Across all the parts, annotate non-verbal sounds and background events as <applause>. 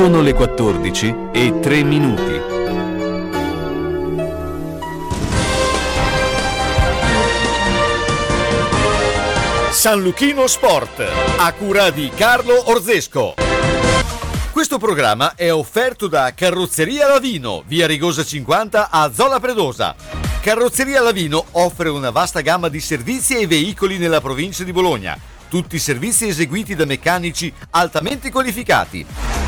Sono le 14 e 3 minuti. San Luchino Sport, a cura di Carlo Orzesco. Questo programma è offerto da Carrozzeria Lavino, via Rigosa 50 a Zola Predosa. Carrozzeria Lavino offre una vasta gamma di servizi e veicoli nella provincia di Bologna tutti i servizi eseguiti da meccanici altamente qualificati.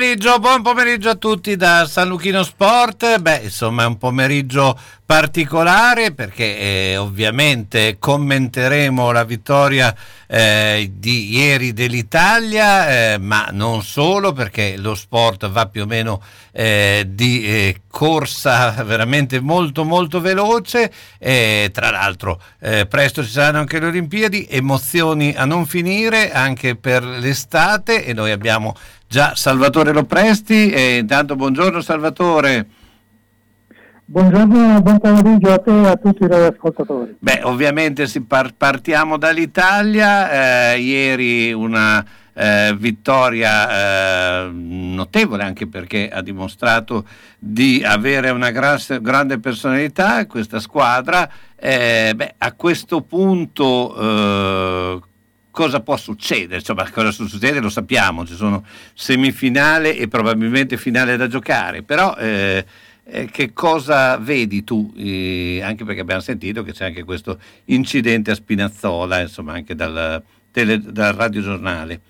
Pomeriggio, buon pomeriggio a tutti da San Luchino Sport. Beh, insomma, è un pomeriggio particolare perché eh, ovviamente commenteremo la vittoria eh, di ieri dell'Italia, eh, ma non solo perché lo sport va più o meno eh, di eh, corsa veramente molto molto veloce. tra l'altro eh, presto ci saranno anche le Olimpiadi, emozioni a non finire anche per l'estate e noi abbiamo già Salvatore Lopresti e intanto buongiorno Salvatore. Buongiorno, buon pomeriggio a te e a tutti i radioascoltatori. Beh, ovviamente par- partiamo dall'Italia, eh, ieri una eh, vittoria eh, notevole anche perché ha dimostrato di avere una gra- grande personalità questa squadra. Eh, beh, a questo punto eh, cosa può succedere? Insomma, cosa succede lo sappiamo, ci sono semifinale e probabilmente finale da giocare, però eh, eh, che cosa vedi tu? Eh, anche perché abbiamo sentito che c'è anche questo incidente a Spinazzola, insomma, anche dal, tele, dal radiogiornale.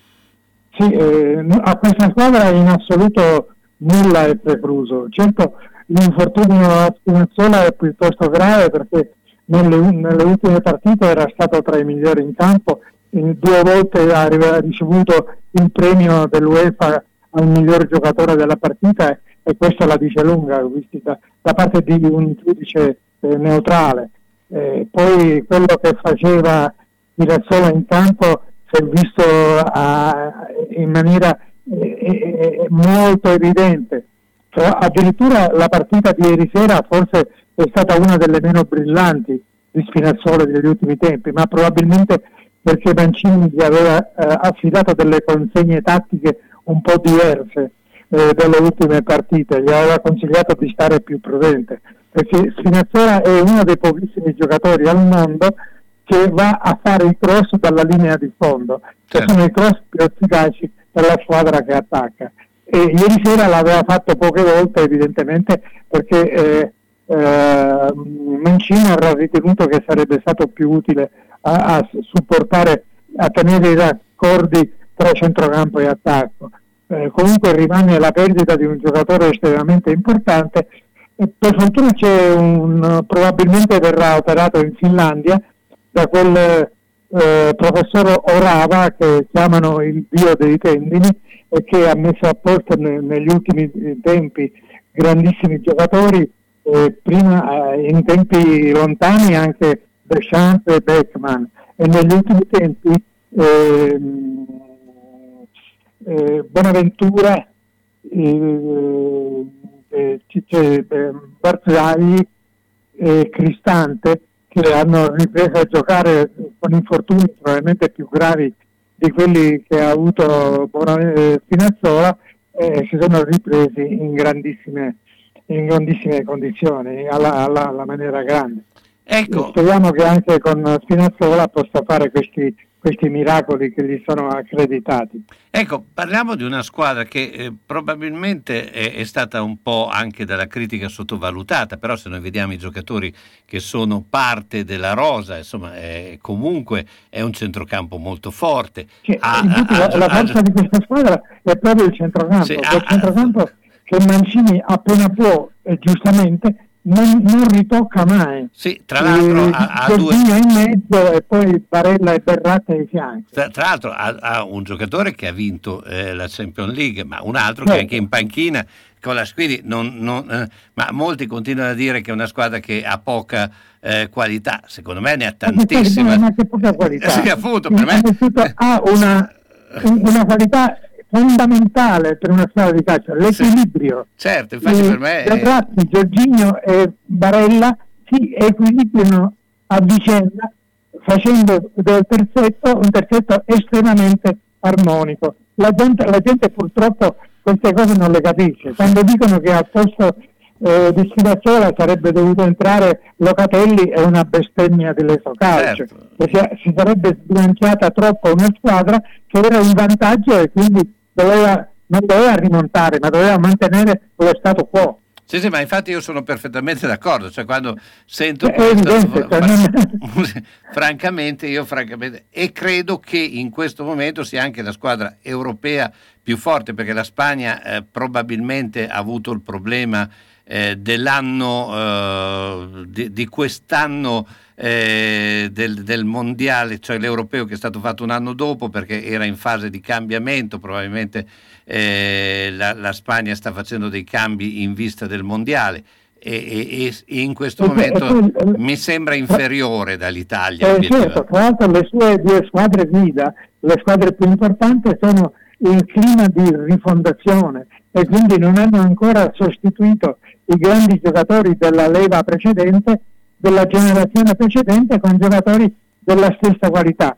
Sì, eh, a questa squadra in assoluto nulla è precluso. Certo, l'infortunio a Spinazzola è piuttosto grave perché nelle, nelle ultime partite era stato tra i migliori in campo, due volte ha ricevuto il premio dell'UEFA al miglior giocatore della partita e questo la dice lunga da, da parte di un giudice eh, neutrale. Eh, poi quello che faceva Pirazzola in campo si è visto a, in maniera eh, eh molto evidente. Cioè, addirittura la partita di ieri sera forse è stata una delle meno brillanti di Spinazzola degli ultimi tempi, ma probabilmente perché Mancini gli aveva eh, affidato delle consegne tattiche un po' diverse eh, dalle ultime partite, gli aveva consigliato di stare più prudente, perché Spinazzola è uno dei pochissimi giocatori al mondo che va a fare i cross dalla linea di fondo, che certo. sono i cross più efficaci per la squadra che attacca. E ieri sera l'aveva fatto poche volte evidentemente perché eh, eh, Mancini avrà ritenuto che sarebbe stato più utile a, a supportare, a tenere i raccordi tra centrocampo e attacco eh, comunque rimane la perdita di un giocatore estremamente importante. E per fortuna c'è un, probabilmente verrà operato in Finlandia da quel eh, professor Orava che chiamano il dio dei tendini e che ha messo a posto ne, negli ultimi tempi grandissimi giocatori, eh, prima in tempi lontani anche Deschamps e Beckman e negli ultimi tempi ehm, eh, Bonaventura, eh, eh, eh, Barzagli e Cristante che hanno ripreso a giocare con infortuni probabilmente più gravi di quelli che ha avuto eh, Pinazzola e si sono ripresi in grandissime, in grandissime condizioni, alla, alla, alla maniera grande. Ecco. Speriamo che anche con Spinazzola possa fare questi questi miracoli che gli sono accreditati. Ecco, parliamo di una squadra che eh, probabilmente è, è, stata un po' anche dalla critica sottovalutata, però se noi vediamo i giocatori che sono parte della rosa, insomma, è, comunque è un centrocampo molto forte. Sì, ha, la, ha, la, forza ha, di questa squadra è proprio il centrocampo, sì, il centrocampo che Mancini appena può, e giustamente, non, non, ritocca mai. Sì, tra l'altro eh, ha, ha due... in mezzo e poi Barella e Berratta ai fianchi. Tra, tra l'altro ha, ha, un giocatore che ha vinto eh, la Champions League, ma un altro certo. che è anche in panchina con la quindi non, non, eh, ma molti continuano a dire che è una squadra che ha poca eh, qualità, secondo me ne ha tantissima. Ma che poca qualità. <laughs> sì, appunto, per me... ha una, <laughs> una qualità fondamentale per una squadra di calcio, l'equilibrio. Sì, certo, infatti per me... Giorgatti, Giorginio e Barella si equilibrano a vicenda facendo del terzetto un terzetto estremamente armonico. La gente, la gente purtroppo queste cose non le capisce. Quando dicono che al posto eh, di Spinazzola sarebbe dovuto entrare Locatelli è una bestemmia dell'eso calcio. Certo. Si, si sarebbe sbilanciata troppo una squadra che era in vantaggio e quindi doveva, non doveva rimontare, ma doveva mantenere lo stato quo. Sì, sì, ma infatti io sono perfettamente d'accordo, cioè quando sento è questo, evidente, <laughs> francamente io francamente, e credo che in questo momento sia anche la squadra europea più forte, perché la Spagna eh, probabilmente ha avuto il problema eh, dell'anno, eh, di, di, quest'anno eh, del, del, mondiale, cioè l'europeo che è stato fatto un anno dopo perché era in fase di cambiamento, probabilmente eh, la, la, Spagna sta facendo dei cambi in vista del mondiale. E, e, e in questo momento mi sembra inferiore dall'Italia. Eh, certo, tra l'altro le sue due squadre guida, le squadre più importanti sono in clima di rifondazione e quindi non hanno ancora sostituito i grandi giocatori della leva precedente, della generazione precedente con giocatori della stessa qualità.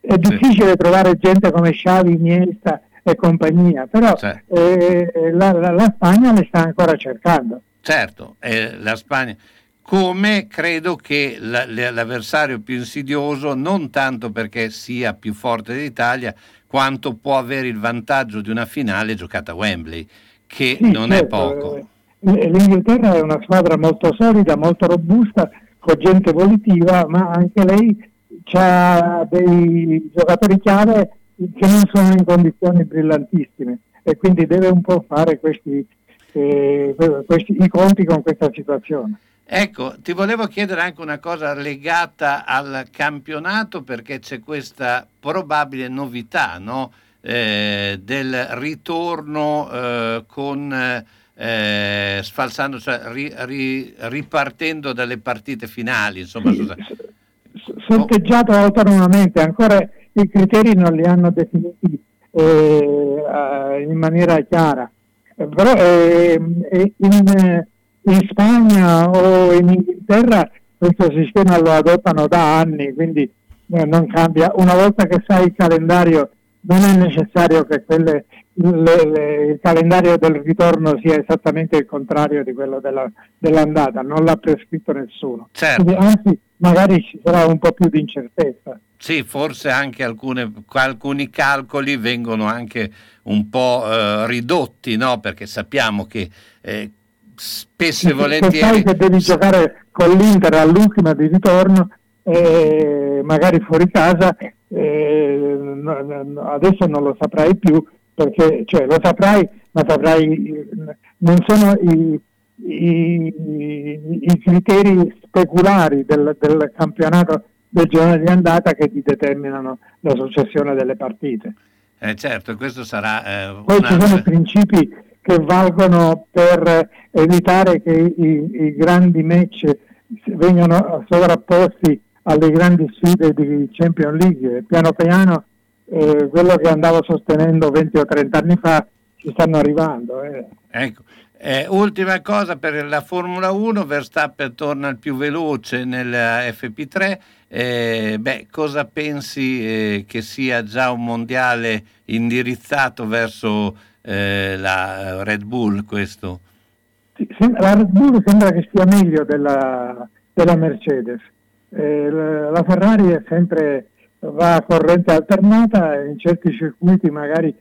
È difficile trovare gente come Xavi, Iniesta e compagnia, però sì. eh, la, la, la, Spagna le sta ancora cercando. Certo, eh, la Spagna come credo che la, l'avversario più insidioso, non tanto perché sia più forte dell'Italia, quanto può avere il vantaggio di una finale giocata a Wembley, che sì, non certo. è poco. L'Inghilterra è una squadra molto solida, molto robusta, con gente volitiva, ma anche lei ha dei giocatori chiave che non sono in condizioni brillantissime e quindi deve un po' fare questi, eh, questi, i conti con questa situazione. Ecco, ti volevo chiedere anche una cosa legata al campionato perché c'è questa probabile novità no? eh, del ritorno eh, con eh, sfalsando, cioè ri, ri, ripartendo dalle partite finali. Insomma, sì, sorteggiato autonomamente, ancora i criteri non li hanno definiti eh, in maniera chiara, però eh, in in Spagna o in Inghilterra questo sistema lo adottano da anni, quindi eh, non cambia. Una volta che sai il calendario non è necessario che quelle, le, le, il calendario del ritorno sia esattamente il contrario di quello della, dell'andata, non l'ha prescritto nessuno. Certo. Quindi, anzi, magari ci sarà un po' più di incertezza. Sì, forse anche alcune, alcuni calcoli vengono anche un po' eh, ridotti, no? perché sappiamo che eh, spesso e volentieri... Se sai che devi giocare con l'Inter all'ultima di ritorno, eh, magari fuori casa, adesso non lo saprai più, perché cioè, lo saprai, ma saprai, non sono i, i, i criteri speculari del, del, campionato del giorno di andata che ti determinano la successione delle partite. Eh certo, questo sarà... Eh, Poi ci sono principi che valgono per evitare che i, i grandi match vengano sovrapposti alle grandi sfide di Champions League. Piano piano eh, quello che andavo sostenendo 20 o 30 anni fa ci stanno arrivando. Eh. Ecco. Eh, ultima cosa per la Formula 1, Verstappen torna il più veloce nella FP3. Eh, beh, cosa pensi eh, che sia già un mondiale indirizzato verso eh, la Red Bull questo? La Red Bull sembra che stia meglio della, della Mercedes. Eh, la Ferrari è sempre va a corrente alternata in certi circuiti magari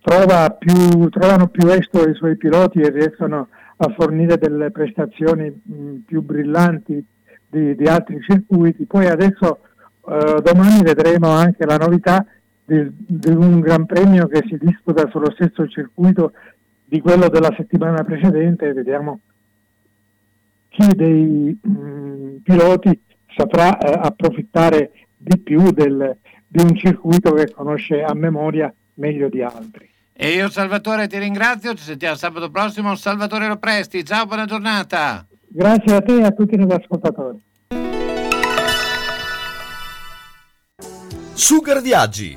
trova più, trovano più esto i suoi piloti e riescono a fornire delle prestazioni mh, più brillanti di, di, altri circuiti. Poi adesso eh, domani vedremo anche la novità di, di, un Gran Premio che si disputa sullo stesso circuito di quello della settimana precedente. Vediamo chi dei mh, piloti saprà eh, approfittare di più del, di un circuito che conosce a memoria meglio di altri. E io Salvatore ti ringrazio, ci sentiamo sabato prossimo, Salvatore Lopresti, ciao, buona giornata. Grazie a te e a tutti gli ascoltatori. Sugar Viaggi,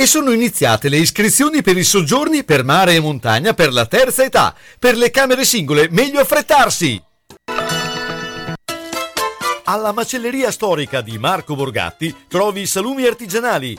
e sono iniziate le iscrizioni per i soggiorni per mare e montagna per la terza età. Per le camere singole meglio affrettarsi! Alla macelleria storica di Marco Borgatti trovi salumi artigianali,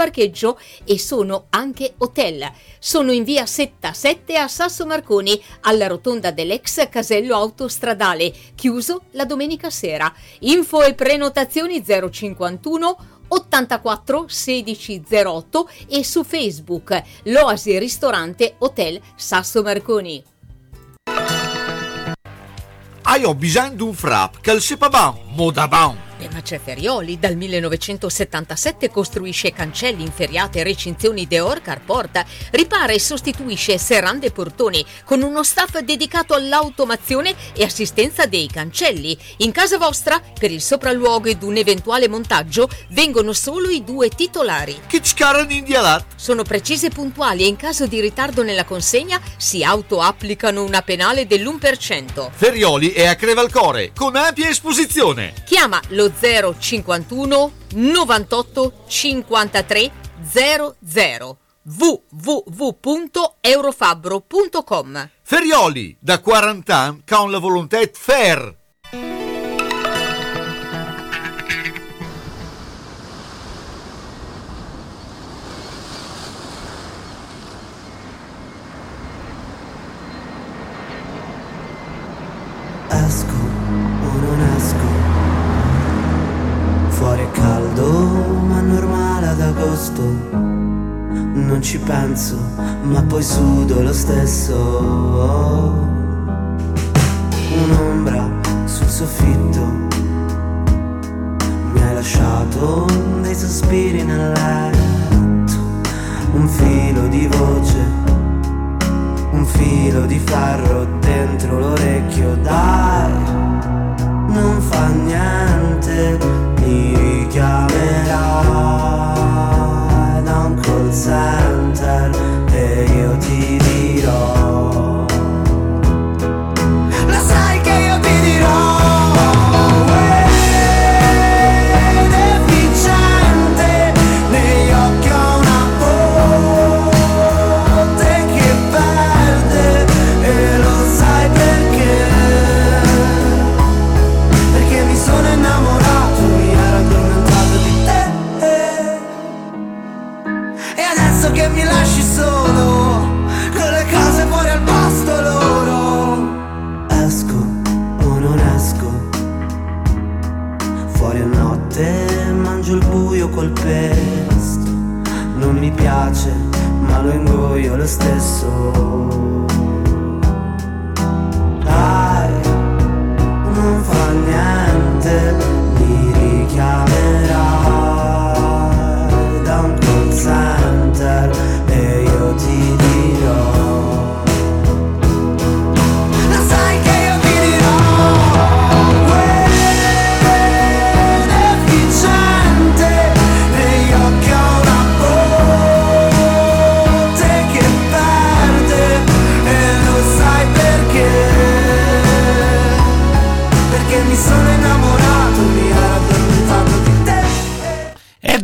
parcheggio e sono anche hotel. Sono in via Setta 7 a Sasso Marconi, alla rotonda dell'ex casello autostradale, chiuso la domenica sera. Info e prenotazioni 051 84 16 08 e su Facebook L'Oasi Ristorante Hotel Sasso Marconi. Hai ho bisogno di un frapp, che il ban, moda ban. Ma c'è Ferioli, dal 1977 costruisce cancelli, inferriate e recinzioni Deor Carporta, ripara e sostituisce serrande e portoni con uno staff dedicato all'automazione e assistenza dei cancelli. In casa vostra, per il sopralluogo ed un eventuale montaggio, vengono solo i due titolari. Sono precise e puntuali e in caso di ritardo nella consegna si autoapplicano una penale dell'1%. Ferioli è a Crevalcore, con ampia esposizione. Chiama lo 051 98 53 00 www.eurofabbro.com Ferioli, da 40 anni con la volontà de agosto non ci penso, ma poi sudo lo stesso. Un'ombra sul soffitto. Mi hai lasciato dei sospiri nel letto, un filo di voce, un filo di ferro dentro l'orecchio, dai, non fa niente, mi richiamerà call center e io ti dirò stesso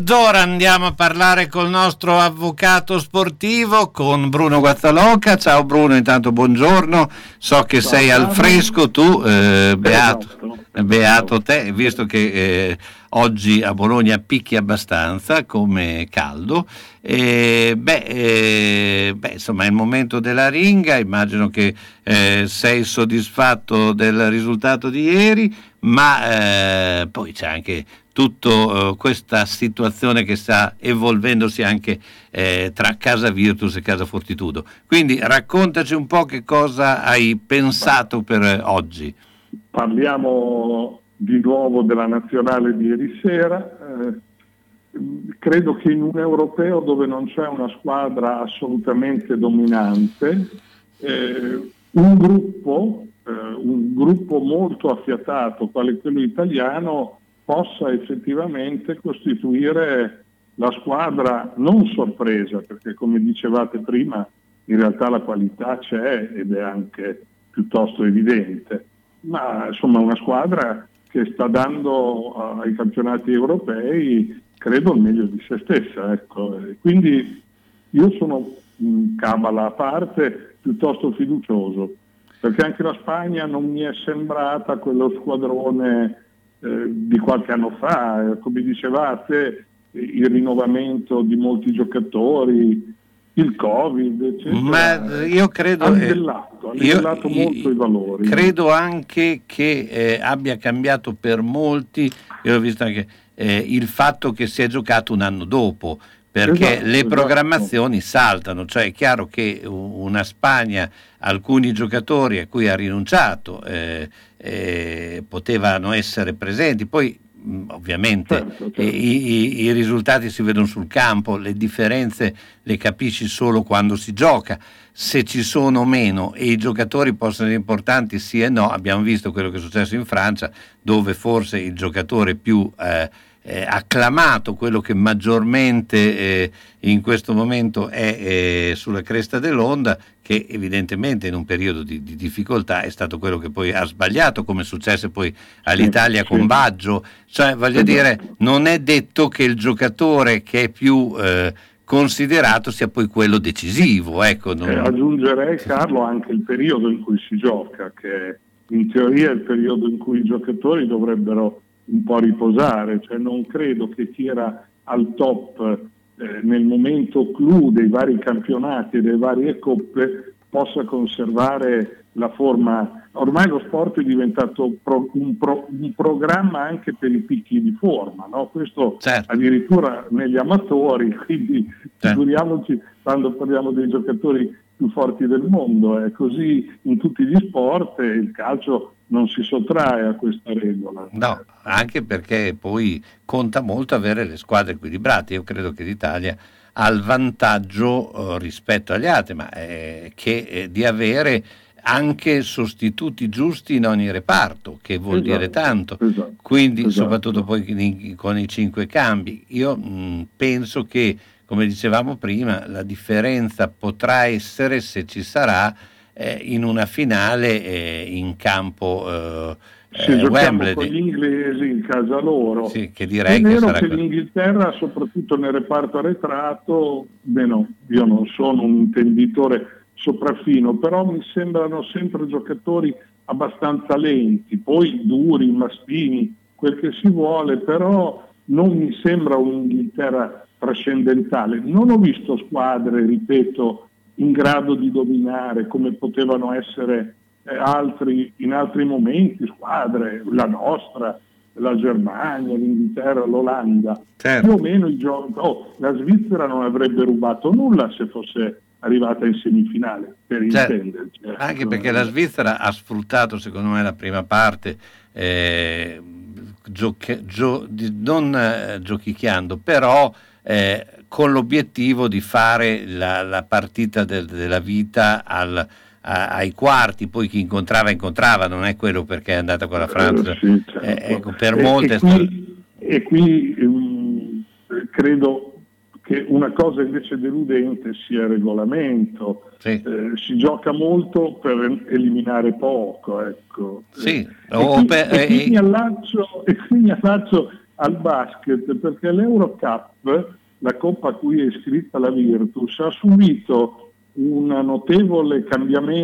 Ed ora andiamo a parlare col nostro avvocato sportivo, con Bruno Guazzaloca. Ciao Bruno, intanto buongiorno. So che sei al fresco tu, eh, beato, Esatto. beato te, visto che eh, oggi a Bologna picchi abbastanza come caldo. E, beh, eh, beh, insomma, è il momento della ringa. Immagino che eh, sei soddisfatto del risultato di ieri, ma eh, poi c'è anche tutta questa situazione che sta evolvendosi anche eh, tra Casa Virtus e Casa Fortitudo. Quindi raccontaci un po' che cosa hai pensato per eh, oggi. Parliamo di nuovo della nazionale di ieri sera. Eh, credo che in un europeo dove non c'è una squadra assolutamente dominante, eh, un gruppo, eh, un gruppo molto affiatato, quale quello italiano, possa effettivamente costituire la squadra non sorpresa, perché come dicevate prima, in realtà la qualità c'è ed è anche piuttosto evidente, ma insomma una squadra che sta dando ai campionati europei credo il meglio di se stessa. Ecco. Quindi io sono cabala a parte piuttosto fiducioso, perché anche la Spagna non mi è sembrata quello squadrone eh, di qualche anno fa, Eh, come dicevate, il rinnovamento di molti giocatori, il Covid, eccetera. Ma io credo, ha eh, livellato, ha io- livellato io- molto i valori. Credo anche che eh, abbia cambiato per molti, io ho visto anche eh, il fatto che si è giocato un anno dopo, perché Esatto, le esatto. programmazioni saltano, cioè è chiaro che una Spagna, alcuni giocatori a cui ha rinunciato, eh, eh, potevano essere presenti, poi ovviamente Certo, certo. eh, i, i- i risultati si vedono sul campo, le differenze le capisci solo quando si gioca. Se ci sono o meno e i giocatori possono essere importanti sì e no, abbiamo visto quello che è successo in Francia, dove forse il giocatore più eh, eh, acclamato, quello che maggiormente eh, in questo momento è eh, sulla cresta dell'onda, che evidentemente in un periodo di, di difficoltà è stato quello che poi ha sbagliato, come successe poi all'Italia con Baggio. Cioè, voglio dire, non è detto che il giocatore che è più eh, considerato sia poi quello decisivo. Ecco, non- Eh, aggiungerei Carlo anche il periodo in cui si gioca, che in teoria è il periodo in cui i giocatori dovrebbero un po' riposare, cioè non credo che chi era al top eh, nel momento clou dei vari campionati e delle varie coppe possa conservare la forma. Ormai lo sport è diventato pro- un, pro- un programma anche per i picchi di forma, no? questo Certo. addirittura negli amatori, quindi Certo. figuriamoci quando parliamo dei giocatori più forti del mondo, è così in tutti gli sport il calcio non si sottrae a questa regola. No, anche perché poi conta molto avere le squadre equilibrate. Io credo che l'Italia ha il vantaggio eh, rispetto agli altri, ma eh, che, eh, di avere anche sostituti giusti in ogni reparto, che vuol Esatto, dire tanto. esatto, Quindi, esatto. soprattutto poi con i, cinque cambi, io mh, penso che, come dicevamo prima, la differenza potrà essere, se ci sarà, eh, in una finale eh, in campo eh, Se eh, giochiamo Wembley. con gli inglesi in casa loro. Sì, che direi è che sarà che l'Inghilterra, soprattutto nel reparto arretrato, beh no, io non sono un intenditore sopraffino, però mi sembrano sempre giocatori abbastanza lenti, poi duri, mastini, quel che si vuole, però non mi sembra un'Inghilterra trascendentale. Non ho visto squadre, ripeto, in grado di dominare come potevano essere eh, altri, in altri momenti, squadre, la nostra, la Germania, l'Inghilterra, l'Olanda. Certo. Più o meno i giochi. Oh, la Svizzera non avrebbe rubato nulla se fosse arrivata in semifinale, per certo. intenderci. Ecco. Anche perché la Svizzera ha sfruttato, secondo me, la prima parte. Eh, gioche, gio, non eh, giochicchiando, però eh, con l'obiettivo di fare la, la partita del, della vita al, a, ai quarti, poi chi incontrava incontrava, non è quello perché è andata con la Francia. Eh, sì, certo. eh, ecco, per e, molte... E qui, e qui um, credo che una cosa invece deludente sia il regolamento. Sì. Eh, si gioca molto per eliminare poco. Ecco. Sì. E, qui, per, e, qui mi allaccio, e qui mi allaccio al basket perché l'Eurocup, la coppa a cui è iscritta la Virtus, ha subito notevole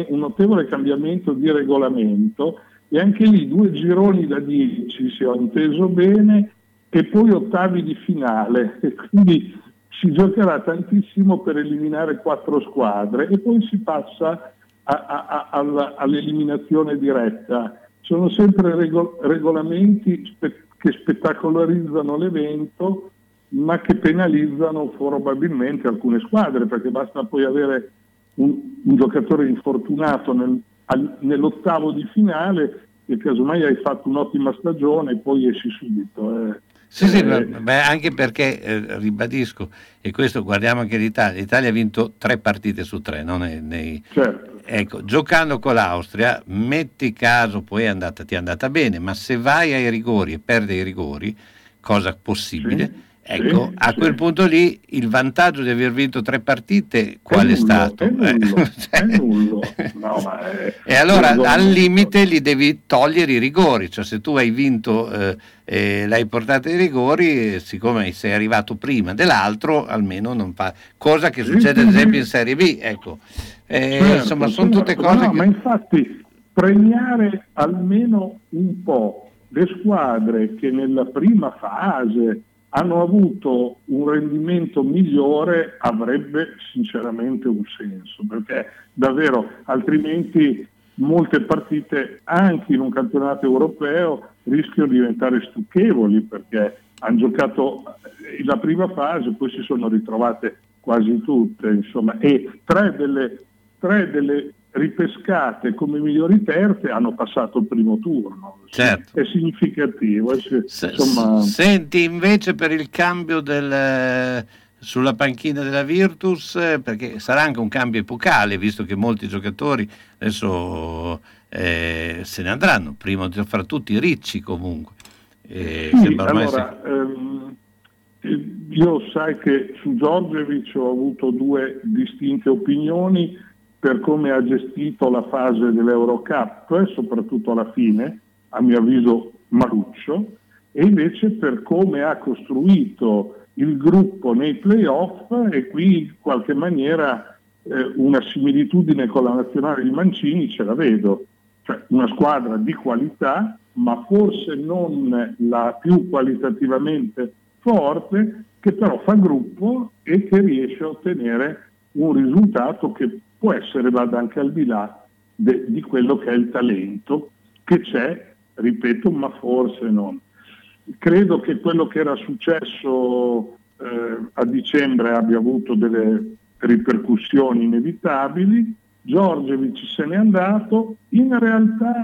un notevole cambiamento di regolamento e anche lì due gironi da 10, se ho inteso bene, e poi ottavi di finale. E quindi si giocherà tantissimo per eliminare quattro squadre e poi si passa a, a, a, all'eliminazione diretta. Sono sempre regol- regolamenti spe- che spettacolarizzano l'evento ma che penalizzano probabilmente alcune squadre perché basta poi avere un, un giocatore infortunato nel, al, nell'ottavo di finale e casomai hai fatto un'ottima stagione e poi esci subito. Eh. Sì, sì, eh, beh, anche perché eh, ribadisco, e questo guardiamo anche l'Italia, l'Italia ha vinto tre partite su tre, no? nei, nei... Certo. Ecco, giocando con l'Austria, metti caso poi è andata, ti è andata bene, ma se vai ai rigori e perdi i rigori, cosa possibile, sì Ecco, sì, a sì. quel punto lì il vantaggio di aver vinto tre partite qual è, è stato? È nullo, eh, <laughs> è nullo. No, è, <laughs> e allora al limite li devi togliere i rigori, cioè se tu hai vinto eh, e l'hai portato ai rigori, siccome sei arrivato prima dell'altro, almeno non fa cosa che succede ad esempio in Serie B. Ecco. Eh, certo, insomma, sono certo, tutte cose no, che... Ma infatti premiare almeno un po' le squadre che nella prima fase hanno avuto un rendimento migliore avrebbe sinceramente un senso, perché davvero altrimenti molte partite anche in un campionato europeo rischiano di diventare stucchevoli perché hanno giocato la prima fase, poi si sono ritrovate quasi tutte, insomma, e tre delle, tre delle ripescate come migliori terze hanno passato il primo turno. Certo. È significativo. È, insomma... Senti invece per il cambio del, sulla panchina della Virtus, perché sarà anche un cambio epocale, visto che molti giocatori adesso eh, se ne andranno, prima fra tutti Ricci comunque. Eh, sì, allora, ehm, io sai che su Giorgevic ho avuto due distinte opinioni per come ha gestito la fase dell'Eurocup soprattutto alla fine, a mio avviso maluccio, e invece per come ha costruito il gruppo nei playoff e qui in qualche maniera eh, una similitudine con la nazionale di Mancini ce la vedo, cioè una squadra di qualità ma forse non la più qualitativamente forte che però fa gruppo e che riesce a ottenere un risultato che può essere vada anche al di là de, di quello che è il talento che c'è, ripeto, ma forse non. Credo che quello che era successo eh, a dicembre abbia avuto delle ripercussioni inevitabili, Giorgevic se n'è andato, in realtà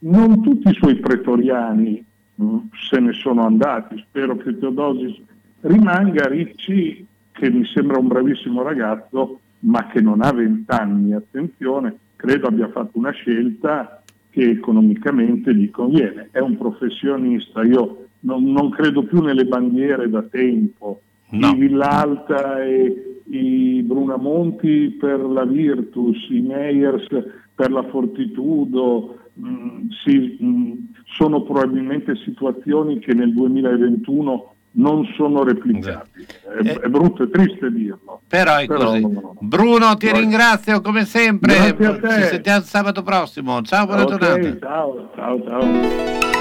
non tutti i suoi pretoriani mm, se ne sono andati, spero che Teodosis rimanga, Ricci che mi sembra un bravissimo ragazzo ma che non ha vent'anni, attenzione, credo abbia fatto una scelta che economicamente gli conviene. È un professionista, io non, non credo più nelle bandiere da tempo. No. I Villalta e i Brunamonti per la Virtus, i Meyers per la Fortitudo, mh, mm, sì, mh, mm, sono probabilmente situazioni che nel 2021 non sono replicabili. È, eh, è brutto e triste dirlo. Però è però, così. No, no. Bruno, ti però... ringrazio come sempre. Ci sentiamo sabato prossimo. Ciao, buona okay, giornata. Ciao, ciao, ciao.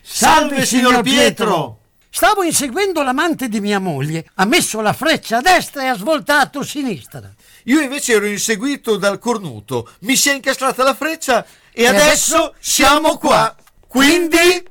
Salve signor Pietro! Stavo inseguendo l'amante di mia moglie. Ha messo la freccia a destra e ha svoltato a sinistra. Io invece ero inseguito dal cornuto. Mi si è incastrata la freccia e, adesso siamo qua. Quindi...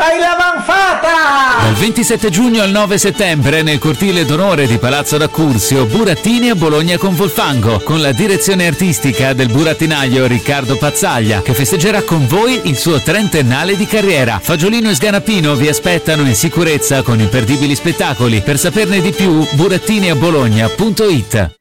Hai la manfata! Dal 27 giugno al 9 settembre nel cortile d'onore di Palazzo d'Accursio, Burattini a Bologna con Volfango, con la direzione artistica del burattinaio Riccardo Pazzaglia, che festeggerà con voi il suo trentennale di carriera. Fagiolino e Sganapino vi aspettano in sicurezza con imperdibili spettacoli. Per saperne di più, burattiniabologna.it.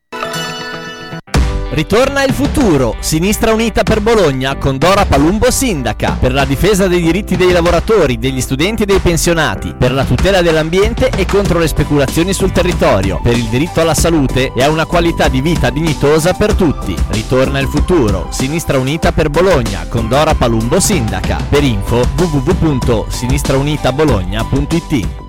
Ritorna il futuro, Sinistra Unita per Bologna con Dora Palumbo Sindaca, per la difesa dei diritti dei lavoratori, degli studenti e dei pensionati, per la tutela dell'ambiente e contro le speculazioni sul territorio, per il diritto alla salute e a una qualità di vita dignitosa per tutti. Ritorna il futuro, Sinistra Unita per Bologna con Dora Palumbo Sindaca. Per info www.sinistraunitabologna.it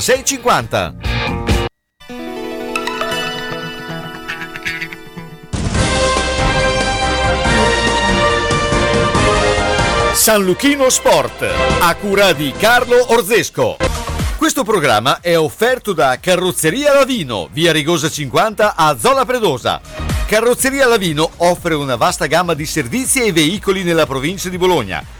50. San Luchino Sport, a cura di Carlo Orzesco. Questo programma è offerto da Carrozzeria Lavino, via Rigosa 50 a Zola Predosa. Carrozzeria Lavino offre una vasta gamma di servizi e veicoli nella provincia di Bologna.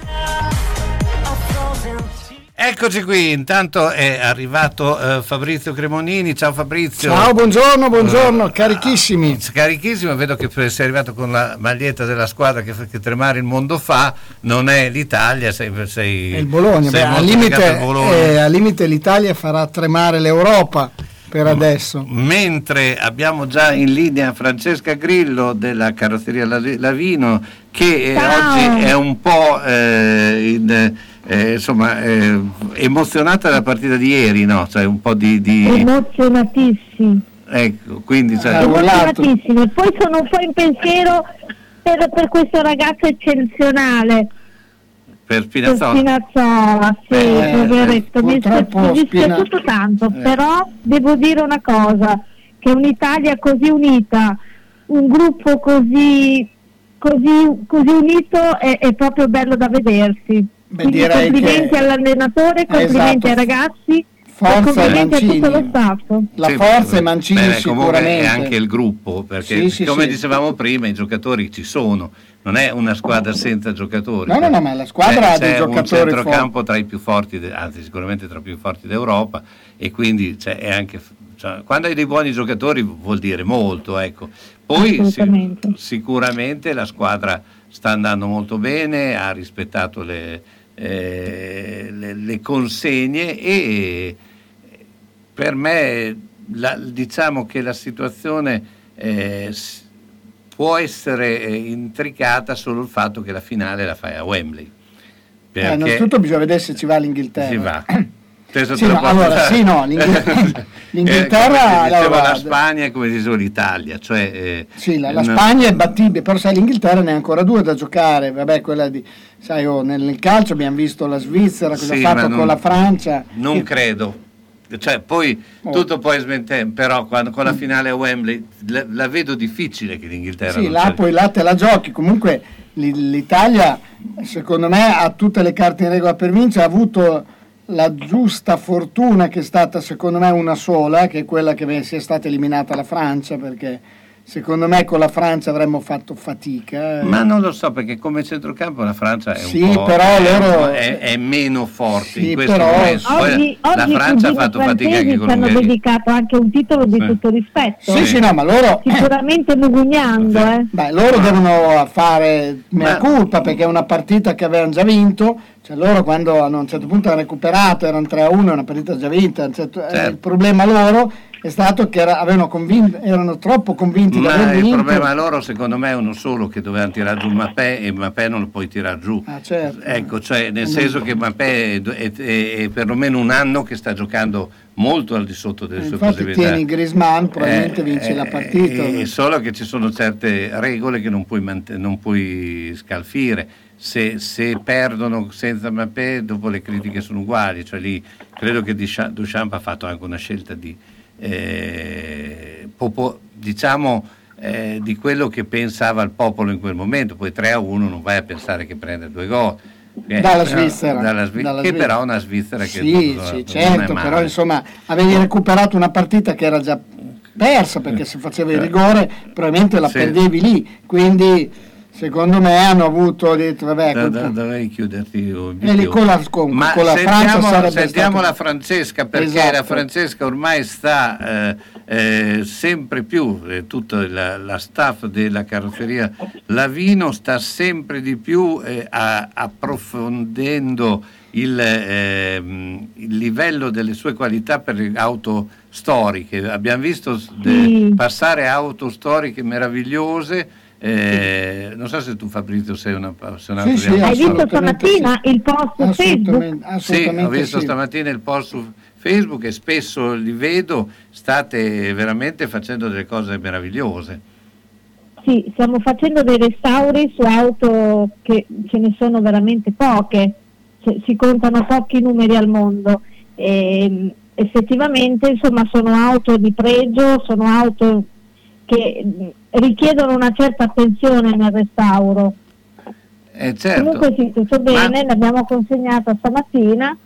Eccoci qui, intanto è arrivato eh, Fabrizio Cremonini, ciao Fabrizio. Ciao, buongiorno, buongiorno, carichissimi. Carichissimo, vedo che sei arrivato con la maglietta della squadra che, che tremare il mondo fa, non è l'Italia, sei... sei È il Bologna, sei beh, al, limite, Bologna. eh, al limite l'Italia farà tremare l'Europa per adesso. Mentre abbiamo già in linea Francesca Grillo della carrozzeria Lavi- Lavino che eh, Ciao. oggi è un po' eh, in- eh, insomma, eh, emozionata dalla partita di ieri, no? Cioè un po' di... di- Emozionatissimi, ecco, quindi... cioè- emozionatissimi. Poi sono un po' in pensiero per, per questo ragazzo eccezionale, per per Spinazzola. Spinazzola, sì, Eh, poveretto, mi è purtroppo mi è Spina- dispiaciuto tanto, Eh. però devo dire una cosa, che un'Italia così unita, un gruppo così, così, così unito è, è proprio bello da vedersi. Beh, Quindi direi complimenti che- all'allenatore, complimenti Esatto. ai ragazzi e Forza ai complimenti a tutto Mancini. lo staff. La Sì, forza è Mancini beh, comunque sicuramente. è anche il gruppo, perché Sì, sì, come sì. dicevamo prima i giocatori ci sono, non è una squadra senza giocatori. No, no, no, ma la squadra C'è- ha dei c'è un giocatori centrocampo tra i più forti, de- anzi sicuramente tra i più forti d'Europa e quindi cioè, è anche, cioè, quando hai dei buoni giocatori vuol dire molto, ecco. Poi si- sicuramente la squadra sta andando molto bene, ha rispettato le, eh, le- le consegne e per me la- diciamo che la situazione eh, può essere eh, intricata solo il fatto che la finale la fai a Wembley. Eh, Perché innanzitutto bisogna vedere se ci va l'Inghilterra. si va. <coughs> Sì, no, allora, sì, no, l'Inghil- l'Inghilterra, Eh, allora, la Spagna e come dicevo l'Italia. Cioè, eh, Sì, la, la no- Spagna è battibile, però sai l'Inghilterra ne ha ancora due da giocare, vabbè quella di, sai oh, nel, nel calcio abbiamo visto la Svizzera cosa Sì, ha fatto non- con la Francia, Non Io- credo. cioè, poi Oh. tutto puoi smentire, però quando, con la finale a Wembley la, la vedo difficile che l'Inghilterra Sì, non là ci- poi là te la giochi. Comunque l'Italia, secondo me, ha tutte le carte in regola per vincere. Ha avuto la giusta fortuna che è stata, secondo me, una sola, che è quella che sia stata eliminata la Francia, perché secondo me con la Francia avremmo fatto fatica. eh. Ma non lo so perché come centrocampo la Francia è Sì, un po' però è, loro- è, è meno forte Sì, in questo però- Oggi, la oggi Francia ha fatto fatica anche con ci hanno dedicato anche un titolo di Sì. tutto rispetto. Sì, sì, no, ma loro... Sicuramente mugugnando, eh. Beh, loro devono fare mea colpa perché è una partita che avevano già vinto, cioè loro quando hanno a un certo punto hanno recuperato, erano 3 a 1, una partita già vinta, certo- eh, Certo. il problema loro è stato che era- avevano convin- erano troppo convinti di Ma il vinto. problema loro secondo me è uno solo che dovevano tirare giù Mappé e Mappé non lo puoi tirare giù. Ah, certo. Ecco, cioè nel senso che Mappé è, è- è- è perlomeno un anno che sta giocando molto al di sotto delle sue Infatti possibilità. tieni Griezmann, probabilmente Eh, vinci eh, la partita. eh, solo che ci sono certe regole che non puoi, mant- non puoi scalfire. Se, se perdono senza Mappé, dopo le critiche sono uguali. Cioè lì credo che Duchamp ha fatto anche una scelta di, eh, popo- diciamo, eh, di quello che pensava il popolo in quel momento. Poi 3 a 1 non vai a pensare che prende due gol. Eh, Dalla però- Svizzera. dalla Svi- Dalla che Svizzera. però è una Svizzera che Sì, non- sì, non certo, male. però insomma avevi recuperato una partita che era già persa perché se facevi il rigore probabilmente la Sì. perdevi lì, quindi secondo me hanno avuto detto vabbè, Da- col- da- dovrei chiuderti E lì con la- con- Ma con la sentiamo, Francia sarebbe sentiamo stato- la Francesca perché Esatto. la Francesca ormai sta eh, eh, sempre più, eh, tutta la, la staff della carrozzeria Lavino sta sempre di più eh, a- approfondendo il, ehm, il livello delle sue qualità per le auto storiche. Abbiamo visto de- Sì. passare auto storiche meravigliose. Eh, non so se tu Fabrizio sei una appassionato Sì, di sì, Hai visto stamattina il post su Facebook? Sì, ho visto sì. stamattina il post su Facebook e spesso li vedo, state veramente facendo delle cose meravigliose. Sì, stiamo facendo dei restauri su auto che ce ne sono veramente poche, Cioè, si contano pochi numeri al mondo. E, effettivamente insomma sono auto di pregio, sono auto che richiedono una certa attenzione nel restauro. Eh, certo. Comunque sì, tutto bene, l'abbiamo consegnata stamattina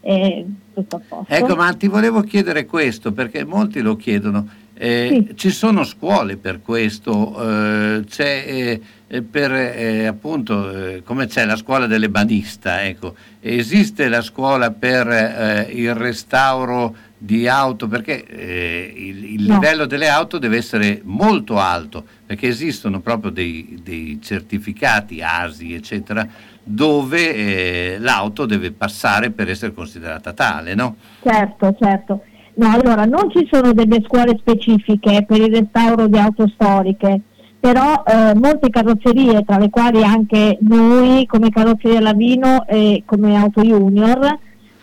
e tutto a posto. Ecco, ma ti volevo chiedere questo, perché molti lo chiedono. Eh, Ci sono scuole per questo? Eh, c'è eh, per eh, appunto eh, come c'è la scuola dell'ebanista, ecco, esiste la scuola per eh, il restauro di auto? Perché eh, il, il No. livello delle auto deve essere molto alto, perché esistono proprio dei, dei certificati ASI, eccetera, dove eh, l'auto deve passare per essere considerata tale, no? Certo, certo. No, allora non ci sono delle scuole specifiche per il restauro di auto storiche, però eh, molte carrozzerie, tra le quali anche noi come carrozzeria Lavino e come Auto Junior,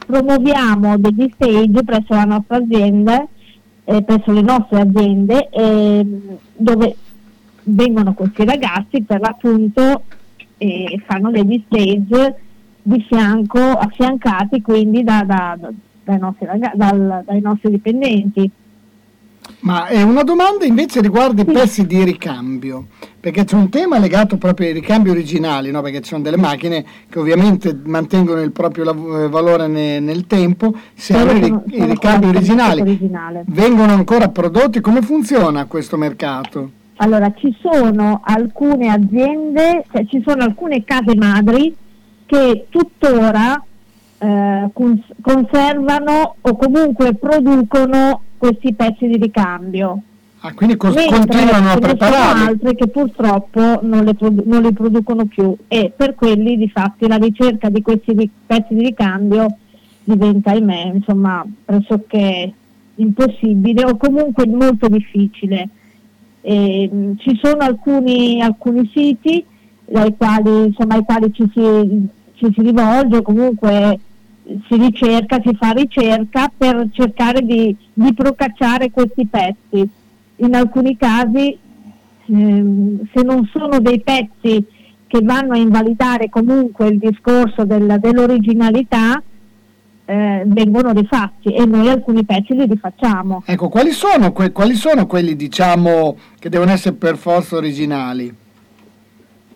promuoviamo degli stage presso la nostra azienda, eh, presso le nostre aziende, ehm, dove vengono questi ragazzi per l'appunto e fanno degli stage di fianco, affiancati quindi da- da- da- dai, nostri raga- dal- dai nostri dipendenti. Ma è una domanda invece riguarda i pezzi di ricambio, perché c'è un tema legato proprio ai ricambi originali, no? perché ci sono delle macchine che ovviamente mantengono il proprio lav- eh, valore ne- nel tempo, se hanno i, i ricambi originali vengono ancora prodotti, come funziona questo mercato? Allora, ci sono alcune aziende, cioè ci sono alcune case madri che tuttora eh, cons- conservano o comunque producono questi pezzi di ricambio. Ah, quindi cos- continuano a ne sono altre che purtroppo non, le produ- non li producono più e per quelli di fatti la ricerca di questi ri- pezzi di ricambio diventa ahimè insomma pressoché impossibile o comunque molto difficile. E, mh, ci sono alcuni, alcuni siti quali, insomma, ai quali ci, si, ci si rivolge, comunque si ricerca, si fa ricerca per cercare di, di procacciare questi pezzi. In alcuni casi, ehm, se non sono dei pezzi che vanno a invalidare comunque il discorso del- dell'originalità, eh, vengono rifatti e noi alcuni pezzi li rifacciamo. Ecco, quali sono, que- quali sono quelli diciamo che devono essere per forza originali?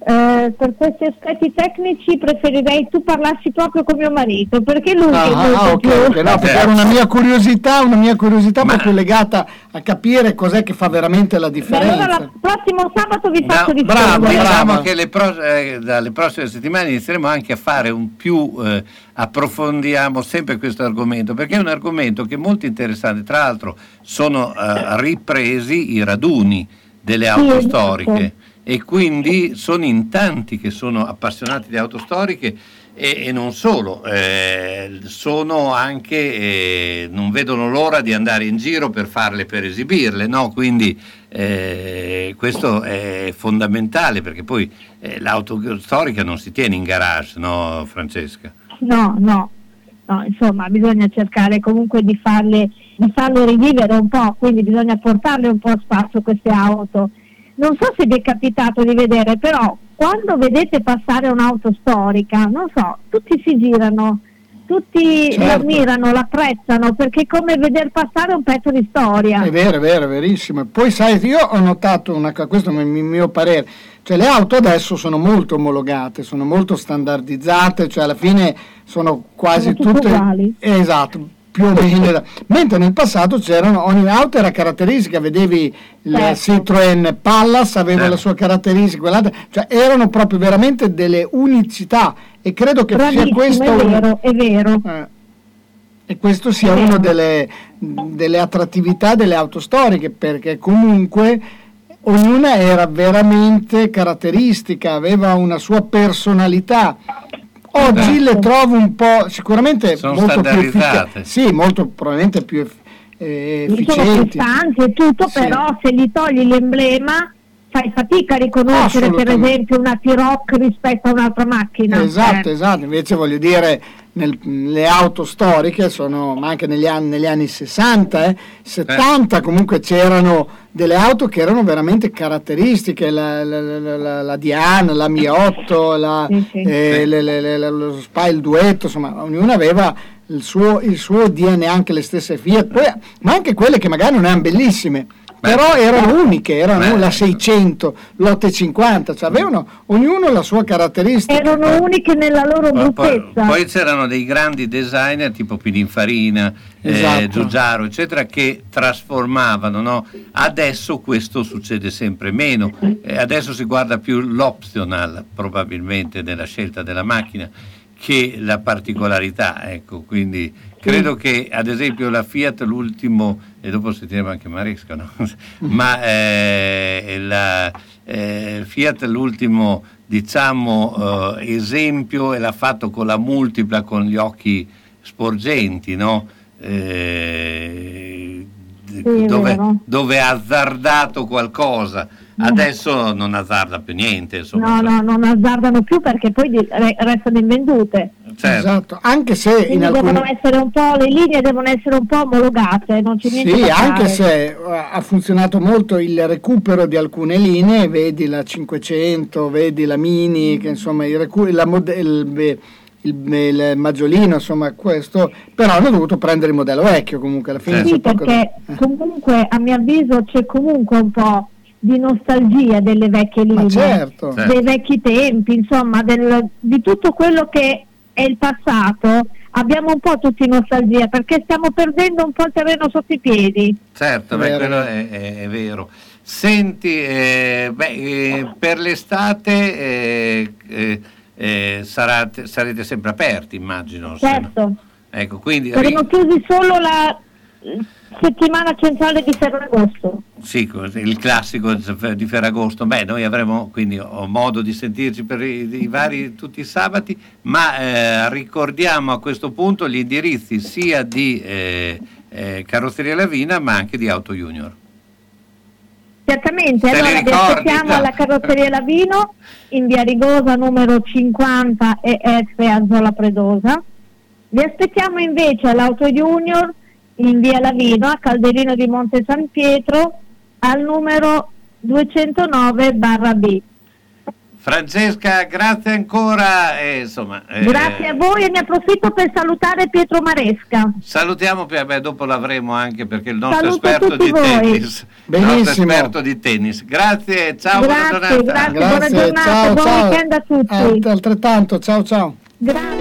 Eh, per questi aspetti tecnici preferirei tu parlassi proprio con mio marito perché lui Ah, è molto ah, ok, più ok, no, perché era una mia curiosità, una mia curiosità proprio legata a capire cos'è che fa veramente la Beh, differenza. allora prossimo sabato vi No, faccio bravo, rispondere. diciamo che le pro- eh, dalle prossime settimane inizieremo anche a fare un più, eh, approfondiamo sempre questo argomento, perché è un argomento che è molto interessante, tra l'altro sono eh, ripresi i raduni delle auto esatto. storiche e quindi sono in tanti che sono appassionati di auto storiche e, e non solo, eh, sono anche, eh, non vedono l'ora di andare in giro per farle, per esibirle, no? quindi eh, questo è fondamentale perché poi eh, l'auto storica non si tiene in garage, no Francesca? No, no, no, insomma bisogna cercare comunque di farle, di farle rivivere un po', quindi bisogna portarle un po' a spazio queste auto. Non so se vi è capitato di vedere, però quando vedete passare un'auto storica, non so, tutti si girano, tutti Certo. l'ammirano, l'apprezzano, perché è come veder passare un pezzo di storia. È vero, è vero, è verissimo. Poi sai, io ho notato una cosa, questo è il mio parere, cioè le auto adesso sono molto omologate, sono molto standardizzate, cioè alla fine sono quasi Sono tutte tutte uguali. Esatto, più o meno. Mentre nel passato c'erano, ogni auto era caratteristica, vedevi il Certo. Citroën Pallas aveva Certo. la sua caratteristica, quell'altra, cioè erano proprio veramente delle unicità e credo che sia Bravissimo, questo è vero, è vero. eh, e questo sia una delle, delle attrattività delle auto storiche perché comunque ognuna era veramente caratteristica, aveva una sua personalità. Oggi le trovo un po' sicuramente Sono molto più standardizzate. effica- sì, molto probabilmente più eff- eh, sono efficienti. costanti e tutto, Sì. però se gli togli l'emblema fai fatica a riconoscere per esempio una T-Rock rispetto a un'altra macchina. Esatto, Eh. esatto, invece voglio dire nel- le auto storiche sono, ma anche negli anni, negli anni 60, eh, 70 comunque c'erano delle auto che erano veramente caratteristiche, la, la, la, la- la Diane, la Mi 8, la, eh, le- le- le- lo Spy, il duetto, insomma ognuna aveva il suo, il suo DNA, anche le stesse Fiat, poi, ma anche quelle che magari non erano bellissime. Però erano uniche, erano Beh. la 600, l'850, cioè avevano ognuno la sua caratteristica. Erano uniche nella loro Poi, poi- bruttezza. poi c'erano dei grandi designer tipo Pininfarina, eh, Esatto. Giugiaro, eccetera, che trasformavano. no? Adesso questo succede sempre meno. Eh, adesso si guarda più l'optional, probabilmente, nella scelta della macchina che la particolarità. Ecco, quindi credo che ad esempio la Fiat, l'ultimo, e dopo sentiremo anche Maresca, no? ma eh, la eh, Fiat, l'ultimo diciamo eh, esempio e l'ha fatto con la multipla con gli occhi sporgenti no? Eh, dove, dove ha azzardato qualcosa adesso non azzarda più niente insomma No, no, non azzardano più perché poi restano invendute. Certo. Esatto, anche se in Quindi alcuni... devono essere un po', le linee devono essere un po' omologate, non c'è niente Sì, da anche fare. se eh, ha funzionato molto il recupero di alcune linee, vedi la 500, vedi la Mini, che insomma il, recu- la mod- il, il, maggiolino, insomma questo, però hanno dovuto prendere il modello vecchio comunque alla fine. Sì, c'è poco perché comunque a mio avviso c'è comunque un po' di nostalgia delle vecchie linee, certo. dei vecchi tempi, insomma, del- di tutto quello che è il passato. Abbiamo un po' tutti nostalgia perché stiamo perdendo un po' il terreno sotto i piedi. Certo, beh, Vero. quello è, è- è vero. Senti, eh, beh, eh, per l'estate eh, eh, eh, sarate- sarete sempre aperti, immagino. se no- Certo, Ecco, quindi saremo chiusi solo la settimana centrale di Ferragosto. sì, il classico di Ferragosto. Beh, noi avremo quindi ho modo di sentirci per i, i vari tutti i sabati, ma eh, ricordiamo a questo punto gli indirizzi sia di eh, eh, Carrozzeria Lavina, ma anche di Auto Junior. Certamente, Se allora vi ricordi, aspettiamo no? alla carrozzeria Lavino in via Rigosa numero 50 e F a Zola Predosa. Vi aspettiamo invece all'Auto Junior in via Lavino a Calderino di Monte San Pietro al numero 209 barra B. Francesca, grazie ancora. E, insomma, eh, Grazie a voi e ne approfitto per salutare Pietro Maresca. Salutiamo, beh, dopo l'avremo anche perché il nostro Saluto esperto di voi. tennis. nostro esperto di tennis. Grazie, ciao, buona Grazie, giornata. grazie, buona giornata, buon weekend a tutti. Alt- altrettanto, ciao ciao. Grazie.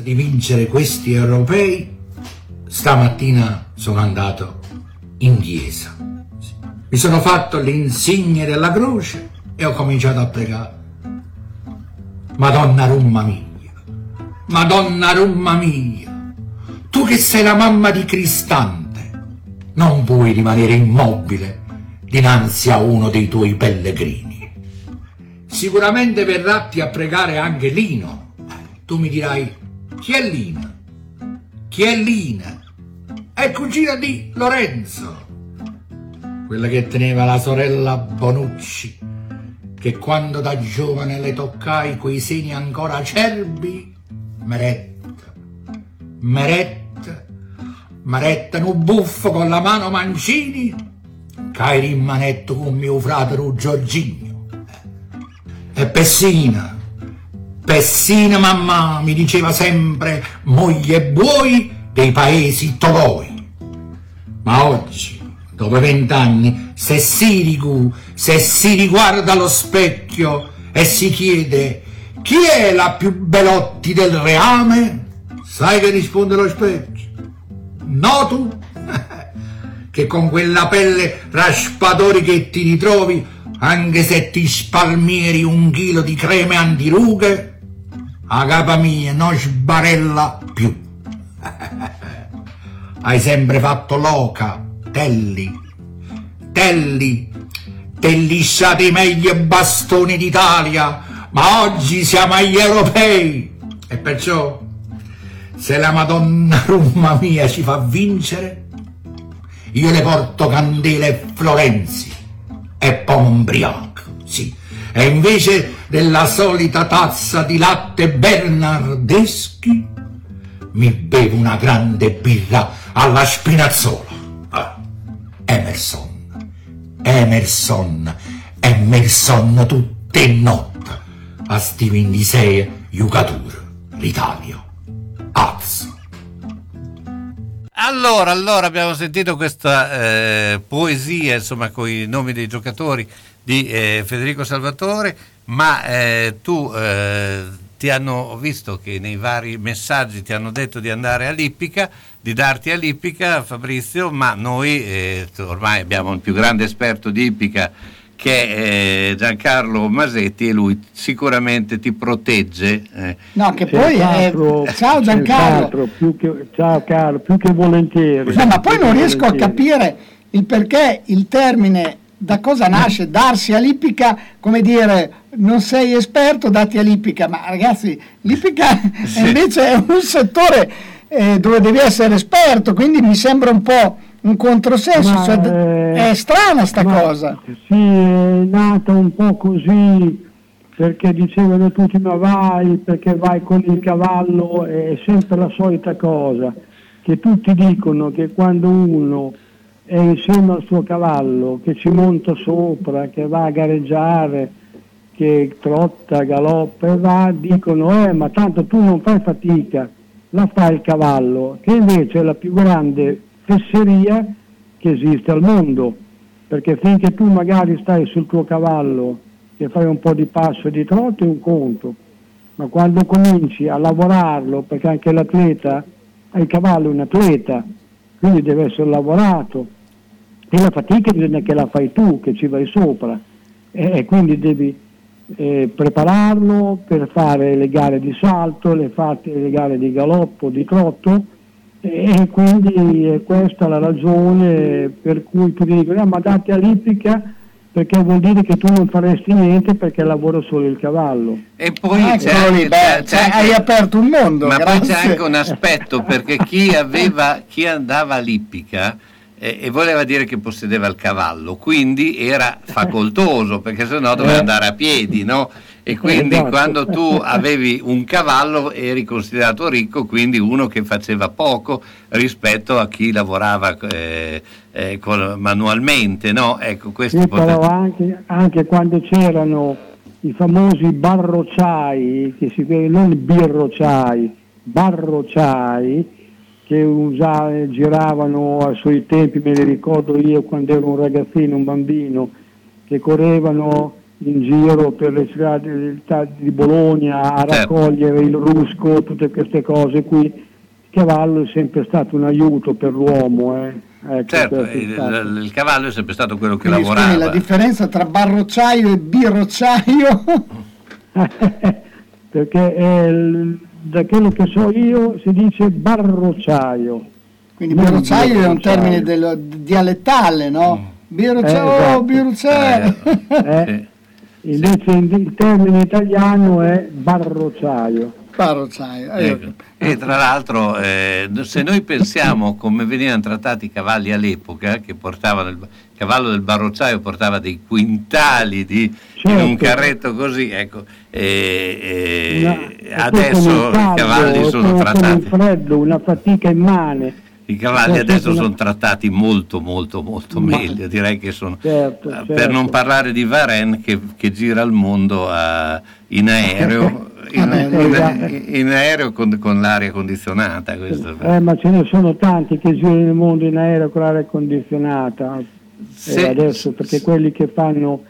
16. di vincere questi europei, stamattina sono andato in chiesa. Mi sono fatto l'insigne della croce e ho cominciato a pregare. Madonna rumma mia, Madonna rumma mia, tu che sei la mamma di Cristante, non puoi rimanere immobile dinanzi a uno dei tuoi pellegrini. Sicuramente verratti a pregare anche Lino. Tu mi dirai, chi è Lina? Chi è Lina? È cugina di Lorenzo, quella che teneva la sorella Bonucci, che quando da giovane le toccai quei seni ancora acerbi, meretta, meretta, meretta un buffo con la mano Mancini, cai in manetto con mio fratello Giorgino. E Pessina, Pessina mamma mi diceva sempre moglie buoi dei paesi toloi. Ma oggi, dopo vent'anni, se si, rigu- se si riguarda allo specchio e si chiede chi è la più belotti del reame, sai che risponde lo specchio? No tu? <laughs> che con quella pelle raspadori che ti ritrovi, anche se ti spalmieri un chilo di creme antirughe, a capa mia non sbarella più. <laughs> Hai sempre fatto loca, Telli, Telli, te lissate i meglio bastoni d'Italia, ma oggi siamo agli europei. E perciò, se la Madonna Rumma mia ci fa vincere, io le porto candele e Florenzi e ubriaco, sì. E invece della solita tazza di latte bernardeschi, mi bevo una grande birra alla spinazzola. Ah, Emerson, Emerson, Emerson tutte notte a sti 26 Jucatur, l'Italia, Az. Allora, allora abbiamo sentito questa eh, poesia, insomma, con i nomi dei giocatori di eh, Federico Salvatore, ma eh, tu eh, ti hanno visto che nei vari messaggi ti hanno detto di andare all'Ippica, di darti all'Ippica, Fabrizio, ma noi eh, ormai abbiamo il più grande esperto di Ippica che è Giancarlo Masetti e lui sicuramente ti protegge. eh. No, che poi è... Ciao Giancarlo. Più che, ciao Carlo, più che volentieri. No, ma poi non riesco a volentieri. capire il perché il termine da cosa nasce? Darsi all'ippica, come dire, non sei esperto, dati all'ippica, ma ragazzi, l'ippica <laughs> invece è un settore eh, dove devi essere esperto, quindi mi sembra un po' un controsenso, Ma, cioè, eh, è strana sta ma- cosa. Sì, è nata un po' così perché dicevano tutti ma vai perché vai con il cavallo, è sempre la solita cosa, che tutti dicono che quando uno è insieme al suo cavallo, che ci monta sopra, che va a gareggiare, che trotta, galoppa e va, dicono eh ma tanto tu non fai fatica, la fa il cavallo, che invece è la più grande fesseria che esiste al mondo, perché finché tu magari stai sul tuo cavallo che fai un po' di passo e di trotto è un conto, ma quando cominci a lavorarlo, perché anche l'atleta, il cavallo è un atleta, quindi deve essere lavorato, e la fatica bisogna che la fai tu, che ci vai sopra, e, e quindi devi eh, prepararlo per fare le gare di salto, le, fate, le gare di galoppo, di trotto, e quindi è questa la ragione per cui tu dici, "Ah, ma date all'ippica perché vuol dire che tu non faresti niente perché lavora solo il cavallo. E poi Eccolo c'è anche, c'è cioè, anche- hai aperto un mondo, ma poi grazie. c'è anche un aspetto perché chi, aveva, chi andava all'ippica eh, e voleva dire che possedeva il cavallo, quindi era facoltoso perché sennò doveva Eh. andare a piedi, no? E quindi Esatto. quando tu avevi un cavallo eri considerato ricco, quindi uno che faceva poco rispetto a chi lavorava eh, eh, col- manualmente, no? Ecco, questo però anche, anche quando c'erano i famosi barrociai, che si non birrociai, barrociai, che usa- giravano ai suoi tempi, me li ricordo io quando ero un ragazzino, un bambino, che correvano in giro per le strade di Bologna a Certo. raccogliere il rusco, tutte queste cose qui. Il cavallo è sempre stato un aiuto per l'uomo. eh. Ecco, Certo, il, il cavallo è sempre stato quello che Quindi, scusi, lavorava. la differenza tra barrocciaio e birrocciaio <laughs> perché è il- da quello che so io si dice barrocciaio. Quindi Non birrocciaio è un termine del- dialettale, no? Birrocciaio, Eh, esatto. oh, birrocciaio. Eh, Invece il il termine italiano è barrocciaio. Barrocciaio. eh, Ecco. E tra l'altro, eh, se noi pensiamo come venivano trattati i cavalli all'epoca, che portavano il, il cavallo del barrocciaio portava dei quintali di, in Certo. un carretto così, ecco, e, e con adesso i caldo, cavalli sono con trattati. freddo, una fatica immane. I cavalli Certo, adesso sono trattati molto molto molto Ma- meglio, direi che sono Certo, eh, certo. per non parlare di Varenne che, che gira il mondo a- in aereo, <laughs> in, Vabbè, in- in aereo con, con l'aria condizionata. Questo. Eh, ma ce ne sono tanti che girano il mondo in aereo con l'aria condizionata. Eh, Se- adesso perché quelli che fanno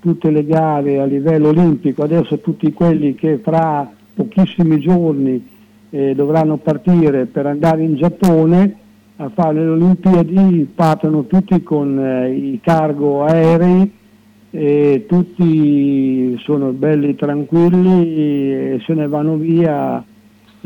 tutte le gare a livello olimpico, adesso tutti quelli che fra pochissimi giorni eh, dovranno partire per andare in Giappone a fare le Olimpiadi partono tutti con eh, i cargo aerei e tutti sono belli tranquilli e se ne vanno via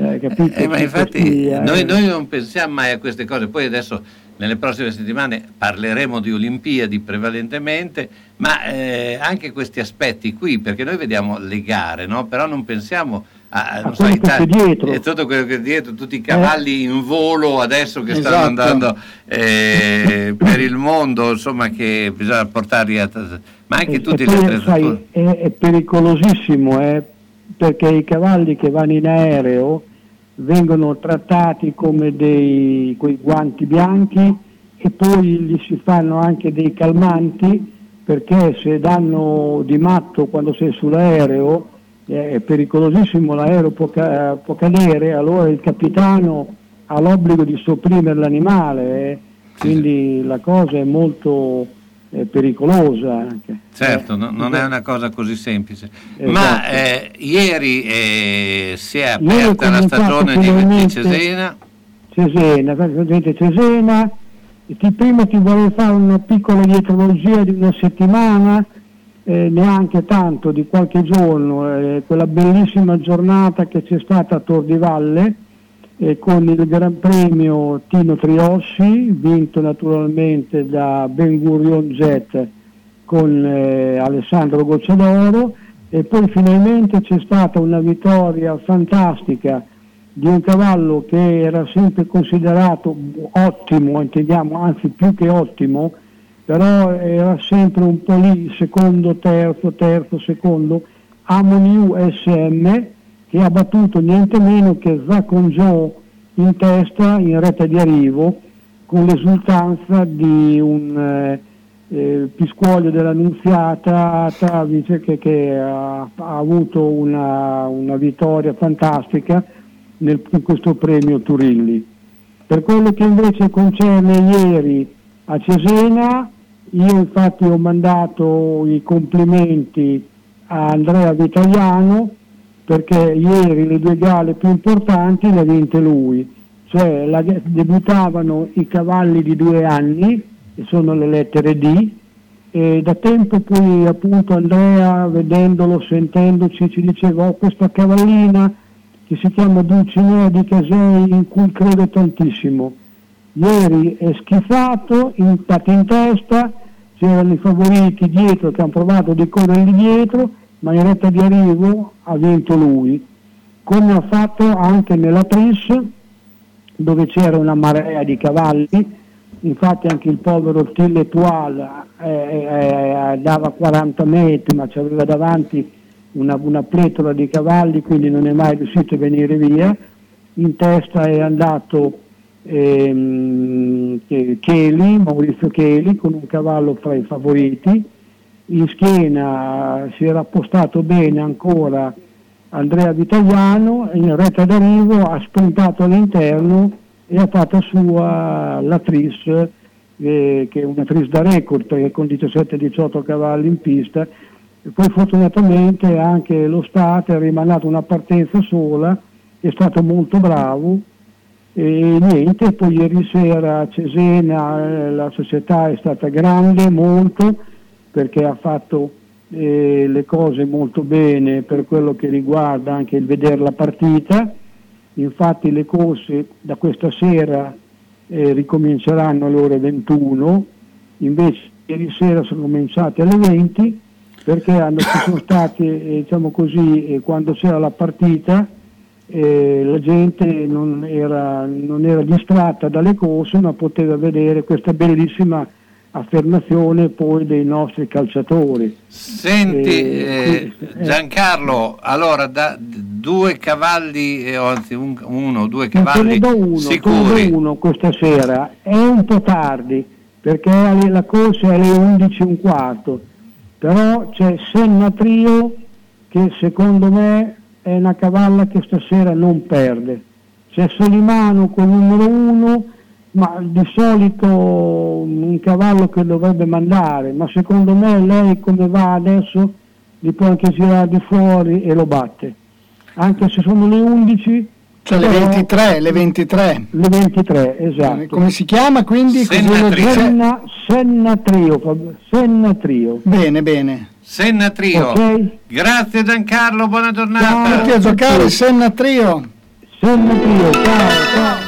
eh, capito? Eh, ma Tutti infatti questi, eh, noi, noi non pensiamo mai a queste cose, poi adesso nelle prossime settimane parleremo di Olimpiadi prevalentemente, ma eh, anche questi aspetti qui, perché noi vediamo le gare, no? però non pensiamo a, non so, quello i che c'è ta- dietro. e tutto quello che è dietro, tutti i cavalli in volo adesso che stanno Esatto. andando eh, per il mondo, insomma che bisogna portarli a... ma anche E- tutti e gli attrezzatori. sai, è, è pericolosissimo eh, perché i cavalli che vanno in aereo vengono trattati come dei quei guanti bianchi e poi gli si fanno anche dei calmanti perché se danno di matto quando sei sull'aereo eh, è pericolosissimo, l'aereo può, ca- può cadere, allora il capitano ha l'obbligo di sopprimere l'animale, eh, quindi la cosa è molto eh, pericolosa anche. Certo, Eh, no- non è una cosa così semplice. Esatto. Ma eh, ieri eh, si è aperta la stagione di, di Cesena. Cesena, praticamente Cesena, ti- prima ti vorrei fare una piccola dietrologia di una settimana eh, neanche tanto di qualche giorno, eh, quella bellissima giornata che c'è stata a Tor di Valle eh, con il Gran Premio Tino Triossi, vinto naturalmente da Ben Gurion Jet con eh, Alessandro Gocciadoro. E poi finalmente c'è stata una vittoria fantastica di un cavallo che era sempre considerato ottimo, intendiamo, anzi più che ottimo, però era sempre un po' lì, secondo, terzo, terzo, secondo, Amoniu SM, che ha battuto niente meno che Zacon Joe in testa in retta di arrivo, con l'esultanza di un eh, eh, Piscuoglio dell'Annunziata che, che ha, ha, avuto una, una vittoria fantastica nel, in questo premio Turilli. Per quello che invece concerne ieri a Cesena, io infatti ho mandato i complimenti a Andrea Vitaliano perché ieri le due gare più importanti le ha vinte lui, cioè la, debuttavano i cavalli di due anni, che sono le lettere D, e da tempo poi appunto Andrea, vedendolo, sentendoci, ci diceva oh, questa cavallina che si chiama Dulcinea di Casei in cui credo tantissimo. Ieri è schifato, impatti in testa, c'erano i favoriti dietro che hanno provato di corrergli dietro, ma in retta di arrivo ha vinto lui, come ha fatto anche nella Tris, dove c'era una marea di cavalli, infatti anche il povero Tille Tual eh, eh, eh, dava 40 metri, ma c'aveva davanti una, una pletora di cavalli, quindi non è mai riuscito a venire via. In testa è andato ehm, Cheli, Maurizio Cheli, con un cavallo fra i favoriti. In schiena si era appostato bene ancora Andrea Vitagliano, in retta d'arrivo ha spuntato all'interno e ha fatto sua l'attrice, eh, che è un'attrice da record perché con 17-18 cavalli in pista. E poi fortunatamente anche lo Stato ha rimandato una partenza sola, è stato molto bravo. E niente, poi ieri sera a Cesena eh, la società è stata grande, molto, perché ha fatto eh, le cose molto bene per quello che riguarda anche il vedere la partita, infatti le corse da questa sera eh, ricominceranno alle ore 21, invece ieri sera sono cominciate alle 20 perché hanno, ci sono stati, eh, diciamo così, eh, quando c'era la partita, eh, la gente non era, non era, distratta dalle corse, ma poteva vedere questa bellissima affermazione poi dei nostri calciatori. Senti eh, eh, Giancarlo, allora da due cavalli, anzi un, uno o due cavalli uno, sicuri. uno questa sera, è un po' tardi perché la corsa è alle 11 e un quarto però c'è Senna Trio che secondo me è una cavalla che stasera non perde. C'è Solimano con il numero uno, ma di solito un cavallo che dovrebbe mandare, ma secondo me lei come va adesso li può anche girare di fuori e lo batte. Anche se sono le 11 cioè le 23, le 23. Le 23, esatto. Come si chiama quindi? Senna Trio. Senna, Trio. Senna Trio. Bene, bene. Senna Trio. Okay. Grazie Giancarlo, buona giornata. Tutti a giocare Senna Trio. Senna Trio, ciao, ciao.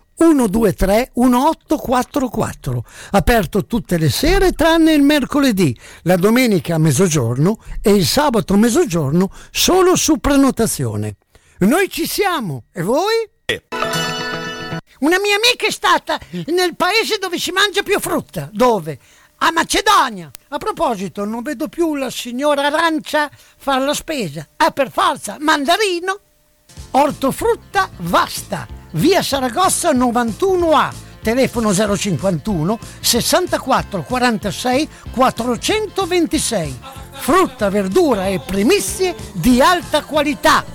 123 1844. Aperto tutte le sere tranne il mercoledì, la domenica a mezzogiorno e il sabato a mezzogiorno solo su prenotazione. Noi ci siamo e voi? Una mia amica è stata nel paese dove si mangia più frutta. Dove? A Macedonia. A proposito, non vedo più la signora Arancia fare la spesa. Ah, per forza, mandarino. Ortofrutta Vasta via Saragossa 91A, telefono 051 64 46 426. frutta, verdura e primizie di alta qualità.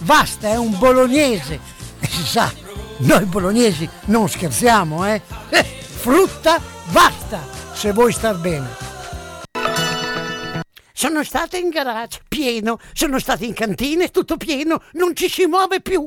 Vasta è un bolognese e si sa, noi bolognesi non scherziamo, eh? eh frutta basta se vuoi star bene. Sono stata in garage, pieno, sono stata in cantina, tutto pieno, non ci si muove più,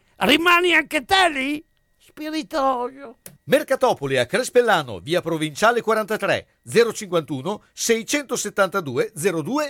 rimani anche te lì? Spiritoso. Mercatopoli a Crespellano, via Provinciale 43, 051 672 02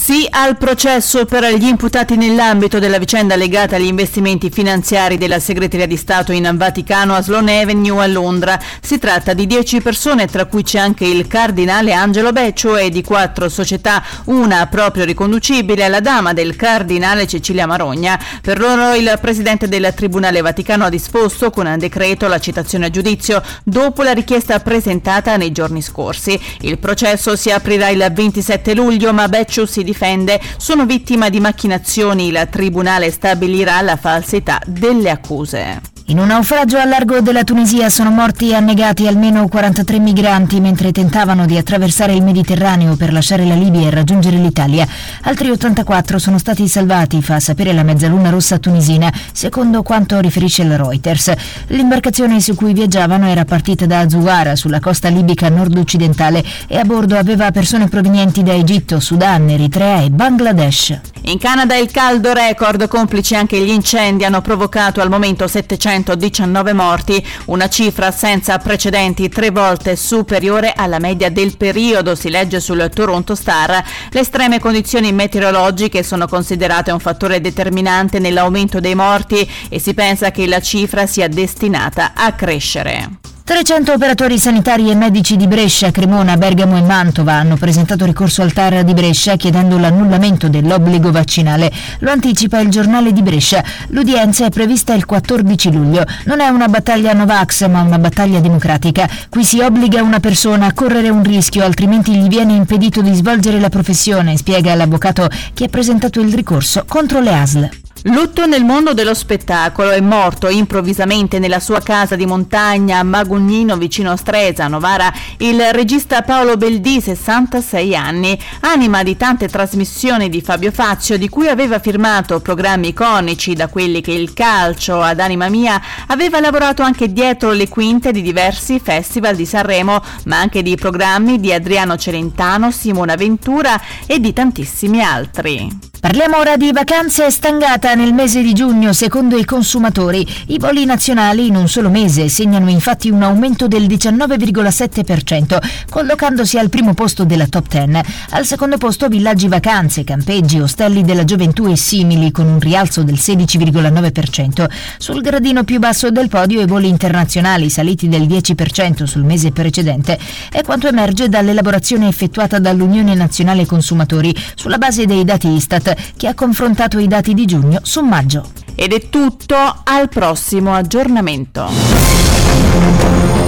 Sì al processo per gli imputati nell'ambito della vicenda legata agli investimenti finanziari della segreteria di Stato in Vaticano a Sloan Avenue a Londra. Si tratta di 10 persone, tra cui c'è anche il cardinale Angelo Beccio e di quattro società, una proprio riconducibile alla dama del cardinale Cecilia Marogna. Per loro il presidente del Tribunale Vaticano ha disposto con un decreto la citazione a giudizio dopo la richiesta presentata nei giorni scorsi. Il processo si aprirà il 27 luglio, ma Beccio si difende sono vittima di macchinazioni. Il tribunale stabilirà la falsità delle accuse. In un naufragio al largo della Tunisia sono morti e annegati almeno 43 migranti mentre tentavano di attraversare il Mediterraneo per lasciare la Libia e raggiungere l'Italia. Altri 84 sono stati salvati, fa sapere la Mezzaluna Rossa tunisina, secondo quanto riferisce la Reuters. L'imbarcazione su cui viaggiavano era partita da Zuwara, sulla costa libica nord-occidentale, e a bordo aveva persone provenienti da Egitto, Sudan, Eritrea e Bangladesh. In Canada il caldo record, complici anche gli incendi, hanno provocato al momento 700 119 morti, una cifra senza precedenti tre volte superiore alla media del periodo, si legge sul Toronto Star. Le estreme condizioni meteorologiche sono considerate un fattore determinante nell'aumento dei morti e si pensa che la cifra sia destinata a crescere. 300 operatori sanitari e medici di Brescia, Cremona, Bergamo e Mantova hanno presentato ricorso al TAR di Brescia chiedendo l'annullamento dell'obbligo vaccinale. Lo anticipa il giornale di Brescia. L'udienza è prevista il 14 luglio. Non è una battaglia Novax, ma una battaglia democratica. Qui si obbliga una persona a correre un rischio, altrimenti gli viene impedito di svolgere la professione, spiega l'avvocato che ha presentato il ricorso contro le ASL. Lutto nel mondo dello spettacolo. È morto improvvisamente nella sua casa di montagna a Magugnino vicino a Stresa, Novara, il regista Paolo Beldì, 66 anni, anima di tante trasmissioni di Fabio Fazio, di cui aveva firmato programmi iconici, da quelli che il calcio ad Anima Mia, aveva lavorato anche dietro le quinte di diversi festival di Sanremo, ma anche di programmi di Adriano Celentano, Simona Ventura e di tantissimi altri. Parliamo ora di vacanze stangata nel mese di giugno secondo i consumatori. I voli nazionali in un solo mese segnano infatti un aumento del 19,7%, collocandosi al primo posto della top 10. Al secondo posto villaggi vacanze, campeggi, ostelli della gioventù e simili con un rialzo del 16,9%. Sul gradino più basso del podio i voli internazionali saliti del 10% sul mese precedente. È quanto emerge dall'elaborazione effettuata dall'Unione Nazionale Consumatori sulla base dei dati Istat che ha confrontato i dati di giugno su maggio. Ed è tutto al prossimo aggiornamento.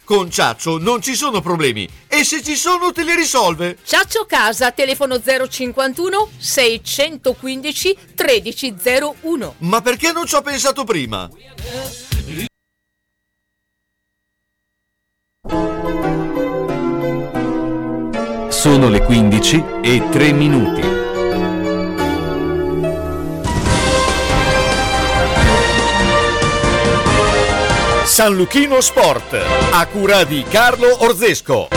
Con Ciaccio non ci sono problemi. E se ci sono, te li risolve. Ciaccio Casa, telefono 051 615 1301. Ma perché non ci ho pensato prima? Sono le 15 e 3 minuti. San Luchino Sport, a cura di Carlo Orzesco.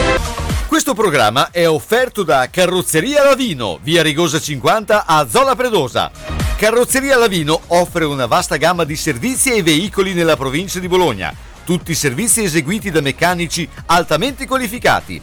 Questo programma è offerto da Carrozzeria Lavino, via Rigosa 50 a Zola Predosa. Carrozzeria Lavino offre una vasta gamma di servizi e veicoli nella provincia di Bologna. Tutti servizi eseguiti da meccanici altamente qualificati.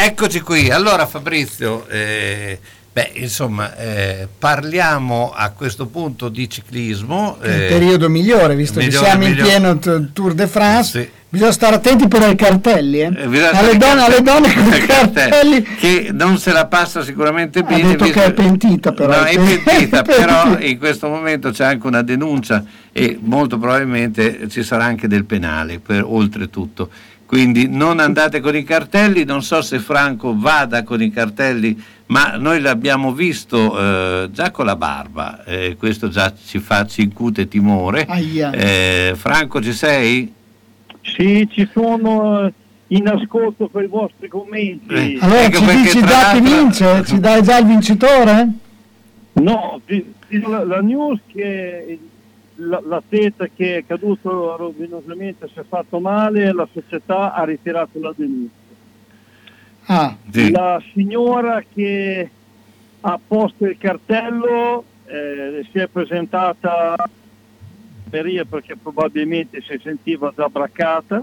Eccoci qui, allora Fabrizio, eh, beh, insomma, eh, parliamo a questo punto di ciclismo. È il eh, periodo migliore, visto migliore, che siamo in migliore. pieno t- Tour de France. Sì. Bisogna stare attenti però ai cartelli, eh. bisogna alle, donne, alle donne con i <laughs> cartelli, che non se la passa sicuramente Ha bene. detto visto- che è pentita però. No, è pentita, <laughs> però in questo momento c'è anche una denuncia e molto probabilmente ci sarà anche del penale, per, oltretutto. Quindi non andate con i cartelli, non so se Franco vada con i cartelli, ma noi l'abbiamo visto eh, già con la barba, eh, questo già ci, fa, ci incute timore. Eh, Franco ci sei? Sì, ci sono eh, in ascolto per i vostri commenti. Allora Ecco ci dici già chi vince? Ci dai già il vincitore? No, la, la news che l'atleta che è caduto rovinosamente si è fatto male, la società ha ritirato la denuncia. Ah, La signora che ha posto il cartello eh, si è presentata per io perché probabilmente si sentiva già braccata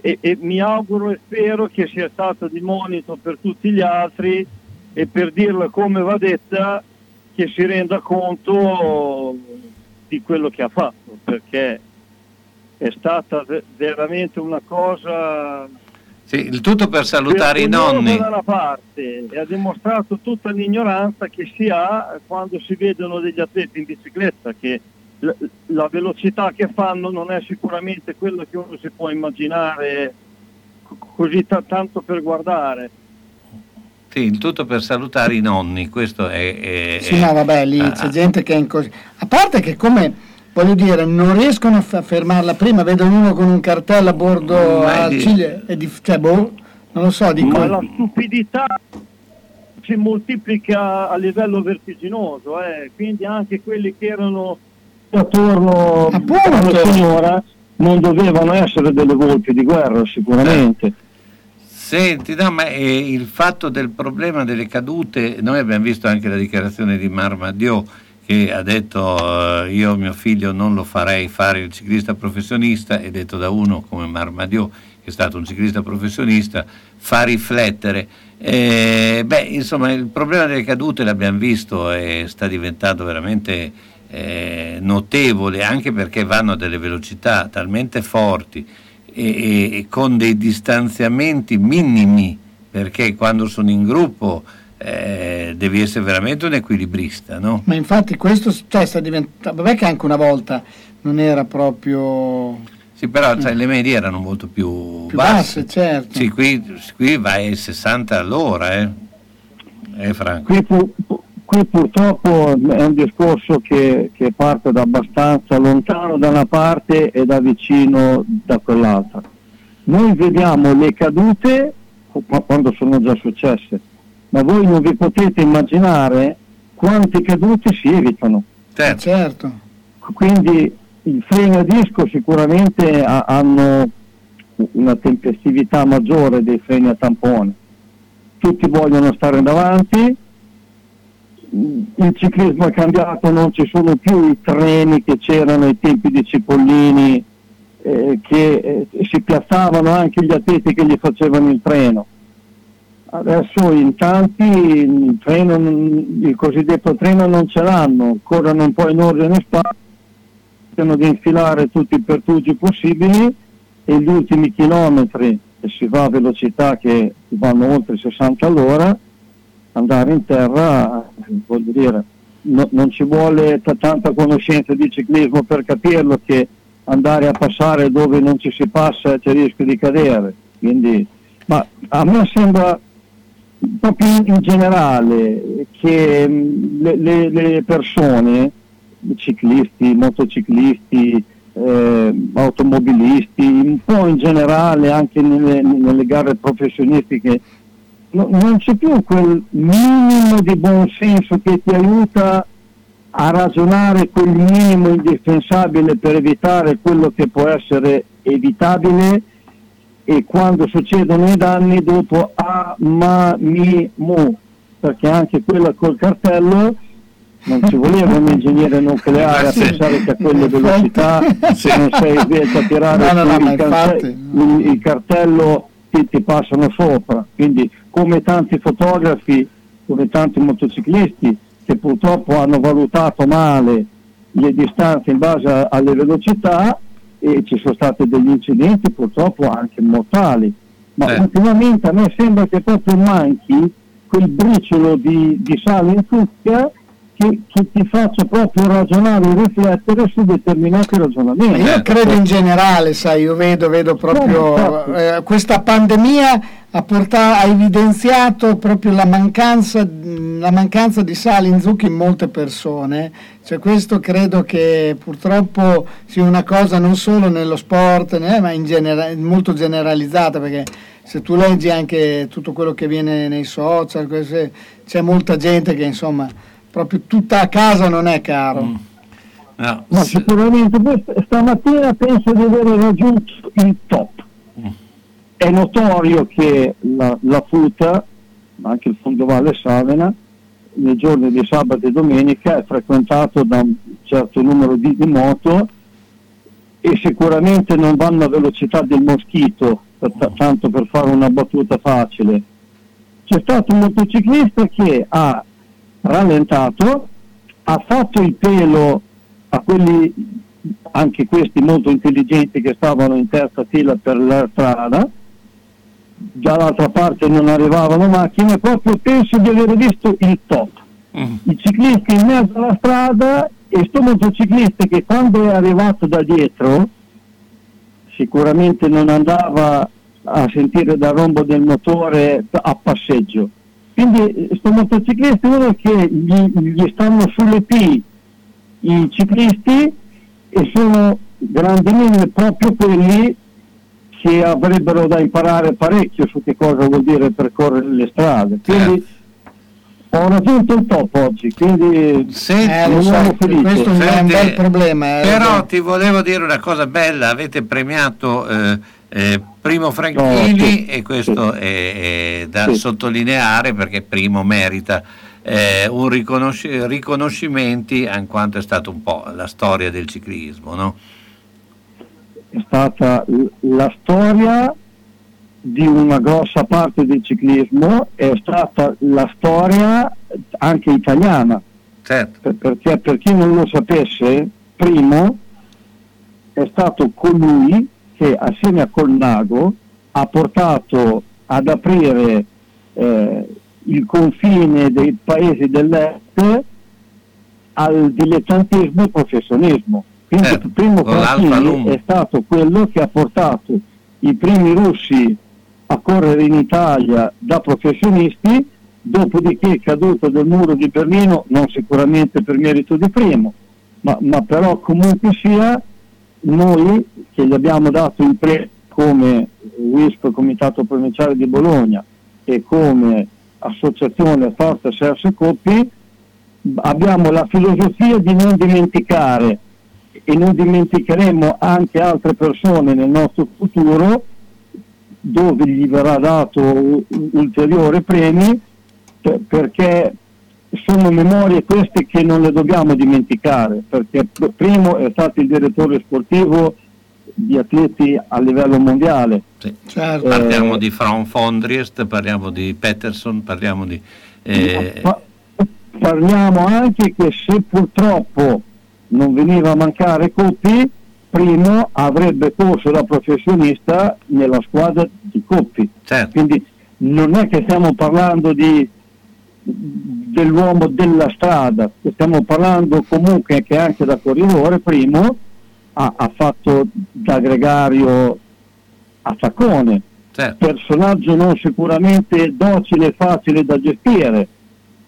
e, e mi auguro e spero che sia stata di monito per tutti gli altri e per dirla come va detta che si renda conto di quello che ha fatto perché è stata ve- veramente una cosa Sì, il tutto per salutare i nonni. da una parte e ha dimostrato tutta l'ignoranza che si ha quando si vedono degli atleti in bicicletta che l- la velocità che fanno non è sicuramente quello che uno si può immaginare co- così ta- tanto per guardare Sì, il tutto per salutare i nonni, questo è... è- sì, è- no, vabbè, lì ah, c'è gente che è in così. A parte che come, voglio dire, non riescono a fermarla prima, vedono uno con un cartello a bordo è a di- Cile, e di, cioè, boh, non lo so, dico... ma la stupidità si moltiplica a livello vertiginoso eh. quindi anche quelli che erano attorno alla signora non dovevano essere delle volpi di guerra sicuramente Senti, no, ma eh, il fatto del problema delle cadute, noi abbiamo visto anche la dichiarazione di Marmadio che ha detto eh, io mio figlio non lo farei fare il ciclista professionista e detto da uno come Marmadio che è stato un ciclista professionista fa riflettere. Eh, beh, insomma, il problema delle cadute l'abbiamo visto e sta diventando veramente eh, notevole anche perché vanno a delle velocità talmente forti e, e- con dei distanziamenti minimi perché quando sono in gruppo eh, devi essere veramente un equilibrista, no? Ma infatti questo cioè, sta diventando... Vabbè che anche una volta non era proprio... Sì, però sai, le medie erano molto più, Più basse, certo. Sì, qui, qui vai ai 60 all'ora, eh? Eh, Franco. qui, pu- qui purtroppo è un discorso che, che parte da abbastanza lontano da una parte e da vicino da quell'altra noi vediamo le cadute qu- quando sono già successe ma voi non vi potete immaginare quanti caduti si evitano. Certo. certo. Quindi i freni a disco sicuramente ha- hanno una tempestività maggiore dei freni a tampone. Tutti vogliono stare davanti, il ciclismo è cambiato, non ci sono più i treni che c'erano ai tempi di Cipollini eh, che eh, si piazzavano anche gli atleti che gli facevano il treno. Adesso in tanti il, treno, il cosiddetto treno non ce l'hanno, corrono un po' in ordine spazio, cercano di infilare tutti i pertugi possibili e gli ultimi chilometri, e si va a velocità che vanno oltre 60 all'ora, andare in terra, voglio dire, no- non ci vuole t- tanta conoscenza di ciclismo per capirlo che andare a passare dove non ci si passa c'è rischio di cadere. Quindi, ma a me sembra proprio in, generale che mh, le, le- le persone, ciclisti, motociclisti, eh, automobilisti, un po' in generale anche nelle, nelle gare professionistiche, no- non c'è più quel minimo di buonsenso che ti aiuta a ragionare quel minimo indispensabile per evitare quello che può essere evitabile e quando succedono i danni dopo a ma mi mu. Perché anche quella col cartello non ci voleva un ingegnere nucleare a pensare che a quelle velocità se non sei riesci a tirare No, no, no, il, infatti, il- il cartello ti, ti passano sopra quindi come tanti fotografi come tanti motociclisti che purtroppo hanno valutato male le distanze in base a- alle velocità e ci sono stati degli incidenti purtroppo anche mortali. Ma Eh. ultimamente a me sembra che proprio manchi quel briciolo di, di sale in zucca che, che ti faccia proprio ragionare e riflettere su determinati ragionamenti. Io credo in generale, sai, io vedo, vedo proprio eh, questa pandemia ha, portato, ha evidenziato proprio la mancanza, la mancanza di sale in zucchi in molte persone. Cioè, questo credo che purtroppo sia una cosa non solo nello sport, né, ma in genera- molto generalizzata, perché se tu leggi anche tutto quello che viene nei social, c'è molta gente che insomma proprio tutta a casa non è caro. No. Ma sicuramente questa- stamattina penso di aver raggiunto il top. È notorio che la, la FUTA, ma anche il Fondovalle Savena, nei giorni di sabato e domenica è frequentato da un certo numero di, di moto e sicuramente non vanno a velocità del moschito, t- t- tanto per fare una battuta facile. C'è stato un motociclista che ha rallentato, ha fatto il pelo a quelli, anche questi molto intelligenti che stavano in terza fila per la strada, dall'altra parte non arrivavano macchine, proprio penso di aver visto il top. I ciclisti in mezzo alla strada e sto motociclista che quando è arrivato da dietro sicuramente non andava a sentire dal rombo del motore a passeggio. Quindi questo motociclista è uno che gli, gli stanno sulle P i ciclisti e sono grandi mille proprio quelli che avrebbero da imparare parecchio su che cosa vuol dire percorrere le strade. Quindi ho raggiunto il top oggi, quindi Eh, lo un so, uomo felice. questo è un Senti, bel problema. eh. Però ti volevo dire una cosa bella, avete premiato eh, eh, Primo Franchini No, sì, e questo è, è da Sì. sottolineare perché Primo merita eh, un riconosci- riconoscimenti in quanto è stato un po' la storia del ciclismo, no? è stata la storia di una grossa parte del ciclismo, è stata la storia anche italiana. Certo. Per- perché per chi non lo sapesse, Primo è stato colui che assieme a Colnago ha portato ad aprire eh, il confine dei paesi dell'est al dilettantismo e professionismo. Quindi Certo, il primo Lum. è stato quello che ha portato i primi russi a correre in Italia da professionisti, dopodiché caduto del muro di Berlino, non sicuramente per merito di primo, ma, ma però comunque sia noi che gli abbiamo dato il pre come WISP Comitato Provinciale di Bologna e come associazione Forza Serse Coppi abbiamo la filosofia di non dimenticare e non dimenticheremo anche altre persone nel nostro futuro dove gli verrà dato ulteriore premi per- perché sono memorie queste che non le dobbiamo dimenticare perché pr- primo è stato il direttore sportivo di atleti a livello mondiale Certo. Parliamo di From Fondriest, parliamo di Peterson, parliamo di... eh, Ma parliamo anche che se purtroppo non veniva a mancare Coppi, primo avrebbe corso da professionista nella squadra di Coppi. Certo. Quindi non è che stiamo parlando di, dell'uomo della strada, stiamo parlando comunque che anche da corridore primo ha, ha fatto da gregario a Saccone, personaggio non sicuramente docile e facile da gestire.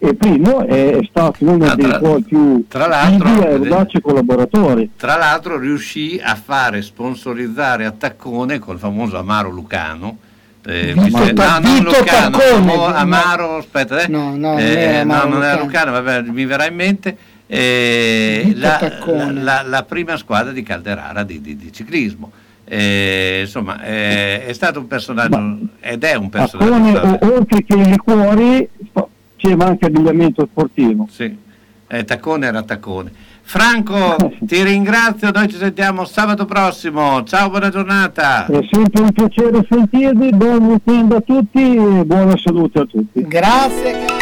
E primo è, è stato uno Ah, dei suoi più tra l'altro, vivi e audaci collaboratori. Tra l'altro riuscì a fare sponsorizzare Attaccone col famoso Amaro Lucano. Eh, Vito Ta- no, non Lucano, Taccone, Amo- no. Amaro, aspetta, eh. No, no, non Eh, Amaro no, non era Lucano. Lucano, vabbè, mi verrà in mente. eh, la, la- la- prima squadra di Calderara di, di- di ciclismo. Eh, insomma, eh, è stato un personaggio ed è un personaggio. Taccone, o- oltre che i liquori, faceva anche abbigliamento sportivo. Sì, eh, Taccone era Taccone. Franco, ti ringrazio, noi ci sentiamo sabato prossimo. Ciao, buona giornata. È sempre un piacere sentirvi, buon weekend a tutti e buona salute a tutti. Grazie.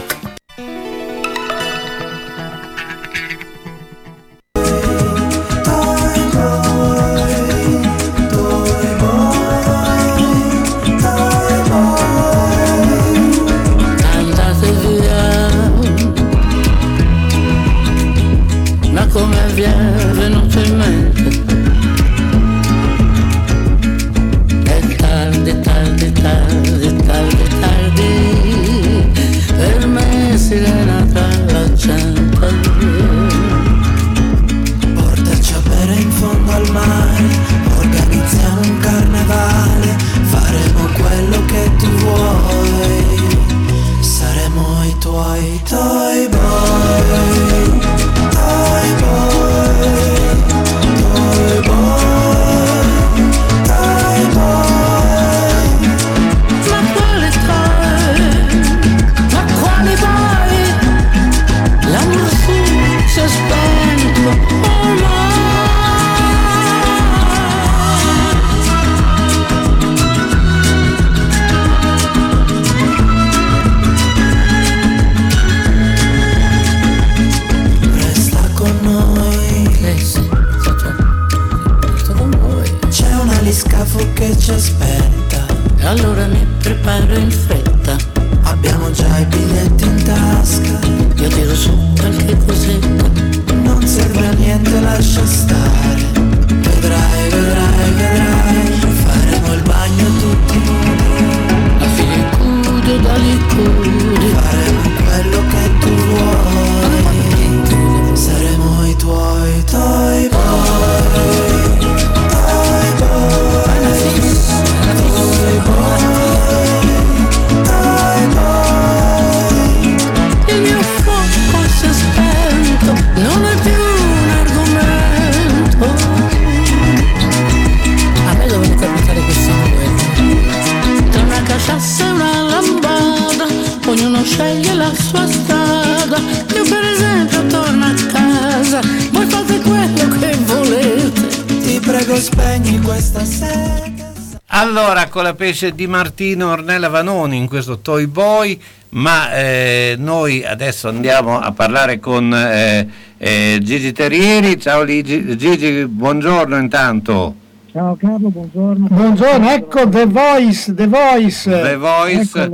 Pesce di Martino Ornella Vanoni in questo Toy Boy, ma eh, noi adesso andiamo a parlare con eh, eh, Gigi Terrieri. Ciao Gigi, Gigi, buongiorno intanto. Ciao Carlo, buongiorno. Buongiorno, ecco The Voice, The Voice. The Voice.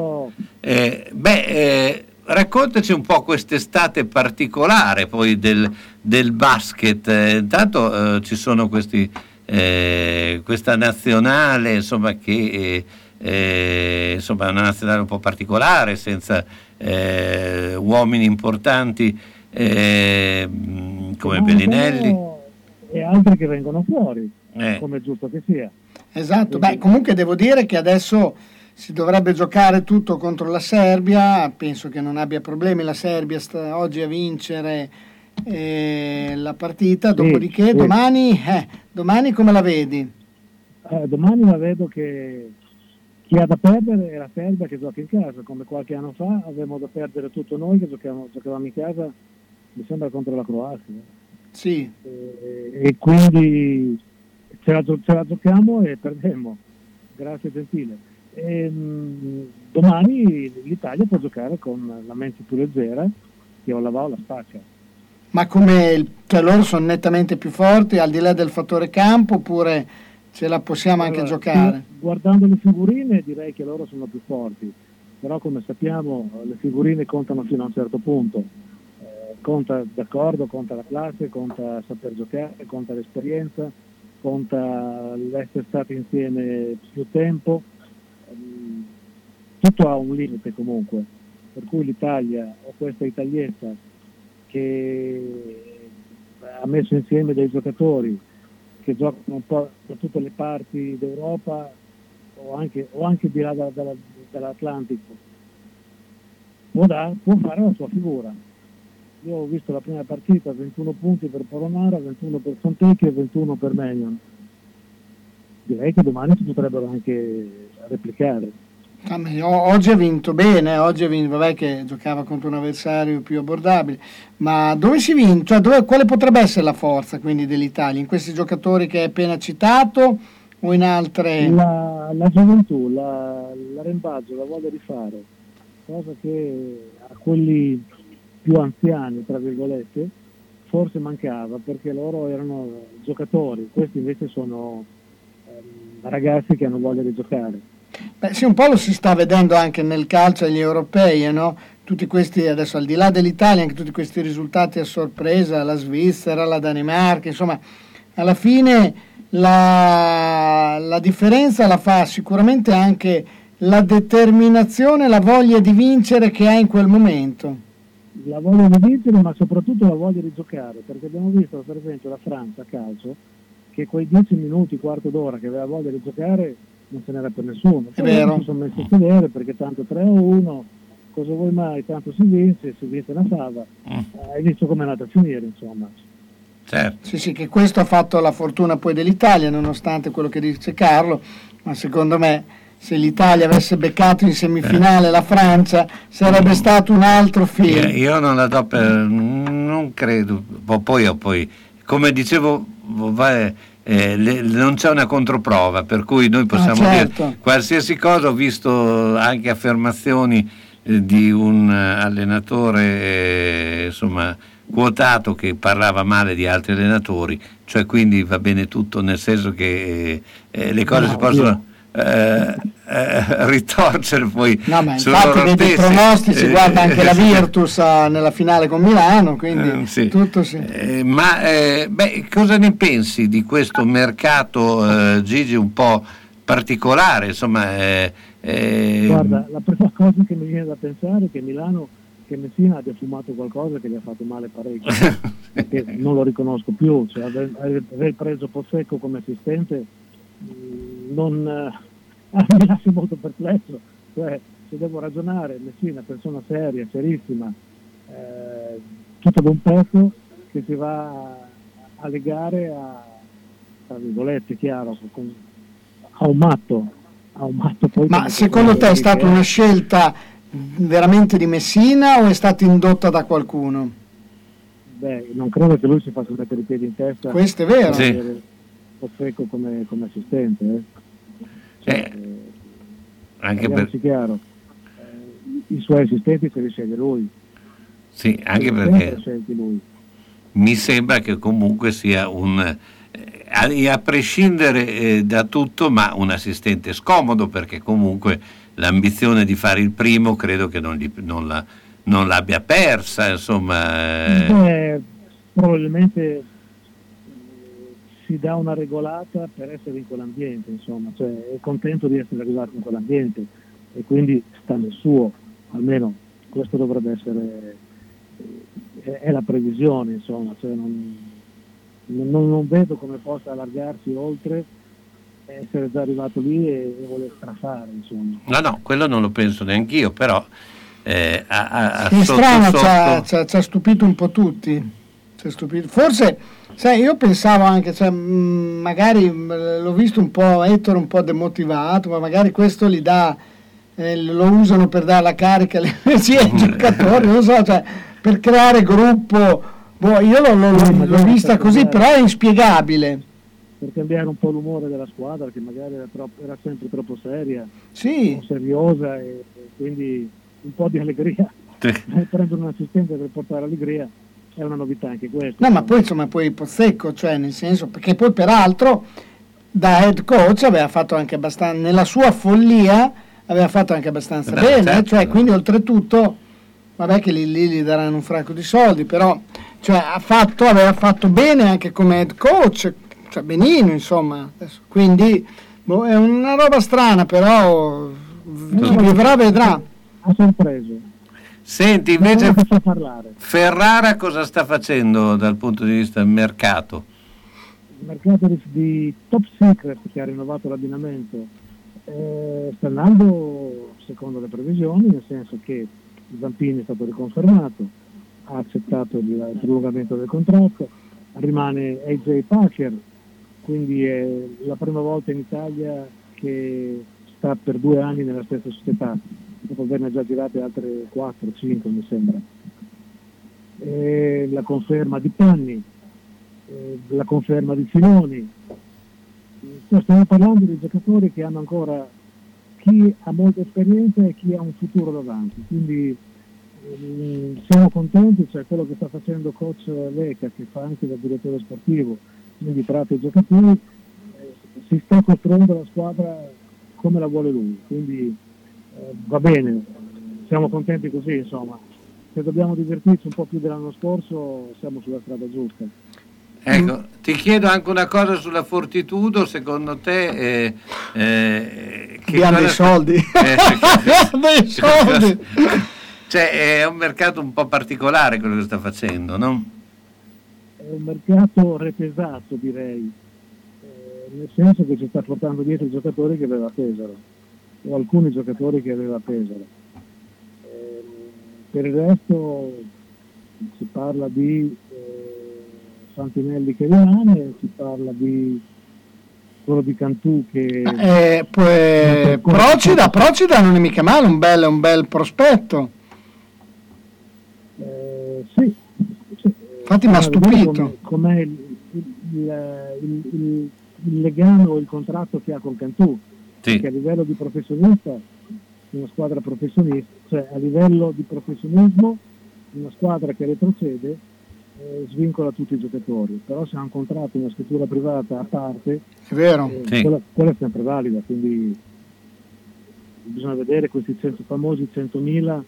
Eh, beh, eh, raccontaci un po' quest'estate particolare poi del, del basket. Eh, intanto eh, ci sono questi, eh, questa nazionale insomma, che eh, eh, insomma, è una nazionale un po' particolare, senza eh, uomini importanti eh, come Bellinelli. E altri che vengono fuori, Eh. come è giusto che sia. Esatto, beh, comunque devo dire che adesso si dovrebbe giocare tutto contro la Serbia, penso che non abbia problemi la Serbia sta oggi a vincere eh, la partita, dopodiché sì. domani, eh, domani come la vedi? Eh, domani la vedo che chi ha da perdere è la Serbia che gioca in casa, come qualche anno fa avevamo da perdere tutto noi che giocavamo, giocavamo in casa, mi sembra contro la Croazia. Sì. E, e quindi ce la, ce la giochiamo e perdemmo. Grazie gentile. E, mh, domani l'Italia può giocare con la mente più leggera che o la va o la spaccia. Ma come il- cioè, loro sono nettamente più forti al di là del fattore campo oppure ce la possiamo anche Allora, giocare? sì, Guardando le figurine direi che loro sono più forti, però come sappiamo le figurine contano fino a un certo punto. Eh, conta d'accordo, conta la classe, conta saper giocare, conta l'esperienza, conta l'essere stati insieme più tempo. Ehm, Tutto ha un limite comunque, per cui l'Italia o questa italietta che ha messo insieme dei giocatori che giocano un po' da tutte le parti d'Europa o anche, o anche di là da- dalla- dall'Atlantico, può, da- può fare la sua figura. Io ho visto la prima partita, 21 punti per Polonara, 21 per Fontecchi e 21 per Menion. Direi che domani si potrebbero anche replicare. Oggi ha vinto bene, oggi ha vinto, vabbè che giocava contro un avversario più abbordabile, ma dove si vince? Cioè, dove- quale potrebbe essere la forza quindi dell'Italia? In questi giocatori che hai appena citato o in altre? La, la gioventù, la, l'arembaggio, la voglia di fare, cosa che a quelli più anziani, tra virgolette, forse mancava perché loro erano giocatori, questi invece sono ehm, ragazzi che hanno voglia di giocare. Beh, sì, un po' lo si sta vedendo anche nel calcio agli europei, eh, no? Tutti questi, adesso al di là dell'Italia, anche tutti questi risultati a sorpresa, la Svizzera, la Danimarca, insomma, alla fine la, la differenza la fa sicuramente anche la determinazione, la voglia di vincere che hai in quel momento. La voglia di vincere ma soprattutto la voglia di giocare, perché abbiamo visto per esempio la Francia a calcio che quei 10 minuti, quarto d'ora che aveva voglia di giocare non ce n'era per nessuno. È vero. Si sono messi a sedere perché tanto 3 a 1, cosa vuoi mai, tanto si vince, si vince una fava. Mm. Eh, Hai visto come è andata a finire, insomma. Sì, sì, che questo ha fatto la fortuna poi dell'Italia, nonostante quello che dice Carlo, ma secondo me se l'Italia avesse beccato in semifinale la Francia sarebbe stato un altro film. io non la do per. non credo. Po- Poi, poi come dicevo, va- eh, le- non c'è una controprova, per cui noi possiamo Ah, certo. dire qualsiasi cosa. Ho visto anche affermazioni eh, di un eh, allenatore eh, insomma quotato che parlava male di altri allenatori, cioè quindi va bene tutto nel senso che eh, eh, le cose No, si possono eh, eh, ritorcere poi No, ma su infatti loro vedi i stessi. pronostici, si Eh, guarda anche la sì. Virtus nella finale con Milano, quindi Eh, sì. tutto sì. Eh, ma eh, beh, cosa ne pensi di questo mercato, eh, Gigi, un po' particolare? Insomma, eh, eh, Guarda, la prima cosa che mi viene da pensare è che Milano, che Messina abbia fumato qualcosa che gli ha fatto male parecchio, <laughs> perché non lo riconosco più, cioè aver, aver preso Possecco come assistente mh, non eh, <laughs> mi lascia molto perplesso, cioè se devo ragionare, Messina, persona seria, serissima, eh, tutto da un pezzo che si va a legare a, tra virgolette, chiaro, con- a un matto, a un matto poi Ma secondo te è stata che una scelta veramente di Messina o è stata indotta da qualcuno? Beh, non credo che lui si faccia mettere i piedi in testa. Questo è vero. Sì. Pozzecco come, come assistente. eh. Cioè, anche per, chiaro, eh, i suoi assistenti se li sceglie lui. sì, anche perché mi sembra che comunque sia un, eh, a, prescindere eh, da tutto, ma un assistente scomodo perché comunque l'ambizione di fare il primo credo che non, gli- non la- non l'abbia persa, insomma. eh. Beh, probabilmente eh, si dà una regolata per essere in quell'ambiente, insomma, cioè è contento di essere arrivato in quell'ambiente e quindi sta nel suo, almeno questo dovrebbe essere, eh, è, è la previsione, insomma, cioè non, non- non vedo come possa allargarsi oltre essere già arrivato lì e, e voler strafare, insomma. No, no, quello non lo penso neanch'io, però eh, a, a- a È sotto strano, sotto- ci ha- ci ha- ci ha stupito un po' tutti. Ci ha stupito. Forse, sai, io pensavo anche, cioè, mh, magari mh, l'ho visto un po' Ettore un po' demotivato, ma magari questo gli dà, eh, lo usano per dare la carica all'energia <laughs> ai giocatori, non so, cioè, per creare gruppo. Boh, io l'ho, l'ho- l'ho vista così, però è inspiegabile. per cambiare un po' l'umore della squadra che magari era, troppo- era sempre troppo seria, Sì. seriosa e, e quindi un po' di allegria. Sì. <laughs> Prendere un assistente per portare allegria è una novità anche questa. No, ma poi insomma poi Pozzecco, cioè nel senso, perché poi peraltro da head coach aveva fatto anche abbastanza, nella sua follia aveva fatto anche abbastanza Beh, bene, certo. cioè quindi oltretutto, vabbè che lì, lì gli daranno un fracco di soldi, però cioè, ha fatto, aveva fatto bene anche come head coach, cioè benino insomma, adesso, quindi boh, è una roba strana però chi vivrà vedrà. Ha sorpreso. Senti, invece. Ferrara cosa sta facendo dal punto di vista del mercato? Il mercato di, Top Secret che ha rinnovato l'abbinamento eh, sta andando secondo le previsioni, nel senso che Zampini è stato riconfermato, ha accettato il, il prolungamento del contratto, rimane AJ Parker, quindi è la prima volta in Italia che sta per due anni nella stessa società, dopo averne già girate altre 4-5 mi sembra. E la conferma di Panni, la conferma di. Cioè, stiamo parlando di giocatori che hanno ancora chi ha molta esperienza e chi ha un futuro davanti. Quindi ehm, siamo contenti, cioè quello che sta facendo coach Leca, che fa anche da direttore sportivo, quindi tratta i giocatori, si sta costruendo la squadra come la vuole lui. Quindi eh, va bene, siamo contenti così, insomma. Se dobbiamo divertirci un po' più dell'anno scorso, siamo sulla strada giusta. Ecco, ti chiedo anche una cosa sulla Fortitudo, secondo te... Eh, eh, che Abbiamo dei cosa- soldi. Eh, dei soldi. <laughs> <laughs> <laughs> cioè, è un mercato un po' particolare quello che sta facendo, no? È un mercato repesato, direi, eh, nel senso che ci sta portando dietro i giocatori che aveva a Pesaro, o alcuni giocatori che aveva Pesaro. Eh, per il resto si parla di eh, Santinelli che rimane, si parla di quello di Cantù che... Eh, poi, Procida, Procida non è mica male, un bel, un bel prospetto. Eh, sì, Infatti mi ha stupito. Com'è il, il- il- il- il legame o il contratto che ha con Cantù? Perché a livello di professionista, una squadra professionista, cioè a livello di professionismo, una squadra che retrocede eh, svincola tutti i giocatori, però se ha un contratto, una scrittura privata a parte, È vero. eh, Sì. quella, quella è sempre valida, quindi bisogna vedere questi 100 famosi 100.000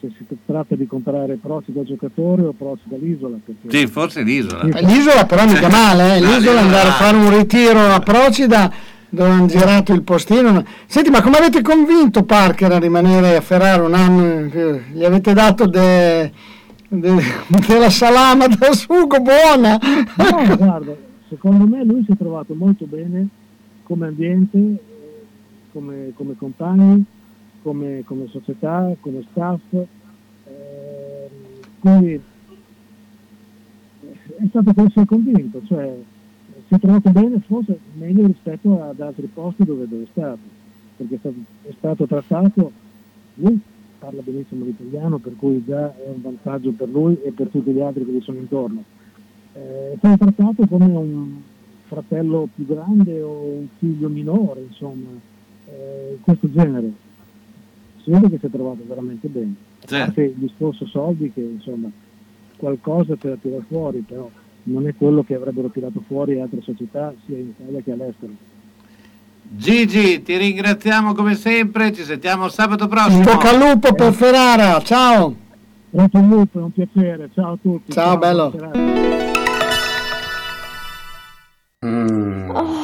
se si tratta di comprare Procida giocatore o Procida l'isola. Perché Sì, forse l'isola. L'isola però mica male, eh. L'isola andare a fare un ritiro a Procida dove hanno girato il postino. Senti, ma come avete convinto Parker a rimanere a Ferrari un anno? Gli avete dato de- de- della salama da sugo buona? No, guarda, secondo me lui si è trovato molto bene come ambiente, come, come compagni, come, come società, come staff. eh, quindi eh, è stato è convinto, cioè si è trovato bene forse meglio rispetto ad altri posti dove, dove è stato, perché è stato, è stato trattato, lui parla benissimo l'italiano, per cui già è un vantaggio per lui e per tutti gli altri che gli sono intorno eh, è stato trattato come un fratello più grande o un figlio minore, insomma, eh, questo genere. Si vede che si è trovato veramente bene. Certo. parte il discorso soldi che insomma qualcosa per tirare fuori, però non è quello che avrebbero tirato fuori altre società sia in Italia che all'estero. Gigi, ti ringraziamo come sempre, ci sentiamo sabato prossimo. In bocca al lupo per Ferrara, ciao! Pronto il lupo, è un piacere, ciao a tutti. Ciao, bello. buona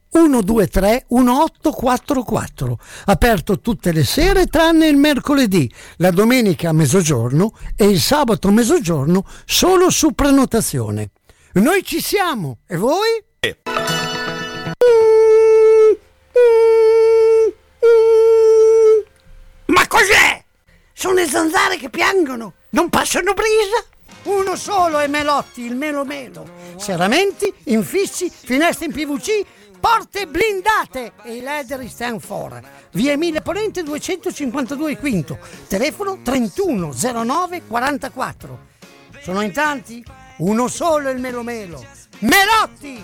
123 1844. Aperto tutte le sere tranne il mercoledì, la domenica a mezzogiorno e il sabato a mezzogiorno solo su prenotazione. Noi ci siamo e voi? Ma cos'è? Sono le zanzare che piangono, non passano brisa? Uno solo è Melotti, il Melo Melo. Serramenti, infissi, finestre in PVC, porte blindate e i leder stand for. Via Emile Ponente 252 Quinto, telefono 31 09 44. Sono in tanti? Uno solo il Melo Melo. Melotti!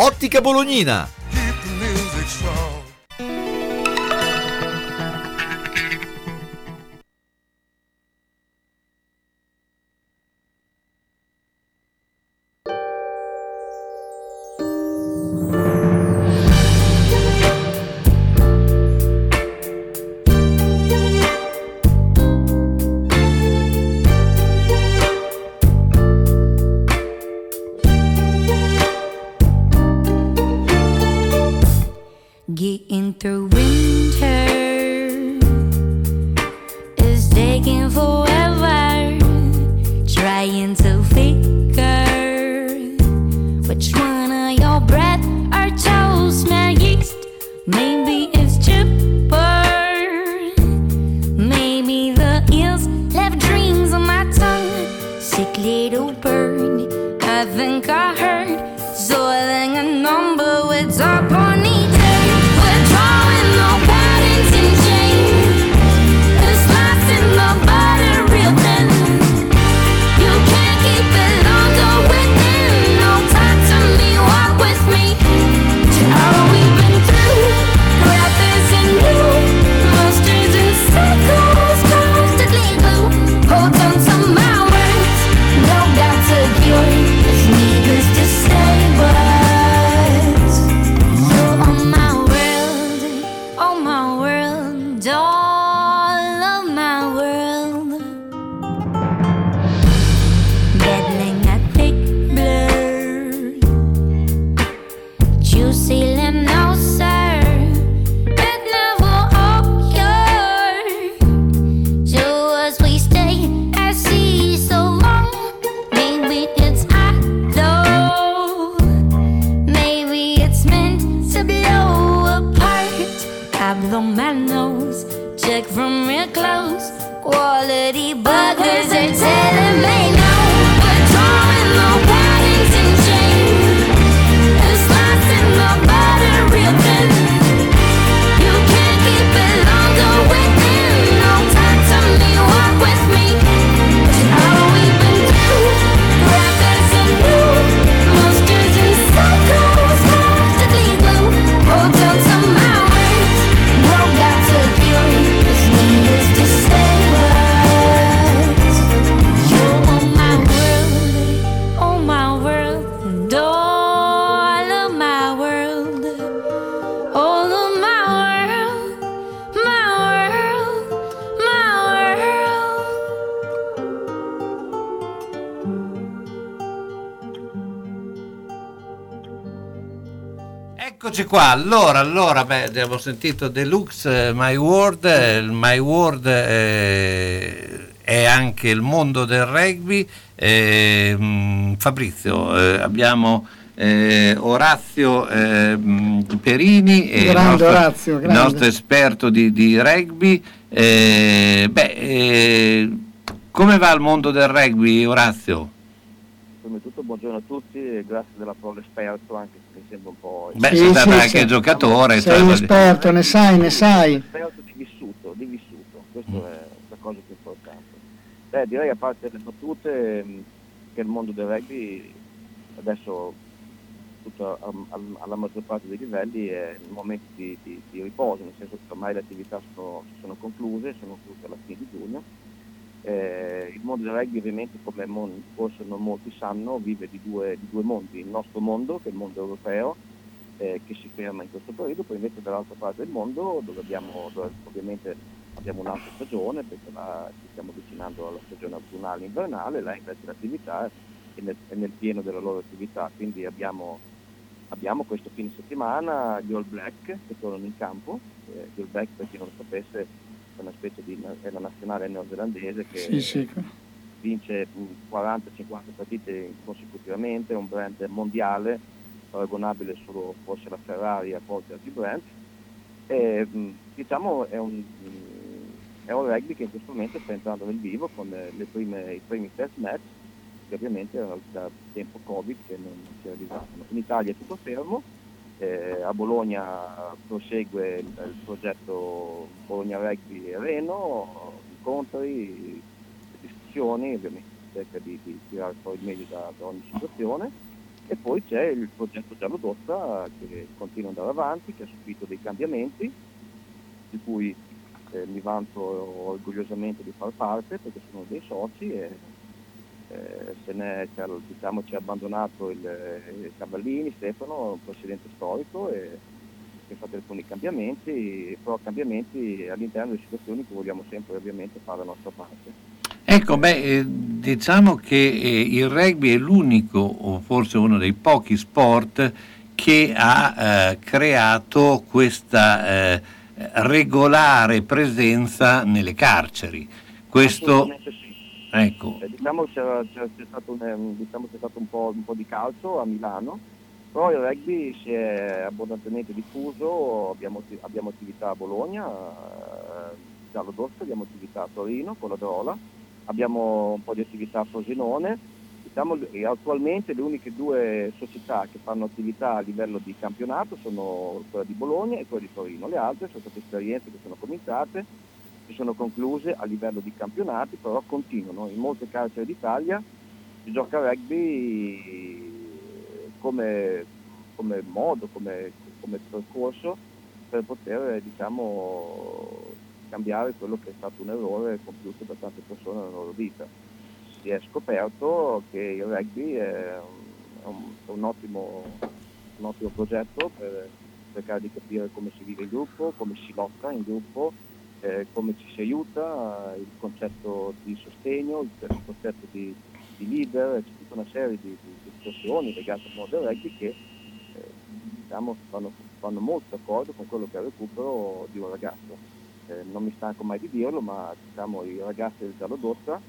Ottica Bolognina. Allora, allora beh, abbiamo sentito Deluxe eh, My World, eh, il My World eh, è anche il mondo del rugby. Eh, mh, Fabrizio, eh, abbiamo eh, Orazio eh, mh, Perini, eh, il Grande nostro, Orazio, nostro esperto di, di rugby. Eh, beh, eh, come va il mondo del rugby, Orazio? Prima di tutto buongiorno a tutti e grazie della parola esperto anche se mi sembra un po'... Beh, sei stato anche giocatore. Sei un esperto, ne sai, ne sai. Esperto di vissuto, di vissuto, questa è la cosa più importante. Beh, direi a parte le battute mh, che il mondo del rugby adesso tutto, alla maggior parte dei livelli è in momenti di, di- di riposo, nel senso che ormai le attività sono, sono concluse, sono concluse alla fine di giugno. Eh, il mondo del rugby ovviamente come mon- forse non molti sanno vive di due, di due mondi, il nostro mondo che è il mondo europeo eh, che si ferma in questo periodo, poi invece dall'altra parte del mondo dove abbiamo dove ovviamente abbiamo un'altra stagione perché la- ci stiamo avvicinando alla stagione autunnale invernale, là invece l'attività è nel, è nel pieno della loro attività, quindi abbiamo, abbiamo questo fine settimana gli All Black che tornano in campo, eh, gli All Black per chi non lo sapesse è una specie di è la nazionale neozelandese che Sì, sì. vince mh, 40-50 partite consecutivamente, è un brand mondiale, paragonabile solo forse alla Ferrari a volte altri brand. E, mh, diciamo è un, mh, è un rugby che in questo momento sta entrando nel vivo con eh, le prime- i primi test match che ovviamente erano da tempo Covid che non si realizzavano. In Italia è tutto fermo, eh, a Bologna prosegue il, progetto Bologna Rugby Reno, incontri, discussioni, ovviamente cerca di, di tirare fuori il meglio da, da ogni situazione. E poi c'è il progetto Giallo Dossa che continua ad andare avanti, che ha subito dei cambiamenti, di cui eh, mi vanto orgogliosamente di far parte perché sono dei soci e eh, se ne ci ha, diciamo, ci ha abbandonato il, il Cavallini, Stefano, un presidente storico e che ha fatto alcuni cambiamenti, però cambiamenti all'interno di situazioni che vogliamo sempre ovviamente fare la nostra parte. Ecco, beh, eh, diciamo che eh, il rugby è l'unico, o forse uno dei pochi sport che ha eh, creato questa eh, regolare presenza nelle carceri. Questo. Ecco, Eh, diciamo c'era, c'era- c'è stato, un, ehm, diciamo c'è stato un, po', un po' di calcio a Milano, però il rugby si è abbondantemente diffuso, abbiamo, abbiamo attività a Bologna, eh, Giallo d'Orso, abbiamo attività a Torino con la Drola, abbiamo un po' di attività a Frosinone, diciamo, attualmente le uniche due società che fanno attività a livello di campionato sono quella di Bologna e quella di Torino, le altre sono state esperienze che sono cominciate, si sono concluse a livello di campionati, però continuano. In molte carceri d'Italia si gioca rugby come, come modo, come, come percorso per poter diciamo, cambiare quello che è stato un errore compiuto da tante persone nella loro vita. Si è scoperto che il rugby è un- è un ottimo, un ottimo progetto per cercare di capire come si vive in gruppo, come si lotta in gruppo, eh, come ci si aiuta, il concetto di sostegno, il, concetto di, di leader, c'è tutta una serie di, di- situazioni legate al mondo del rugby che eh, diciamo, vanno, vanno molto d'accordo con quello che è il recupero di un ragazzo. Eh, non mi stanco mai di dirlo, ma diciamo, i ragazzi del Giallo d'Ossa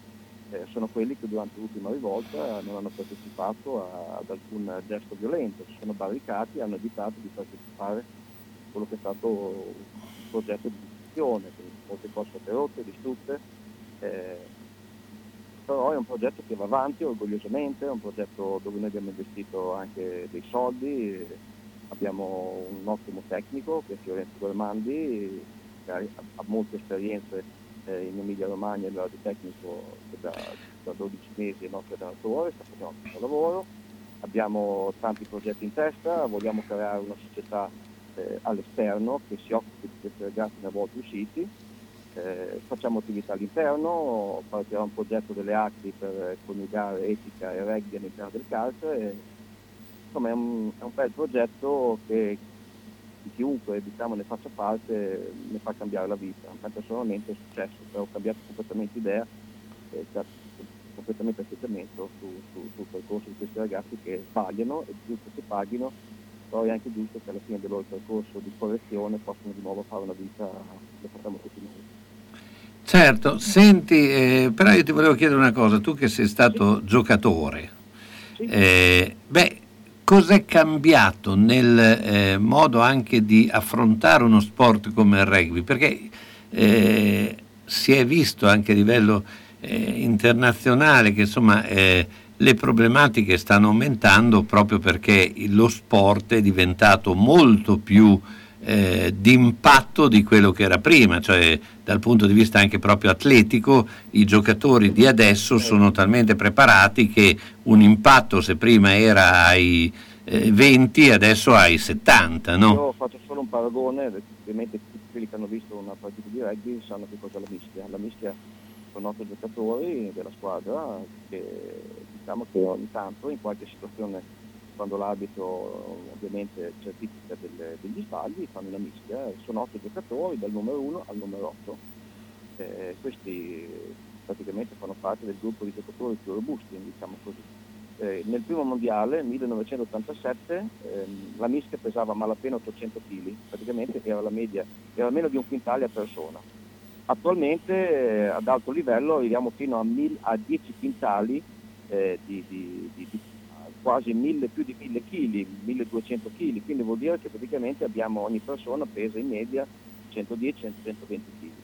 eh, sono quelli che durante l'ultima rivolta non hanno partecipato a- ad alcun gesto violento, si sono barricati e hanno evitato di partecipare a quello che è stato un progetto di quindi molte cose interrotte, distrutte. eh, però è un progetto che va avanti orgogliosamente, è un progetto dove noi abbiamo investito anche dei soldi, abbiamo un ottimo tecnico che è Fiorenzo Gormandi, che ha, ha molte esperienze eh, in Emilia Romagna livello di tecnico che da, da 12 mesi è nostro allenatore, sta facendo un ottimo lavoro, abbiamo tanti progetti in testa, vogliamo creare una società eh, all'esterno che si occupi di questi ragazzi una volta usciti, eh, facciamo attività all'interno, partirà un progetto delle ACRI per coniugare etica e rugby all'interno del calcio e insomma è un, è un bel progetto che chiunque diciamo, ne faccia parte ne fa cambiare la vita. Personalmente è successo, ho cambiato completamente idea e completamente atteggiamento su, su- sul percorso di questi ragazzi che sbagliano, è giusto che paghino, però è anche giusto che alla fine del loro percorso di correzione possano di nuovo fare una vita che facciamo tutti noi. Certo, senti, eh, però io ti volevo chiedere una cosa, tu che sei stato giocatore, eh, beh, cos'è cambiato nel eh, modo anche di affrontare uno sport come il rugby? Perché eh, si è visto anche a livello eh, internazionale che insomma eh, le problematiche stanno aumentando proprio perché lo sport è diventato molto più eh, di impatto di quello che era prima, cioè dal punto di vista anche proprio atletico i giocatori di adesso sono talmente preparati che un impatto se prima era ai eh, 20 adesso ai 70, no? Io faccio solo un paragone, ovviamente tutti quelli che hanno visto una partita di rugby sanno che cosa è la mischia. La mischia sono otto giocatori della squadra che diciamo che ogni tanto in qualche situazione quando l'arbitro ovviamente certifica delle- degli sbagli fanno una mischia, sono otto giocatori dal numero 1 al numero 8. Eh, questi praticamente fanno parte del gruppo di giocatori più robusti, diciamo così. Eh, nel primo mondiale, 1987, ehm, la mischia pesava malapena 800 kg, praticamente era la media, era meno di un quintale a persona. Attualmente eh, ad alto livello arriviamo fino a, mil- a 10 quintali eh, di, di- di- quasi 1000, più di 1000 kg, 1200 kg, quindi vuol dire che praticamente abbiamo ogni persona pesa in media 110-120 kg.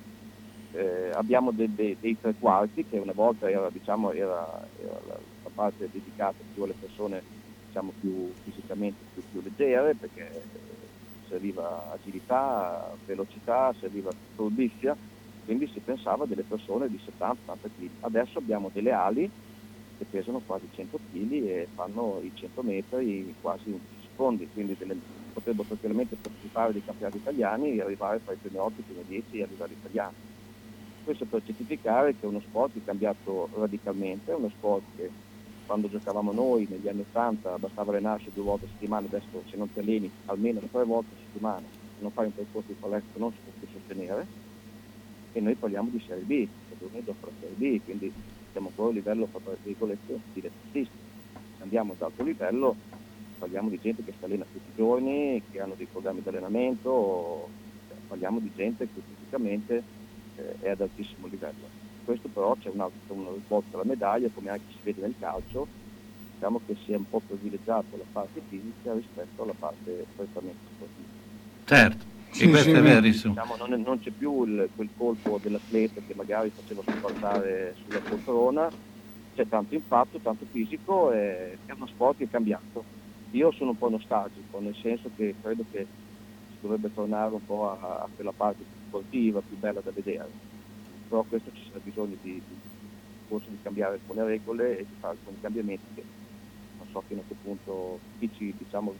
Eh, abbiamo de- de- dei tre quarti che una volta era, diciamo, era- era la, la parte dedicata più alle persone diciamo, più fisicamente più, più leggere perché serviva agilità, velocità, serviva furbizia, quindi si pensava delle persone di 70-80 kg. Adesso abbiamo delle ali che pesano quasi 100 kg e fanno i 100 metri quasi in 10 secondi, quindi delle- potrebbero tranquillamente partecipare dei campionati italiani e arrivare fra i primi 8 e i primi 10 a livello italiano. Questo per certificare che è uno sport che è cambiato radicalmente, è uno sport che quando giocavamo noi negli anni 80 bastava allenarsi due volte a settimana, adesso se non ti alleni almeno tre volte a settimana, se non fai un percorso di palestra non si può più sostenere e noi parliamo di Serie B, secondo me dopo la Serie B, quindi siamo ancora a livello, tra virgolette, dilettantistico. Andiamo ad alto livello parliamo di gente che si allena tutti i giorni, che hanno dei programmi di allenamento, parliamo di gente che fisicamente eh, è ad altissimo livello. Questo però c'è un altro uno risvolto alla medaglia, come anche si vede nel calcio, diciamo che si è un po' privilegiato la parte fisica rispetto alla parte prettamente sportiva. Certo, e questo è verissimo. Diciamo, non, è- non c'è più il- quel colpo dell'atleta che magari faceva sopportare sulla poltrona, c'è tanto impatto, tanto fisico e è uno sport che è cambiato. Io sono un po' nostalgico, nel senso che credo che si dovrebbe tornare un po' a, a quella parte più sportiva, più bella da vedere. Però questo ci sarà bisogno di, di- forse di cambiare alcune regole e di fare alcuni cambiamenti che non so fino a che punto chi ci, diciamo,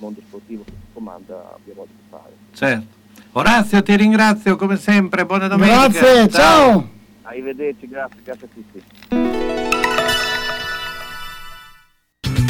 mondo sportivo che comanda abbia voglia di fare. Certo. Orazio, ti ringrazio come sempre, buona domenica. Grazie, ciao. Arrivederci, grazie, grazie a tutti.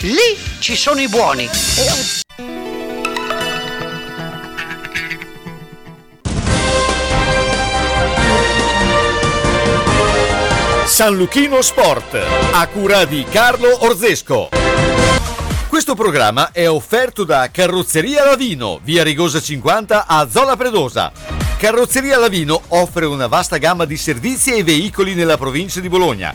Lì ci sono i buoni. San Luchino Sport, a cura di Carlo Orzesco. Questo programma è offerto da Carrozzeria Lavino, via Rigosa 50 a Zola Predosa. Carrozzeria Lavino offre una vasta gamma di servizi e veicoli nella provincia di Bologna.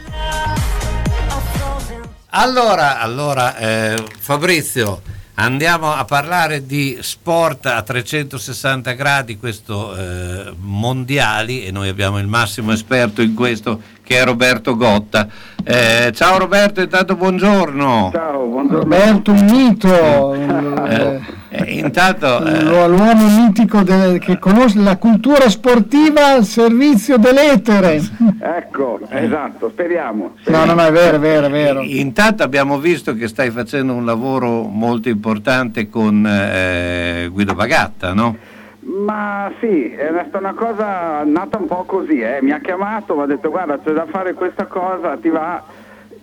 Allora, allora eh, Fabrizio, andiamo a parlare di sport a 360 gradi, questo eh, mondiali, e noi abbiamo il massimo esperto in questo che è Roberto Gotta. Eh, ciao Roberto, intanto buongiorno. Ciao, buongiorno. Roberto, un mito. Eh, eh, intanto eh, L'uomo mitico del- che conosce la cultura sportiva al servizio dell'etere. Ecco, esatto, speriamo. No, no, no, è vero, è vero, è vero. Intanto abbiamo visto che stai facendo un lavoro molto importante con eh, Guido Bagatta, no? Ma sì, è stata una cosa nata un po' così, eh. mi ha chiamato, mi ha detto guarda c'è da fare questa cosa, ti va?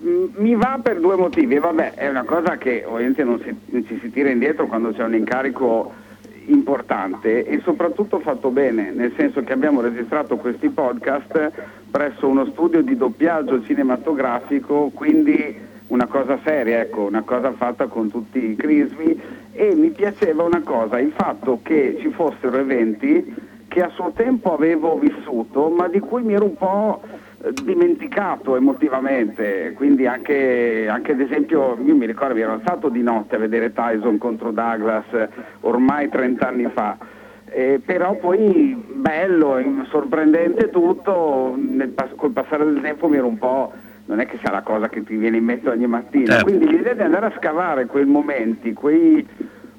Mi va per due motivi, vabbè è una cosa che ovviamente non, si- non ci si tira indietro quando c'è un incarico importante e soprattutto fatto bene, nel senso che abbiamo registrato questi podcast presso uno studio di doppiaggio cinematografico, quindi una cosa seria, ecco, una cosa fatta con tutti i crismi e mi piaceva una cosa, il fatto che ci fossero eventi che a suo tempo avevo vissuto, ma di cui mi ero un po' eh, dimenticato emotivamente, quindi anche, anche ad esempio, io mi ricordo mi ero alzato di notte a vedere Tyson contro Douglas ormai 30 anni fa. Eh, però poi bello, sorprendente tutto, nel col passare del tempo mi ero un po', non è che sia la cosa che ti viene in mente ogni mattina, Certo. quindi l'idea di andare a scavare quei momenti, quei,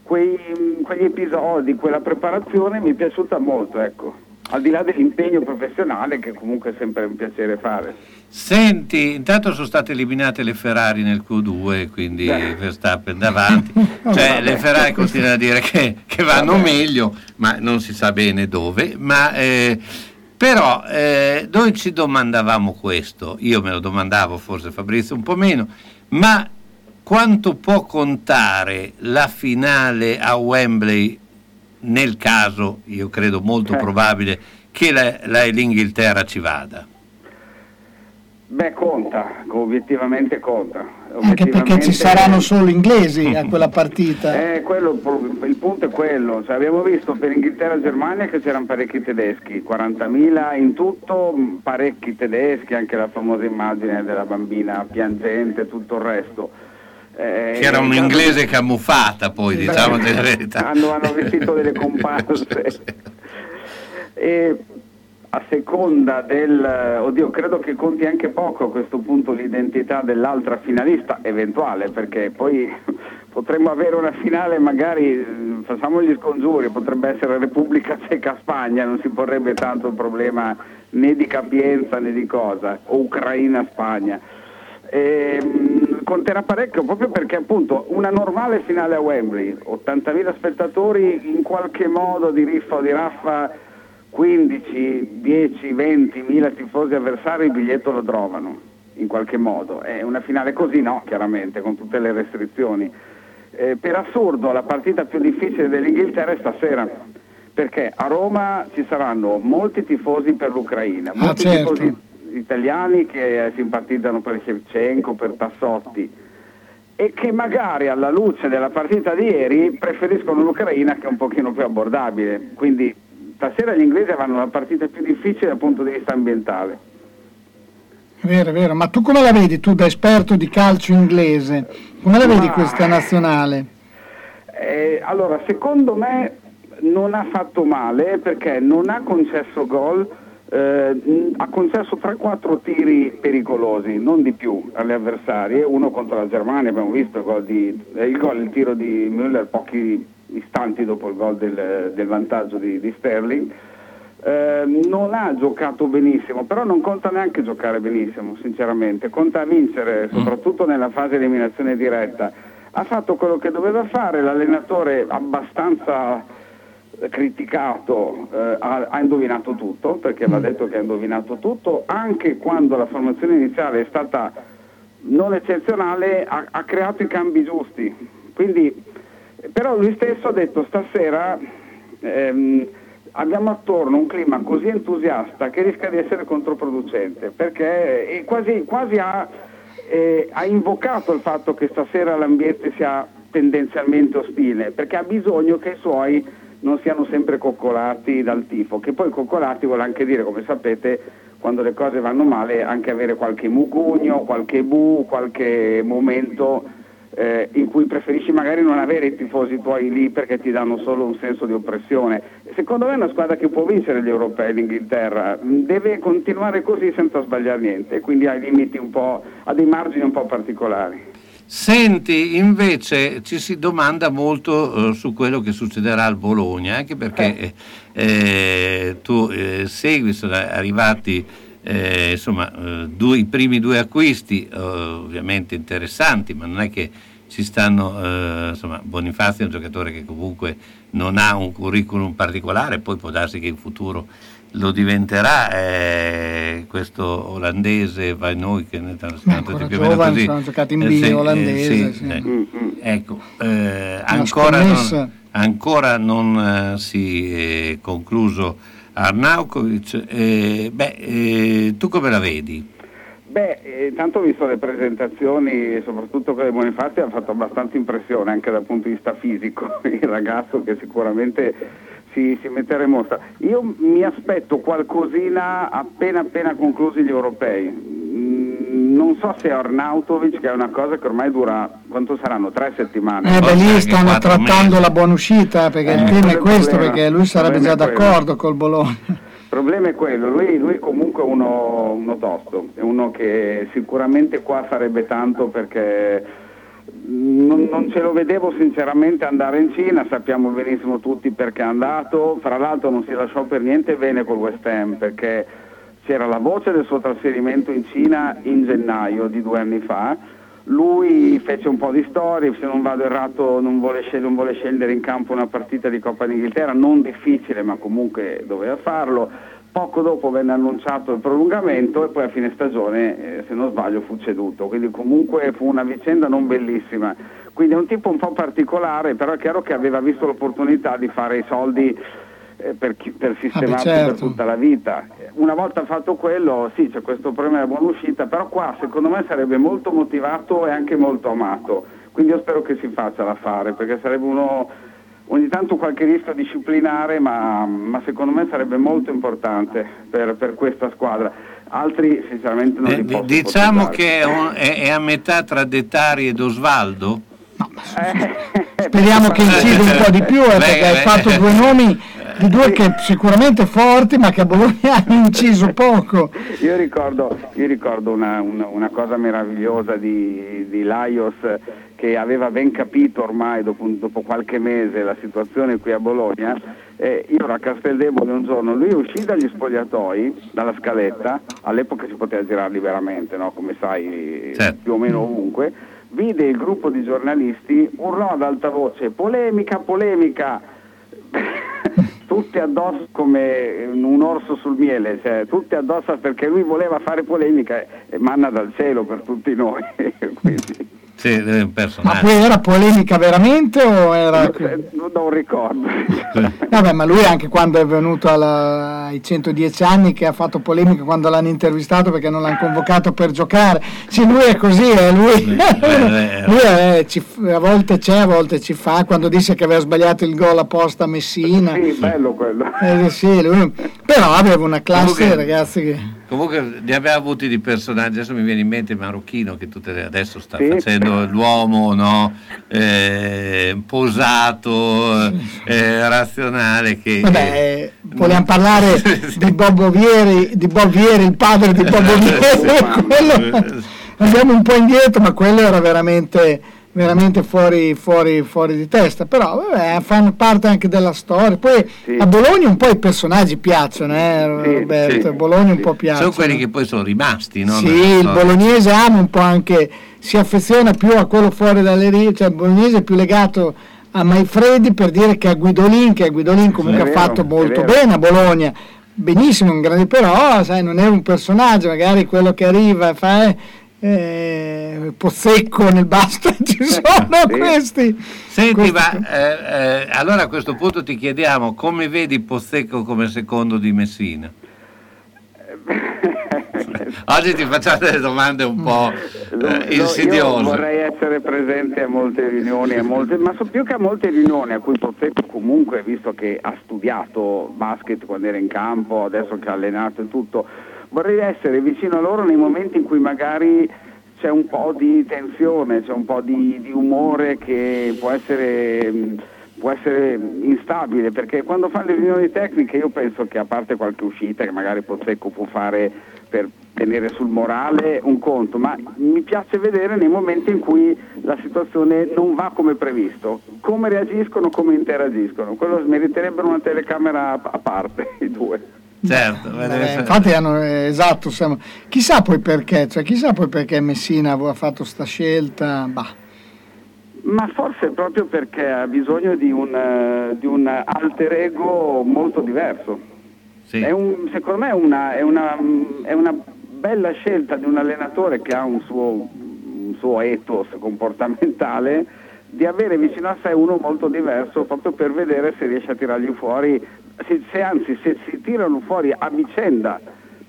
quei- quegli episodi, quella preparazione mi è piaciuta molto, ecco. al di là dell'impegno professionale che comunque è sempre un piacere fare. Senti, intanto sono state eliminate le Ferrari nel Q2, quindi Beh. Verstappen davanti. <laughs> Cioè, Vabbè. le Ferrari continuano a dire che, che vanno Vabbè. meglio, ma non si sa bene dove. Ma, eh, però eh, noi ci domandavamo questo, io me lo domandavo, forse Fabrizio un po' meno, ma quanto può contare la finale a Wembley nel caso, io credo molto Eh. probabile, che la- la- l'Inghilterra ci vada? Beh, conta, obiettivamente conta. Anche perché ci saranno solo inglesi a quella partita. Eh, quello, il punto è quello, Cioè, abbiamo visto per Inghilterra e Germania che c'erano parecchi tedeschi, 40.000 in tutto, mh, parecchi tedeschi, anche la famosa immagine della bambina piangente e tutto il resto. Eh, Che era un inglese camuffata poi, Beh, diciamo la verità. Hanno, hanno vestito delle comparse. <laughs> e a seconda del... Oddio, credo che conti anche poco a questo punto l'identità dell'altra finalista eventuale, perché poi <laughs> potremmo avere una finale magari, eh, facciamo gli scongiuri, potrebbe essere Repubblica Ceca-Spagna, non si porrebbe tanto il problema né di capienza né di cosa, o Ucraina-Spagna. Ehm, conterà parecchio proprio perché appunto una normale finale a Wembley, 80.000 spettatori in qualche modo di riffa o di raffa 15, 10, 20 mila tifosi avversari il biglietto lo trovano in qualche modo. È una finale così no, chiaramente, con tutte le restrizioni. Eh, per assurdo la partita più difficile dell'Inghilterra è stasera, perché a Roma ci saranno molti tifosi per l'Ucraina, Ah, molti certo. tifosi italiani che eh, simpatizzano per Shevchenko, per Tassotti e che magari alla luce della partita di ieri preferiscono l'Ucraina che è un pochino più abbordabile. Quindi stasera gli inglesi avranno la partita più difficile dal punto di vista ambientale. È vero, è vero. Ma tu come la vedi, tu da esperto di calcio inglese? Come la vedi Ma- questa nazionale? Eh, allora, secondo me non ha fatto male perché non ha concesso gol, eh, ha concesso 3-4 tiri pericolosi, non di più alle avversarie, uno contro la Germania, abbiamo visto il gol, di, eh, il, gol, il tiro di Müller pochi istanti dopo il gol del, del vantaggio di, di Sterling. Eh, non ha giocato benissimo, però non conta neanche giocare benissimo, sinceramente, conta vincere, soprattutto nella fase eliminazione diretta. Ha fatto quello che doveva fare, l'allenatore abbastanza criticato eh, ha, ha indovinato tutto, perché va detto che ha indovinato tutto, anche quando la formazione iniziale è stata non eccezionale, ha, ha creato i cambi giusti. Quindi, però lui stesso ha detto stasera ehm, abbiamo attorno un clima così entusiasta che rischia di essere controproducente, perché eh, quasi, quasi ha, eh, ha invocato il fatto che stasera l'ambiente sia tendenzialmente ostile, perché ha bisogno che i suoi non siano sempre coccolati dal tifo, che poi coccolati vuole anche dire, come sapete, quando le cose vanno male, anche avere qualche mugugno, qualche bu, qualche momento eh, in cui preferisci magari non avere i tifosi tuoi lì perché ti danno solo un senso di oppressione. Secondo me è una squadra che può vincere gli europei, l'Inghilterra, deve continuare così senza sbagliare niente, quindi ha, dei limiti un po', ha dei margini un po' particolari. Senti, invece ci si domanda molto eh, su quello che succederà al Bologna, anche perché eh, eh, tu eh, segui, sono arrivati eh, insomma, eh, due- i primi due acquisti, eh, ovviamente interessanti, ma non è che ci stanno, eh, insomma, Bonifazio è un giocatore che comunque non ha un curriculum particolare, poi può darsi che in futuro lo diventerà eh, questo olandese vai noi che ne stanno ancora giovane, sono giocati in B olandese, sì. eh, ecco eh, ancora scommessa. non, ancora non eh, si è concluso Arnaukovic eh, beh eh, tu come la vedi? Beh, eh, intanto ho visto le presentazioni, soprattutto quelle di Bonifazio, ha fatto abbastanza impressione anche dal punto di vista fisico, <laughs> il ragazzo che sicuramente si, si metterà in mostra. Io mi aspetto qualcosina appena appena conclusi gli europei. Mm, non so se Arnautovic, che è una cosa che ormai dura, quanto saranno? Tre settimane. Eh beh, lì stanno trattando la buona uscita perché il Eh, tema quello è il questo, problema. perché lui sarebbe Il già d'accordo col Bologna. Il problema è quello, lui, lui comunque è uno, uno tosto, è uno che sicuramente qua farebbe tanto perché Non, non ce lo vedevo sinceramente andare in Cina, sappiamo benissimo tutti perché è andato, fra l'altro non si lasciò per niente bene col West Ham perché c'era la voce del suo trasferimento in Cina in gennaio di due anni fa, lui fece un po' di storie, se non vado errato non vuole, non vuole scendere in campo una partita di Coppa d'Inghilterra, non difficile ma comunque doveva farlo, poco dopo venne annunciato il prolungamento e poi a fine stagione, eh, se non sbaglio, fu ceduto, quindi comunque fu una vicenda non bellissima. Quindi è un tipo un po' particolare, però è chiaro che aveva visto l'opportunità di fare i soldi eh, per, chi- per sistemarsi per certo. tutta la vita. Una volta fatto quello, sì, c'è questo problema della buona uscita, però qua secondo me sarebbe molto motivato e anche molto amato. Quindi io spero che si faccia l'affare, perché sarebbe uno ogni tanto qualche rischio disciplinare, ma, ma secondo me sarebbe molto importante per, per questa squadra. Altri sinceramente non Eh, li posso diciamo ipotizzare. che è, un- è- è a metà tra Dettari ed Osvaldo. <laughs> Speriamo che incida un po' di più, eh, perché hai fatto due nomi di due che sicuramente forti, ma che a Bologna hanno inciso <laughs> poco. Io ricordo, io ricordo una, una- una cosa meravigliosa di, di Laios che aveva ben capito ormai dopo, dopo qualche mese la situazione qui a Bologna. Eh, io ero a Casteldebole un giorno, lui uscì dagli spogliatoi, dalla scaletta, all'epoca si poteva girare liberamente, no? come sai più o meno ovunque, vide il gruppo di giornalisti, urlò ad alta voce polemica, polemica, <laughs> tutti addosso come un orso sul miele, cioè tutti addosso perché lui voleva fare polemica e manna dal cielo per tutti noi. <laughs> Quindi, Sì, Ma poi era polemica veramente o era... non, non ricordo. Vabbè, ma lui anche quando è venuto alla- ai 110 anni che ha fatto polemica quando l'hanno intervistato perché non l'hanno convocato per giocare. Sì, lui è così, eh, lui, <laughs> lui è- ci- a volte c'è, a volte ci fa, quando disse che aveva sbagliato il gol apposta a Messina. Sì, bello quello. Eh, sì, lui- però aveva una classe, Comunque- ragazzi, che... Comunque ne abbiamo avuti di personaggi, adesso mi viene in mente Marocchino che tutte le- adesso sta Sì. facendo l'uomo no? Eh, posato, eh, razionale che... Vabbè, eh, vogliamo parlare <laughs> di Bob Vieri, di Bob Vieri, il padre di Bob Vieri, <laughs> quello, andiamo un po' indietro, ma quello era veramente, veramente fuori, fuori, fuori di testa, però vabbè, fanno parte anche della storia. Poi a Bologna un po' i personaggi piacciono, eh, Roberto, sì. a Bologna un po' piacciono. Sono quelli che poi sono rimasti, no? Sì, il bolognese ama un po' anche, si affeziona più a quello fuori dalle righe, cioè il bolognese è più legato a Maifredi per dire che a Guidolin, che a Guidolin comunque È ha vero, fatto molto vero. bene a Bologna, benissimo, un grande però, sai, non è un personaggio, magari quello che arriva e fa eh, eh, Pozzecco nel basta, <laughs> ci sono questi. Senti, questi- ma eh, eh, allora a questo punto ti chiediamo come vedi Pozzecco come secondo di Messina? <laughs> Oggi ti facciamo delle domande un po' eh, Lo- Io insidiose. vorrei essere presente a molte riunioni, a molte- ma so più che a molte riunioni a cui Pozzetto comunque, visto che ha studiato basket quando era in campo, adesso che ha allenato e tutto, vorrei essere vicino a loro nei momenti in cui magari c'è un po' di tensione, c'è un po' di, di umore che può essere, può essere instabile, perché quando fanno le riunioni tecniche io penso che a parte qualche uscita che magari Pozzecco può fare per tenere sul morale un conto, ma mi piace vedere nei momenti in cui la situazione non va come previsto, come reagiscono, come interagiscono. Quello meriterebbero una telecamera a parte, <laughs> i due. Certo, <laughs> Eh, essere- infatti hanno, eh, esatto, siamo- chissà poi perché, cioè, chissà poi perché Messina aveva fatto sta scelta, bah. Ma forse proprio perché ha bisogno di un, di un alter ego molto diverso. È un- secondo me è una, è, una, è una bella scelta di un allenatore che ha un suo, un suo ethos comportamentale di avere vicino a sé uno molto diverso proprio per vedere se riesce a tirargli fuori, se, se anzi se si tirano fuori a vicenda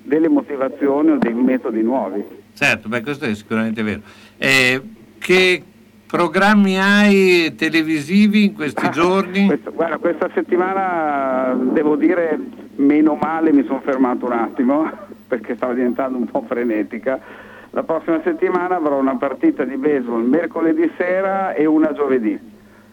delle motivazioni o dei metodi nuovi. Certo, beh, questo è sicuramente vero. Eh, che programmi hai televisivi in questi giorni? Questo- guarda, questa settimana devo dire meno male mi sono fermato un attimo <laughs> perché stava diventando un po' frenetica. La prossima settimana avrò una partita di baseball mercoledì sera e una giovedì.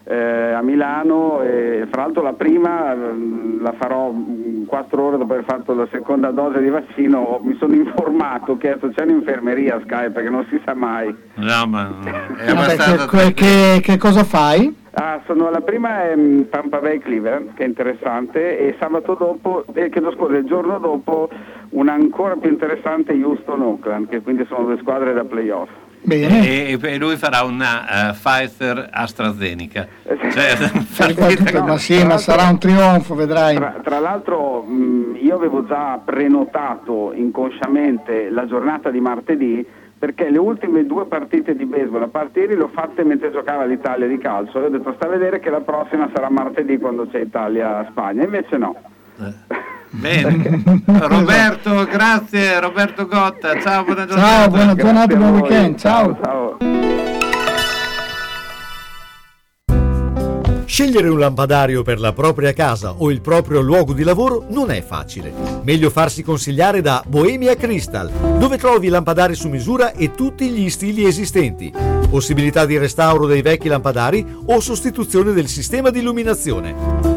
Eh, a Milano e fra l'altro la prima mm, la farò mm, quattro ore dopo aver fatto la seconda dose di vaccino, mi sono informato, ho chiesto c'è un'infermeria a Skype perché non si sa mai. No, ma è Vabbè, che, che- che cosa fai? Ah, sono- la prima è mm, Tampa Bay Cleveland, che è interessante, e sabato dopo, eh, chiedo scusa, il giorno dopo una ancora più interessante Houston Oakland, che quindi sono due squadre da playoff. E, e lui farà una eh, Pfizer AstraZeneca. Cioè, <laughs> partita- Ma sì, ma sarà un trionfo, vedrai. Tra, tra l'altro mh, io avevo già prenotato inconsciamente la giornata di martedì perché le ultime due partite di baseball a parte ieri le ho fatte mentre giocava l'Italia di calcio e ho detto sta a vedere che la prossima sarà martedì quando c'è Italia-Spagna, invece no. <laughs> Bene. Roberto, grazie, Roberto Gotta. Ciao, buona giornata. Ciao, buona giornata, buon weekend, ciao. Scegliere un lampadario per la propria casa o il proprio luogo di lavoro non è facile. Meglio farsi consigliare da Bohemia Crystal, dove trovi lampadari su misura e tutti gli stili esistenti. Possibilità di restauro dei vecchi lampadari o sostituzione del sistema di illuminazione.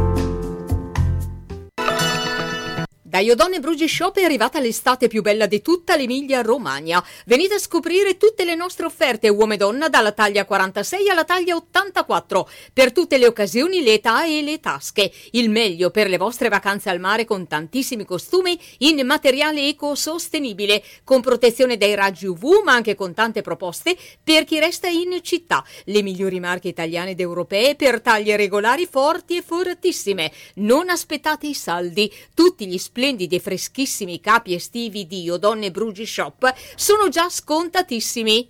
Da Iodone Brugi Shop è arrivata l'estate più bella di tutta l'Emilia Romagna. Venite a scoprire tutte le nostre offerte uomo e donna dalla taglia 46 alla taglia 84. Per tutte le occasioni, le età e le tasche. Il meglio per le vostre vacanze al mare con tantissimi costumi in materiale ecosostenibile, con protezione dai raggi UV, ma anche con tante proposte per chi resta in città. Le migliori marche italiane ed europee per taglie regolari forti e fortissime. Non aspettate i saldi. Tutti gli splendidi e freschissimi capi estivi di Iodonne Brugi Shop sono già scontatissimi.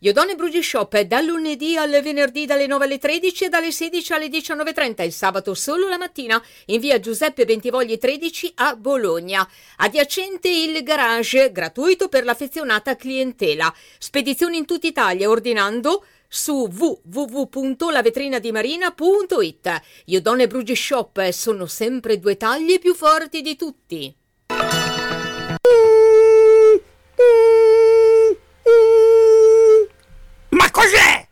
Iodone Brugi Shop è dal lunedì al venerdì dalle 9 alle 13 e dalle 16 alle 19.30, il sabato solo la mattina, in via Giuseppe Bentivogli 13 a Bologna. Adiacente il garage, gratuito per l'affezionata clientela. Spedizioni in tutta Italia ordinando su www.lavetrinadimarina.it. Iodone Brugi Shop sono sempre due taglie più forti di tutti. Ma cos'è?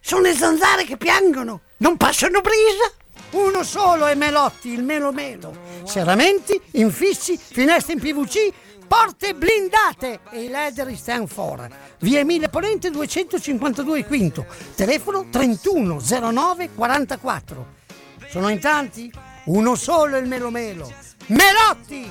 Sono le zanzare che piangono, non passano brisa. Uno solo è Melotti, il Melo Melo. Serramenti, infissi, finestre in PVC, porte blindate e i leder stand for. Via Emile Ponente 252 Quinto, telefono 3109 44. Sono in tanti? Uno solo il Melo Melo. Melotti!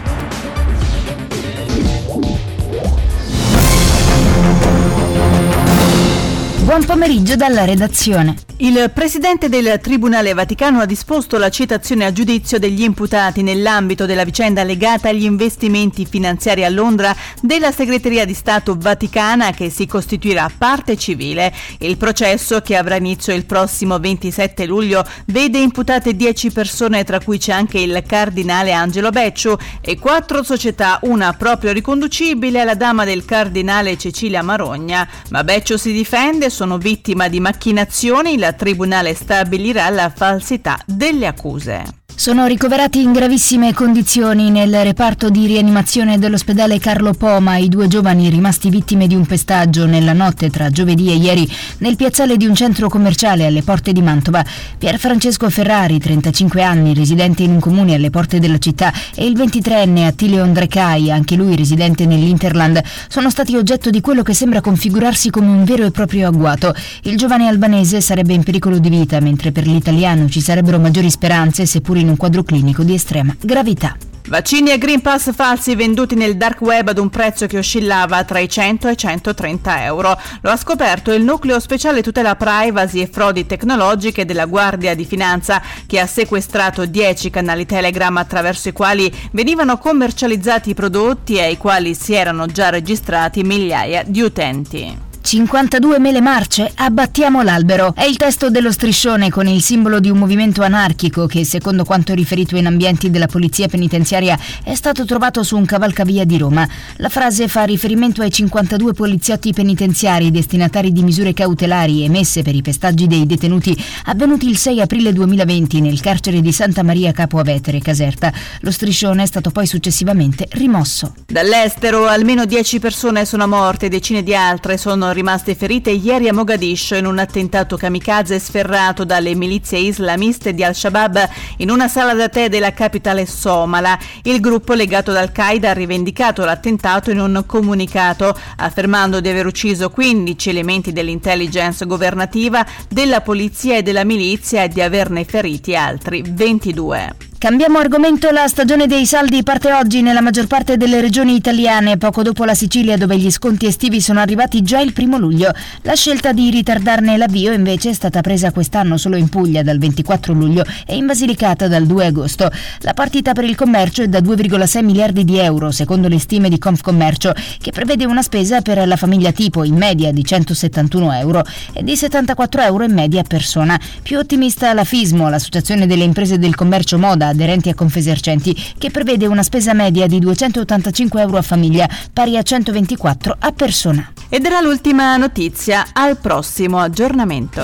Buon pomeriggio dalla redazione. Il presidente del Tribunale Vaticano ha disposto la citazione a giudizio degli imputati nell'ambito della vicenda legata agli investimenti finanziari a Londra della Segreteria di Stato Vaticana che si costituirà parte civile. Il processo, che avrà inizio il prossimo 27 luglio, vede imputate 10 persone, tra cui c'è anche il cardinale Angelo Becciu, e quattro società, una proprio riconducibile alla dama del cardinale Cecilia Marogna. Ma Becciu si difende, sono vittima di macchinazioni, il tribunale stabilirà la falsità delle accuse. Sono ricoverati in gravissime condizioni nel reparto di rianimazione dell'ospedale Carlo Poma i due giovani rimasti vittime di un pestaggio nella notte tra giovedì e ieri nel piazzale di un centro commerciale alle porte di Mantova. Pier Francesco Ferrari, 35 anni, residente in un comune alle porte della città, e il 23enne Attilio Andrecai, anche lui residente nell'Interland, sono stati oggetto di quello che sembra configurarsi come un vero e proprio agguato. Il giovane albanese sarebbe in pericolo di vita, mentre per l'italiano ci sarebbero maggiori speranze, seppur in un quadro clinico di estrema gravità. Vaccini e Green Pass falsi venduti nel dark web ad un prezzo che oscillava tra i 100 e i 130 euro. Lo ha scoperto il Nucleo Speciale Tutela Privacy e Frodi Tecnologiche della Guardia di Finanza, che ha sequestrato 10 canali Telegram attraverso i quali venivano commercializzati i prodotti e ai quali si erano già registrati migliaia di utenti. 52 mele marce, abbattiamo l'albero. È il testo dello striscione con il simbolo di un movimento anarchico che, secondo quanto riferito in ambienti della polizia penitenziaria, è stato trovato su un cavalcavia di Roma. La frase fa riferimento ai 52 poliziotti penitenziari destinatari di misure cautelari emesse per i pestaggi dei detenuti avvenuti il 6 aprile 2020 nel carcere di Santa Maria Capo Avetere, Caserta. Lo striscione è stato poi successivamente rimosso. Dall'estero almeno 10 persone sono morte, decine di altre sono rimaste ferite ieri a Mogadiscio in un attentato kamikaze sferrato dalle milizie islamiste di Al-Shabaab in una sala da tè della capitale somala. Il gruppo legato ad Al-Qaeda ha rivendicato l'attentato in un comunicato, affermando di aver ucciso 15 elementi dell'intelligence governativa, della polizia e della milizia e di averne feriti altri 22. Cambiamo argomento, la stagione dei saldi parte oggi nella maggior parte delle regioni italiane, poco dopo la Sicilia dove gli sconti estivi sono arrivati già il primo luglio. La scelta di ritardarne l'avvio invece è stata presa quest'anno solo in Puglia dal 24 luglio e in Basilicata dal 2 agosto. La partita per il commercio è da 2,6 miliardi di euro, secondo le stime di Confcommercio, che prevede una spesa per la famiglia tipo in media di 171 euro e di 74 euro in media persona. Più ottimista la FISMO, l'Associazione delle imprese del commercio moda aderenti a Confesercenti, che prevede una spesa media di 285 euro a famiglia, pari a 124 a persona. Ed era l'ultima notizia, al prossimo aggiornamento.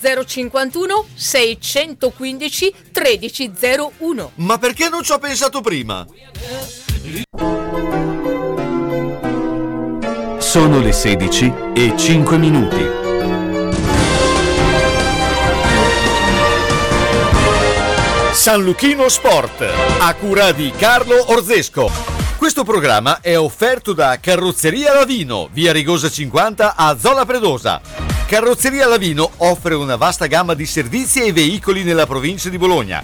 051 615 1301. Ma perché non ci ho pensato prima? Sono le 16 e 5 minuti. San Luchino Sport, a cura di Carlo Orzesco. Questo programma è offerto da Carrozzeria Lavino, via Rigosa 50 a Zola Predosa. Carrozzeria Lavino offre una vasta gamma di servizi e veicoli nella provincia di Bologna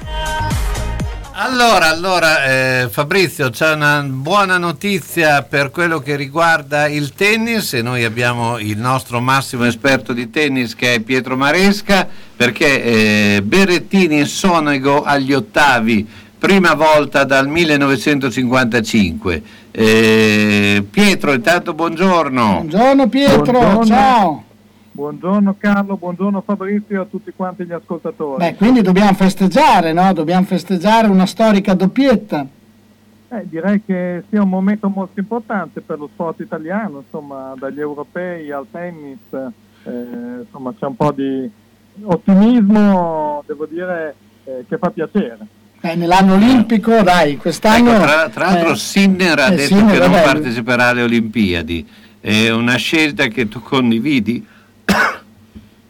Allora, allora eh, Fabrizio, c'è una buona notizia per quello che riguarda il tennis e noi abbiamo il nostro massimo esperto di tennis che è Pietro Maresca perché eh, Berrettini sonego agli ottavi, prima volta dal 1955. Eh, Pietro, intanto buongiorno. Buongiorno Pietro, Buongiorno. ciao. Buongiorno Carlo, buongiorno Fabrizio e a tutti quanti gli ascoltatori. Beh, quindi dobbiamo festeggiare, no? Dobbiamo festeggiare una storica doppietta. Eh, direi che sia un momento molto importante per lo sport italiano, insomma, dagli europei al tennis, eh, insomma, c'è un po' di ottimismo, devo dire, eh, che fa piacere. Eh, nell'anno olimpico, dai, quest'anno... Ecco, tra, tra l'altro eh, Sinner ha eh, detto Sinner, che non vabbè, parteciperà alle Olimpiadi. È una scelta che tu condividi?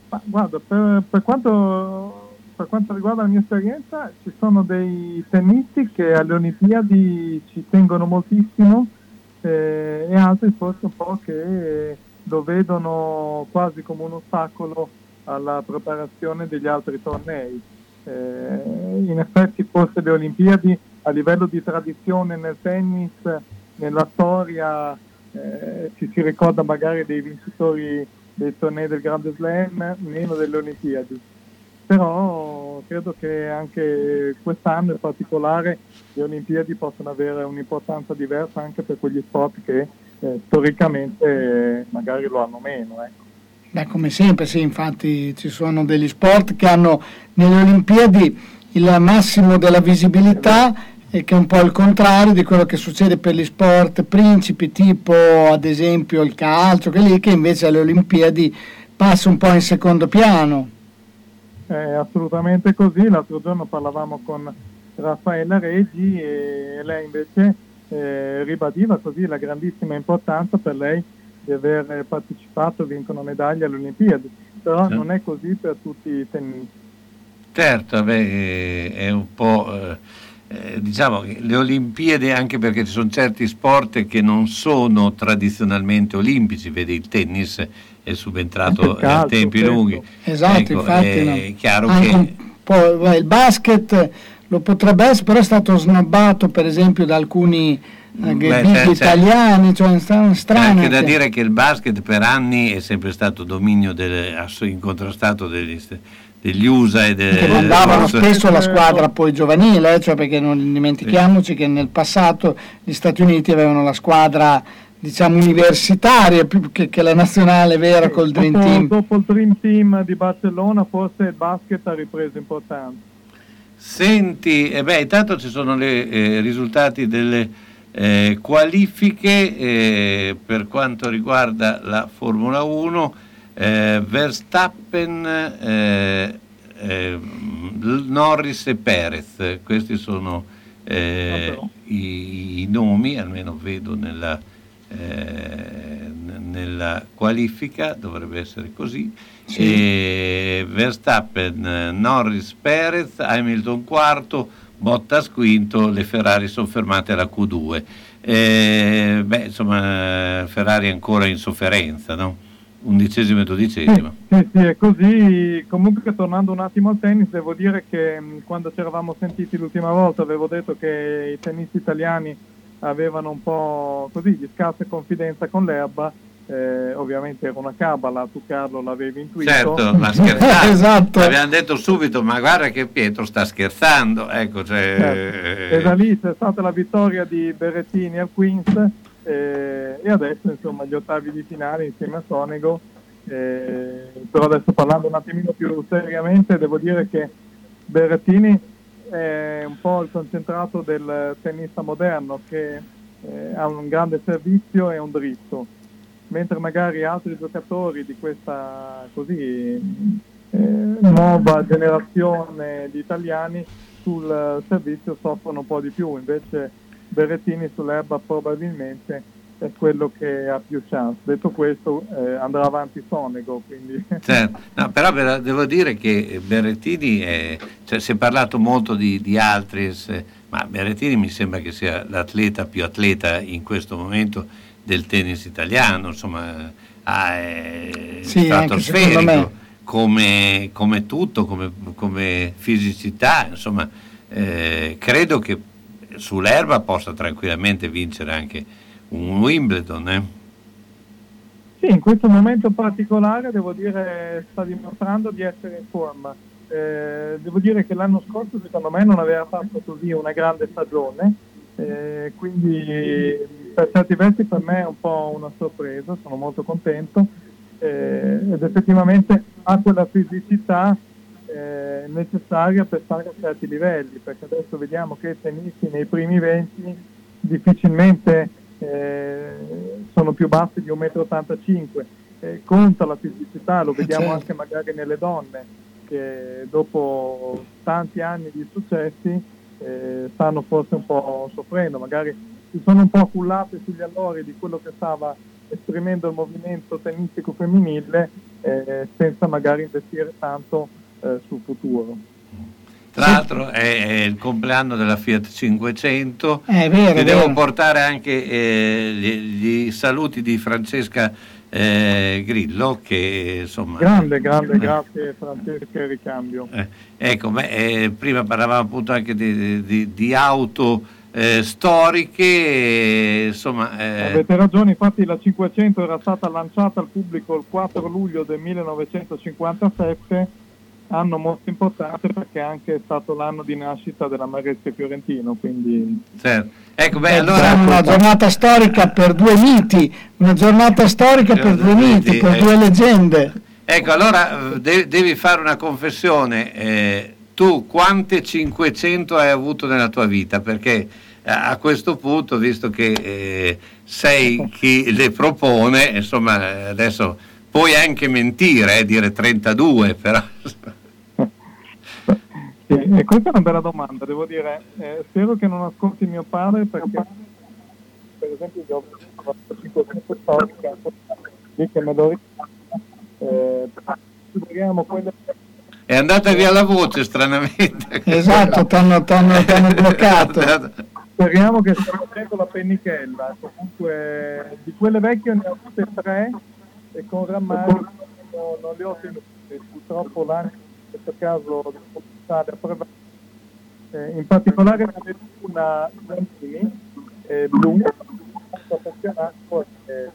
Ma guarda, per, per quanto, per quanto riguarda la mia esperienza, ci sono dei tennisti che alle Olimpiadi ci tengono moltissimo eh, e altri forse un po' che lo vedono quasi come un ostacolo alla preparazione degli altri tornei. Eh, in effetti forse le Olimpiadi a livello di tradizione nel tennis, nella storia, eh, ci si ricorda magari dei vincitori dei tornei del Grande Slam, meno delle Olimpiadi. Però credo che anche quest'anno in particolare le Olimpiadi possano avere un'importanza diversa anche per quegli sport che eh, storicamente magari lo hanno meno. Ecco. Beh, come sempre, sì, infatti ci sono degli sport che hanno nelle Olimpiadi il massimo della visibilità e che è un po' il contrario di quello che succede per gli sport principi, tipo ad esempio il calcio, che lì che invece alle Olimpiadi passa un po' in secondo piano. È assolutamente così, l'altro giorno parlavamo con Raffaella Reggi e lei invece eh, ribadiva così la grandissima importanza per lei di aver partecipato e vinto una medaglia alle Olimpiadi, però Sì. non è così per tutti i tennisti. Certo, beh, è un po'... eh, eh, diciamo che le Olimpiadi, anche perché ci sono certi sport che non sono tradizionalmente olimpici, vedi il tennis è subentrato a tempi certo. lunghi. Esatto, Ecco, infatti. è chiaro che... beh, il basket lo potrebbe essere, però è stato snobbato per esempio da alcuni eh, Beh, c'è- c'è- italiani, cioè strano. Anche da che- dire che il basket per anni è sempre stato dominio del, incontrastato degli, degli USA e del, che mandavano forse- spesso la squadra poi giovanile, eh, cioè perché non dimentichiamoci che nel passato gli Stati Uniti avevano la squadra diciamo universitaria più che, che la nazionale vera col Dream dopo, Team. dopo il Dream Team di Barcellona forse il basket ha ripreso importanza. Senti, eh beh, intanto ci sono i risultati delle eh, qualifiche eh, per quanto riguarda la Formula 1. Eh, Verstappen, eh, eh, Norris e Perez, questi sono eh, i, i nomi, almeno vedo nella, eh, nella qualifica, dovrebbe essere così. E Verstappen, Norris, Perez, Hamilton quarto, Bottas quinto, le Ferrari sono fermate alla Q2. Eh, beh, insomma, Ferrari ancora in sofferenza, no? Undicesimo e dodicesimo. Sì, sì, è così. Comunque, tornando un attimo al tennis, devo dire che mh, quando ci eravamo sentiti l'ultima volta avevo detto che i tennisti italiani avevano un po' così di scarsa confidenza con l'erba. Eh, ovviamente era una cabala, tu Carlo l'avevi intuito. Certo, ma <laughs> scherzando. esatto. Abbiamo detto subito, ma guarda che Pietro sta scherzando. Ecco, cioè, Certo. E da lì c'è stata la vittoria di Berrettini al Queens eh, e adesso insomma gli ottavi di finale insieme a Sonego. eh, però adesso parlando un attimino più seriamente devo dire che Berrettini è un po' il concentrato del tennista moderno che eh, ha un grande servizio e un dritto, mentre magari altri giocatori di questa così eh, nuova generazione di italiani sul servizio soffrono un po' di più, invece Berrettini sull'erba probabilmente è quello che ha più chance. Detto questo eh, andrà avanti Sonego, quindi <laughs> Certo. No, però devo dire che Berrettini, è, cioè, si è parlato molto di, di altri, se- ma Berrettini mi sembra che sia l'atleta più atleta in questo momento del tennis italiano, insomma, ha, è Sì, secondo stratosferico me. come, come tutto, come, come fisicità, insomma, eh, credo che sull'erba possa tranquillamente vincere anche un Wimbledon. eh. Sì, in questo momento particolare devo dire sta dimostrando di essere in forma. Eh, devo dire che l'anno scorso secondo me non aveva fatto così una grande stagione, eh, quindi per certi versi per me è un po' una sorpresa, sono molto contento eh, ed effettivamente ha quella fisicità eh, necessaria per stare a certi livelli, perché adesso vediamo che i tennisti nei primi 20 difficilmente eh, sono più bassi di 1,85 m. Eh, conta la fisicità, lo vediamo certo. anche magari nelle donne che dopo tanti anni di successi eh, stanno forse un po' soffrendo, magari si sono un po' cullate sugli allori di quello che stava esprimendo il movimento tennistico femminile eh, senza magari investire tanto eh, sul futuro. Tra l'altro è, è il compleanno della Fiat 500 Eh, è vero, Ti è devo vero. portare anche eh, gli, gli saluti di Francesca eh, Grillo che insomma Grande, grande, Eh. grazie Francesco e ricambio. Eh, ecco, beh, eh, prima parlavamo appunto anche di, di- di auto eh, storiche, eh, insomma, eh, Avete ragione, infatti la 500 era stata lanciata al pubblico il 4 luglio del 1957, anno molto importante perché è anche stato l'anno di nascita della Marezia Fiorentino, quindi certo. ecco, beh, È allora una giornata storica per due miti, una giornata storica per due miti, per eh. due leggende. Ecco, allora eh, de- devi fare una confessione. eh, tu quante 500 hai avuto nella tua vita? Perché eh, a questo punto, visto che eh, sei <laughs> chi le propone, insomma, eh, adesso puoi anche mentire, eh, dire 32, però... Sì, e questa è una bella domanda, devo dire, eh, spero che non ascolti mio padre perché per esempio io ho avuto 500 storiche lì che me lo ricordo, eh, quelle È andata via la voce, stranamente. Esatto, t'hanno, t'hanno- t'hanno bloccato. Speriamo che stia facendo la pennichella. Comunque, di quelle vecchie ne ho avute tre e con rammarico non, non le ho tenute. Purtroppo l'anno in questo caso prevalso. Eh, in particolare ne avevo una Zampini, eh, blu, e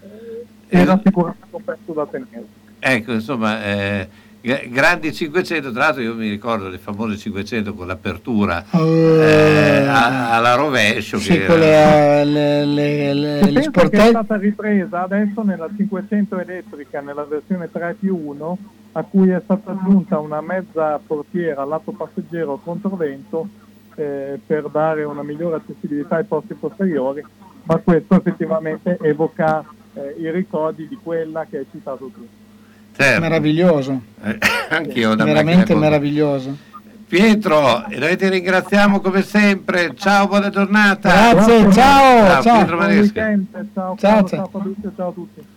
eh, era sicuramente un pezzo da tenere. Ecco, insomma, eh, gra- grandi 500, tra l'altro io mi ricordo le famose 500 con l'apertura eh, a- alla rovescio. Sì, che con era- le, le, le, le- pensa che è sportelli. stata ripresa adesso nella 500 elettrica, nella versione 3 più 1, a cui è stata aggiunta una mezza portiera lato passeggero controvento eh, per dare una migliore accessibilità ai posti posteriori, ma questo effettivamente evoca eh, i ricordi di quella che hai citato tu. Certo. Meraviglioso, Eh, <laughs> anch'io una veramente meraviglioso. Pietro, e noi ti ringraziamo come sempre. Ciao, buona giornata. Grazie, ciao, Ciao, ciao. Pietro Maresca. ciao, Ciao, ciao. ciao ciao a tutti.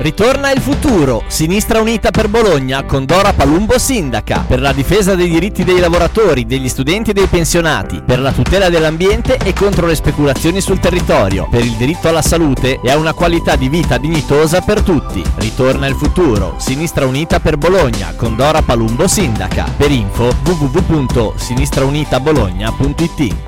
Ritorna il futuro, Sinistra Unita per Bologna con Dora Palumbo Sindaca, per la difesa dei diritti dei lavoratori, degli studenti e dei pensionati, per la tutela dell'ambiente e contro le speculazioni sul territorio, per il diritto alla salute e a una qualità di vita dignitosa per tutti. Ritorna il futuro, Sinistra Unita per Bologna con Dora Palumbo Sindaca. Per info www.sinistraunitabologna.it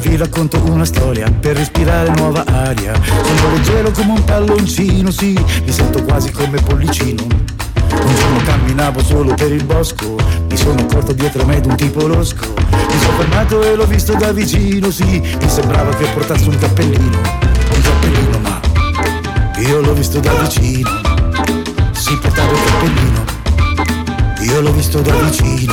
Vi racconto una storia per respirare nuova aria. Sono leggero come un palloncino, sì, mi sento quasi come pollicino. Un giorno camminavo solo per il bosco, mi sono accorto dietro me d'un tipo losco. Mi sono fermato e l'ho visto da vicino, sì, mi sembrava che portasse un cappellino. Un cappellino, ma io l'ho visto da vicino. Si portava il cappellino, io l'ho visto da vicino.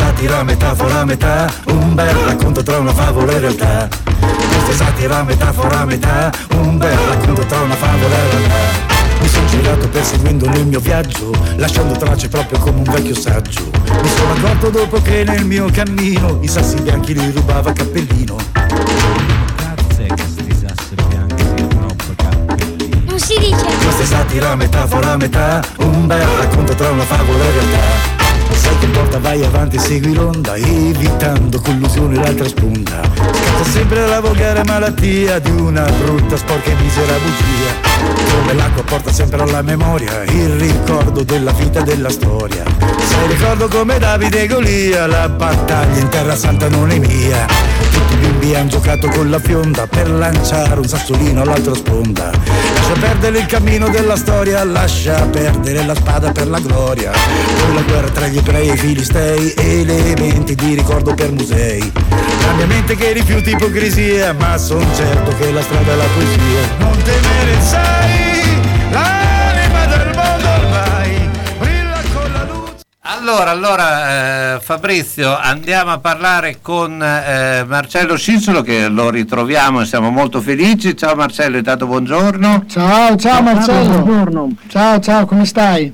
Questa è satira, metafora, metà. Un bel racconto tra una favola e realtà. Questa è satira, metafora, metà. Un bel racconto tra una favola e realtà. Mi sono girato perseguendo nel mio viaggio, lasciando tracce proprio come un vecchio saggio. Mi sono accorto dopo che nel mio cammino i sassi bianchi li rubava cappellino. Non si dice. Questa è satira, metafora, metà. Un bel racconto tra una favola e realtà Sai che porta vai avanti segui l'onda Evitando collusione l'altra sponda. Scatta sempre la volgare malattia Di una brutta, sporca e misera bugia. Come l'acqua porta sempre alla memoria Il ricordo della vita e della storia. Sai ricordo come Davide e Golia La battaglia in terra santa non è mia Hanno giocato con la fionda Per lanciare un sassolino all'altra sponda. Lascia perdere il cammino della storia Lascia perdere la spada per la gloria. Poi la guerra tra gli ebrei e i filistei Elementi di ricordo per musei. La mia mente che rifiuta ipocrisia Ma son certo che la strada è la poesia. Non temere sai L'anima Allora, allora eh, Fabrizio, andiamo a parlare con eh, Marcello Scinsolo che lo ritroviamo e siamo molto felici. Ciao Marcello, intanto buongiorno. Ciao, ciao Marcello. Buongiorno. Ciao, ciao, come stai?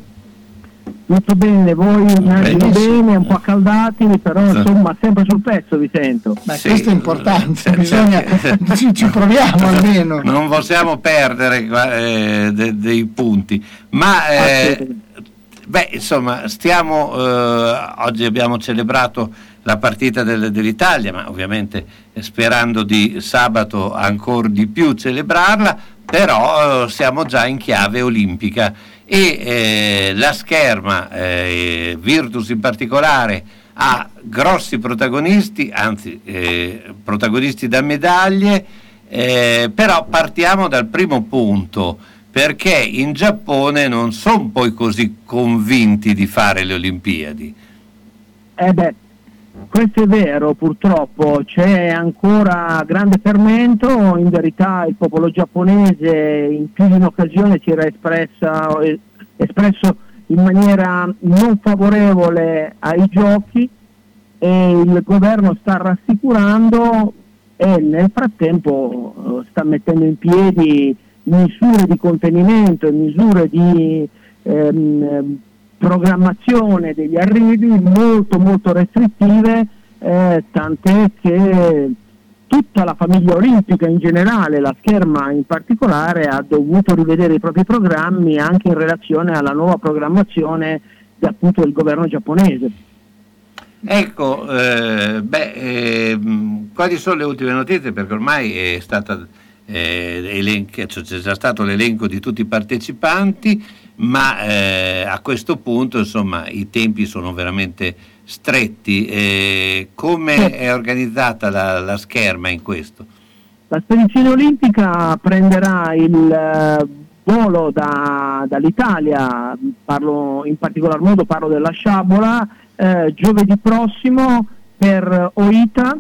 Tutto bene, voi immagino Benissimo. bene, un po' accaldatemi, però insomma sempre sul pezzo vi sento. Beh, questo è importante, bisogna, <laughs> ci, ci proviamo almeno. Non possiamo perdere eh, de- dei punti, ma eh, beh, insomma, stiamo eh, oggi abbiamo celebrato la partita del- dell'Italia, ma ovviamente eh, sperando di sabato ancora di più celebrarla, però eh, siamo già in chiave olimpica. E eh, la scherma, eh, Virtus in particolare, ha grossi protagonisti, anzi eh, protagonisti da medaglie, però partiamo dal primo punto, perché in Giappone non sono poi così convinti di fare le Olimpiadi. Eh beh, questo è vero, purtroppo c'è ancora grande fermento, in verità il popolo giapponese in più di un'occasione si era espressa- espresso in maniera non favorevole ai giochi e il governo sta rassicurando e nel frattempo eh, sta mettendo in piedi misure di contenimento, misure di ehm, programmazione degli arrivi molto molto restrittive, eh, tant'è che tutta la famiglia olimpica in generale, la scherma in particolare, ha dovuto rivedere i propri programmi anche in relazione alla nuova programmazione di, appunto del governo giapponese. Ecco, eh, beh, ehm, quali sono le ultime notizie? Perché ormai è stata eh, elenca- cioè c'è già stato l'elenco di tutti i partecipanti, ma eh, a questo punto insomma i tempi sono veramente stretti. Eh, come è organizzata la, la scherma in questo? La spedizione olimpica prenderà il eh, volo da- dall'Italia, parlo, in particolar modo parlo della Sciabola, eh, giovedì prossimo per Oita,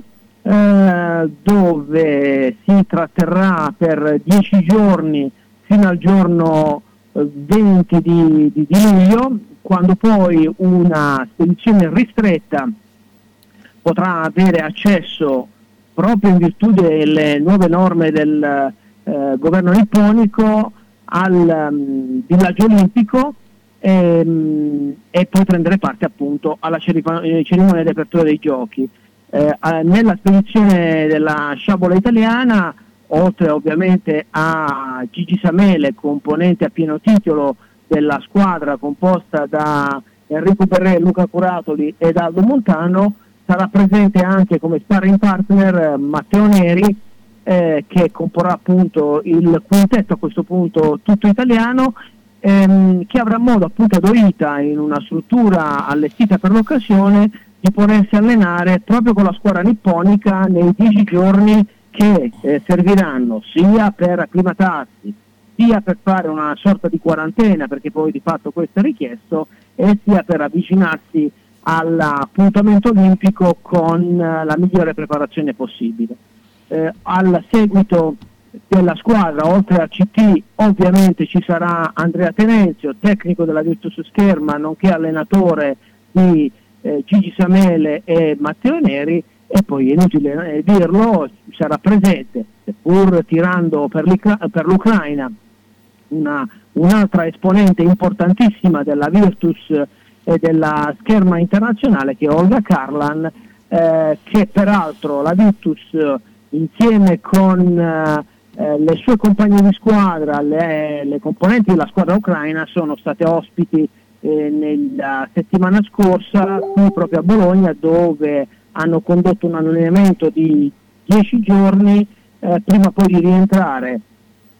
eh, dove si tratterrà per dieci giorni fino al giorno eh, 20 di, di- di luglio, quando poi una spedizione ristretta potrà avere accesso proprio in virtù delle nuove norme del eh, governo nipponico al mm, villaggio olimpico ehm, e poi prendere parte appunto alla cerimo- eh, cerimonia di apertura dei giochi. Eh, nella spedizione della sciabola italiana, oltre ovviamente a Gigi Samele, componente a pieno titolo della squadra composta da Enrico Perrè, Luca Curatoli ed Aldo Montano, sarà presente anche come sparring partner eh, Matteo Neri eh, che comporrà appunto il quintetto a questo punto tutto italiano ehm, che avrà modo appunto ad Oita in una struttura allestita per l'occasione di potersi allenare proprio con la squadra nipponica nei dieci giorni che eh, serviranno sia per acclimatarsi sia per fare una sorta di quarantena perché poi di fatto questo è richiesto e sia per avvicinarsi all'appuntamento olimpico con eh, la migliore preparazione possibile. Eh, al seguito della squadra, oltre a CT, ovviamente ci sarà Andrea Tenenzio, tecnico della Virtus Scherma, nonché allenatore di eh, Gigi Samele e Matteo Neri, e poi è inutile eh, dirlo, sarà presente, seppur tirando per, per l'Ucraina, una- un'altra esponente importantissima della Virtus e della scherma internazionale che è Olga Karlan, eh, che peraltro la Virtus eh, insieme con eh, eh, le sue compagne di squadra, le, le componenti della squadra ucraina sono state ospiti eh, nella settimana scorsa qui proprio a Bologna dove hanno condotto un allenamento di 10 giorni eh, prima poi di rientrare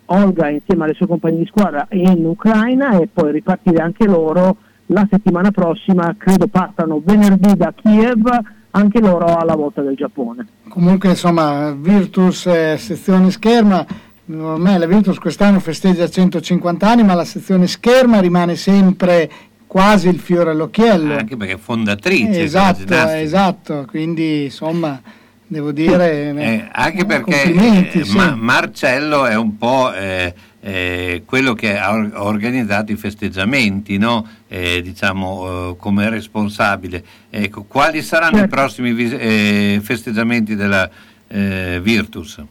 Olga insieme alle sue compagne di squadra in Ucraina e poi ripartire anche loro la settimana prossima, credo partano venerdì da Kiev, anche loro alla volta del Giappone. Comunque insomma Virtus eh, sezione scherma, ormai la Virtus quest'anno festeggia 150 anni ma la sezione scherma rimane sempre quasi il fiore all'occhiello. Anche perché è fondatrice esatto, esatto, quindi insomma devo dire... Eh, anche perché complimenti, eh, sì. Ma- Marcello è un po' eh, eh, quello che ha or- organizzato i festeggiamenti, no? Eh, diciamo eh, come responsabile. Ecco, quali saranno i Certo. prossimi vis- eh, festeggiamenti della eh, Virtus?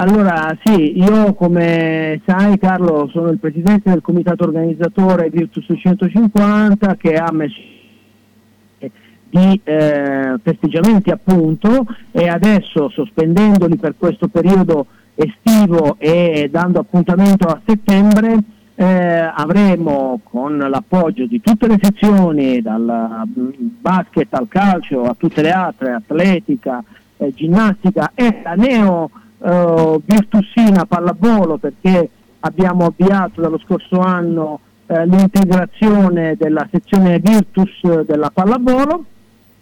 Allora sì, io come sai Carlo sono il presidente del comitato organizzatore Virtus 150 che ha messo di eh, festeggiamenti appunto e adesso sospendendoli per questo periodo estivo e dando appuntamento a settembre eh, avremo con l'appoggio di tutte le sezioni dal basket al calcio a tutte le altre atletica eh, ginnastica e la neo eh, virtusina pallavolo perché abbiamo avviato dallo scorso anno eh, l'integrazione della sezione Virtus della pallavolo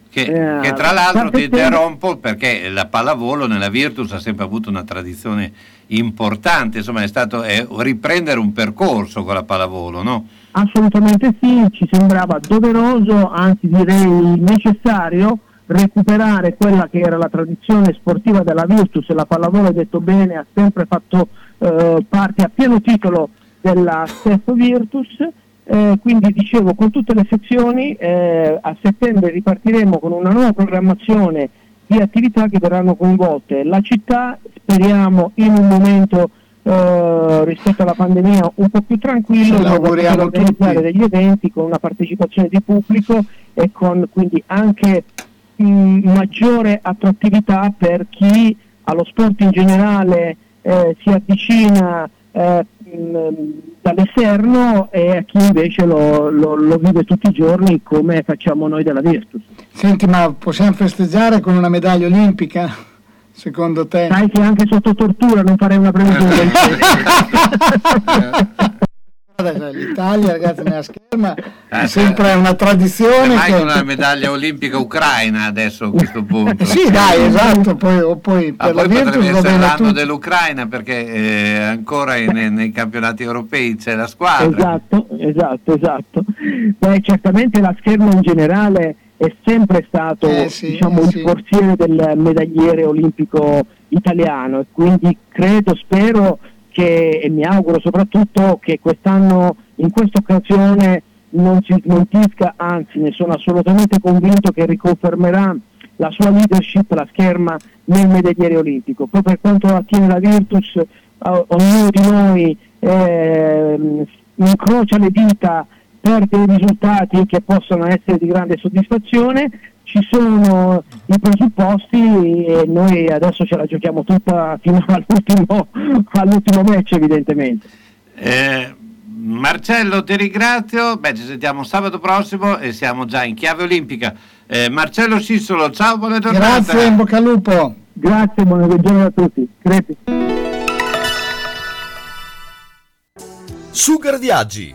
Che, Eh, che tra l'altro ti interrompo perché la pallavolo nella Virtus ha sempre avuto una tradizione importante, insomma è stato è riprendere un percorso con la pallavolo, no? Assolutamente sì, ci sembrava doveroso, anzi direi necessario, recuperare quella che era la tradizione sportiva della Virtus, la pallavolo, hai detto bene, ha sempre fatto eh, parte a pieno titolo della stesso Virtus, eh, quindi dicevo con tutte le sezioni eh, a settembre ripartiremo con una nuova programmazione di attività che verranno coinvolte. La città speriamo in un momento eh, rispetto alla pandemia un po' più tranquillo, organizzare tutti. degli eventi con una partecipazione di pubblico e con quindi anche mh, maggiore attrattività per chi allo sport in generale eh, si avvicina eh, mh, dall'esterno e a chi invece lo, lo- lo vive tutti i giorni come facciamo noi della Virtus. Senti, ma possiamo festeggiare con una medaglia olimpica? Secondo te? Sai che anche sotto tortura non farei una previsione <laughs> <laughs> Guarda, L'Italia, ragazzi, nella scherma è Eh, sempre una tradizione. Mai che- con una medaglia olimpica ucraina adesso a questo punto. Sì, dai, esatto, poi, poi Ah, per la poi Virtus potrebbe va essere bene l'anno tutto. dell'Ucraina perché eh, ancora in- nei campionati europei c'è la squadra. Esatto, esatto, esatto. Beh, certamente la scherma in generale è sempre stato Eh, sì, diciamo, eh, il sì. forziere del medagliere olimpico italiano e quindi credo, spero che, e mi auguro soprattutto che quest'anno, in questa occasione, non si smentisca, anzi ne sono assolutamente convinto che riconfermerà la sua leadership, la scherma nel medagliere olimpico. Poi per quanto attiene la Virtus, ognuno di noi eh, incrocia le dita per dei risultati che possono essere di grande soddisfazione, ci sono i presupposti e noi adesso ce la giochiamo tutta fino all'ultimo, all'ultimo match evidentemente. Eh, Marcello, ti ringrazio. Beh, ci sentiamo sabato prossimo e siamo già in chiave olimpica. Eh, Marcello Sissolo, ciao, buona giornata. Grazie, in bocca al lupo. Grazie, buona giornata a tutti. Grazie. Sugar Viaggi,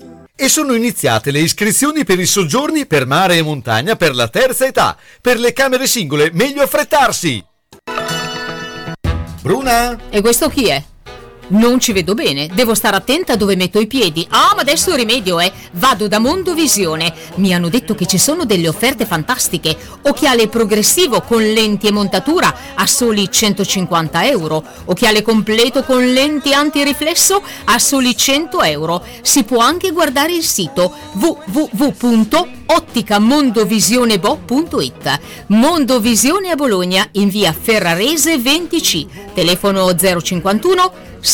E sono iniziate le iscrizioni per i soggiorni per mare e montagna per la terza età. Per le camere singole, meglio affrettarsi. Bruna? E questo chi è? Non ci vedo bene, devo stare attenta dove metto i piedi. Ah, ma adesso rimedio, eh! Vado da Mondovisione. Mi hanno detto che ci sono delle offerte fantastiche. Occhiale progressivo con lenti e montatura a soli 150 euro. Occhiale completo con lenti antiriflesso a soli 100 euro. Si può anche guardare il sito www.otticamondovisionebo.it Mondovisione a Bologna in via Ferrarese 20C. Telefono 051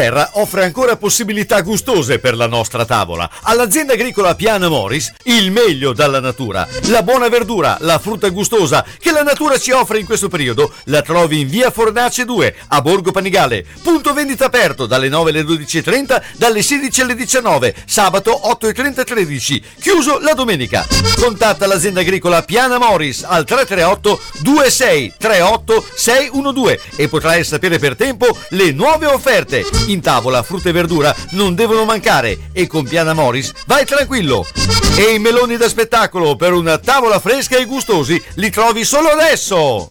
Terra offre ancora possibilità gustose per la nostra tavola. All'azienda agricola Piana Moris il meglio dalla natura. La buona verdura, la frutta gustosa che la natura ci offre in questo periodo la trovi in via Fornace 2 a Borgo Panigale. Punto vendita aperto dalle 9 alle 12.30, dalle 16 alle 19, sabato 8.30 13, chiuso la domenica. Contatta l'azienda agricola Piana Moris al 338 26 38 612 e potrai sapere per tempo le nuove offerte. In tavola frutta e verdura non devono mancare e con Piana Moris vai tranquillo. E i meloni da spettacolo per una tavola fresca e gustosi li trovi solo adesso.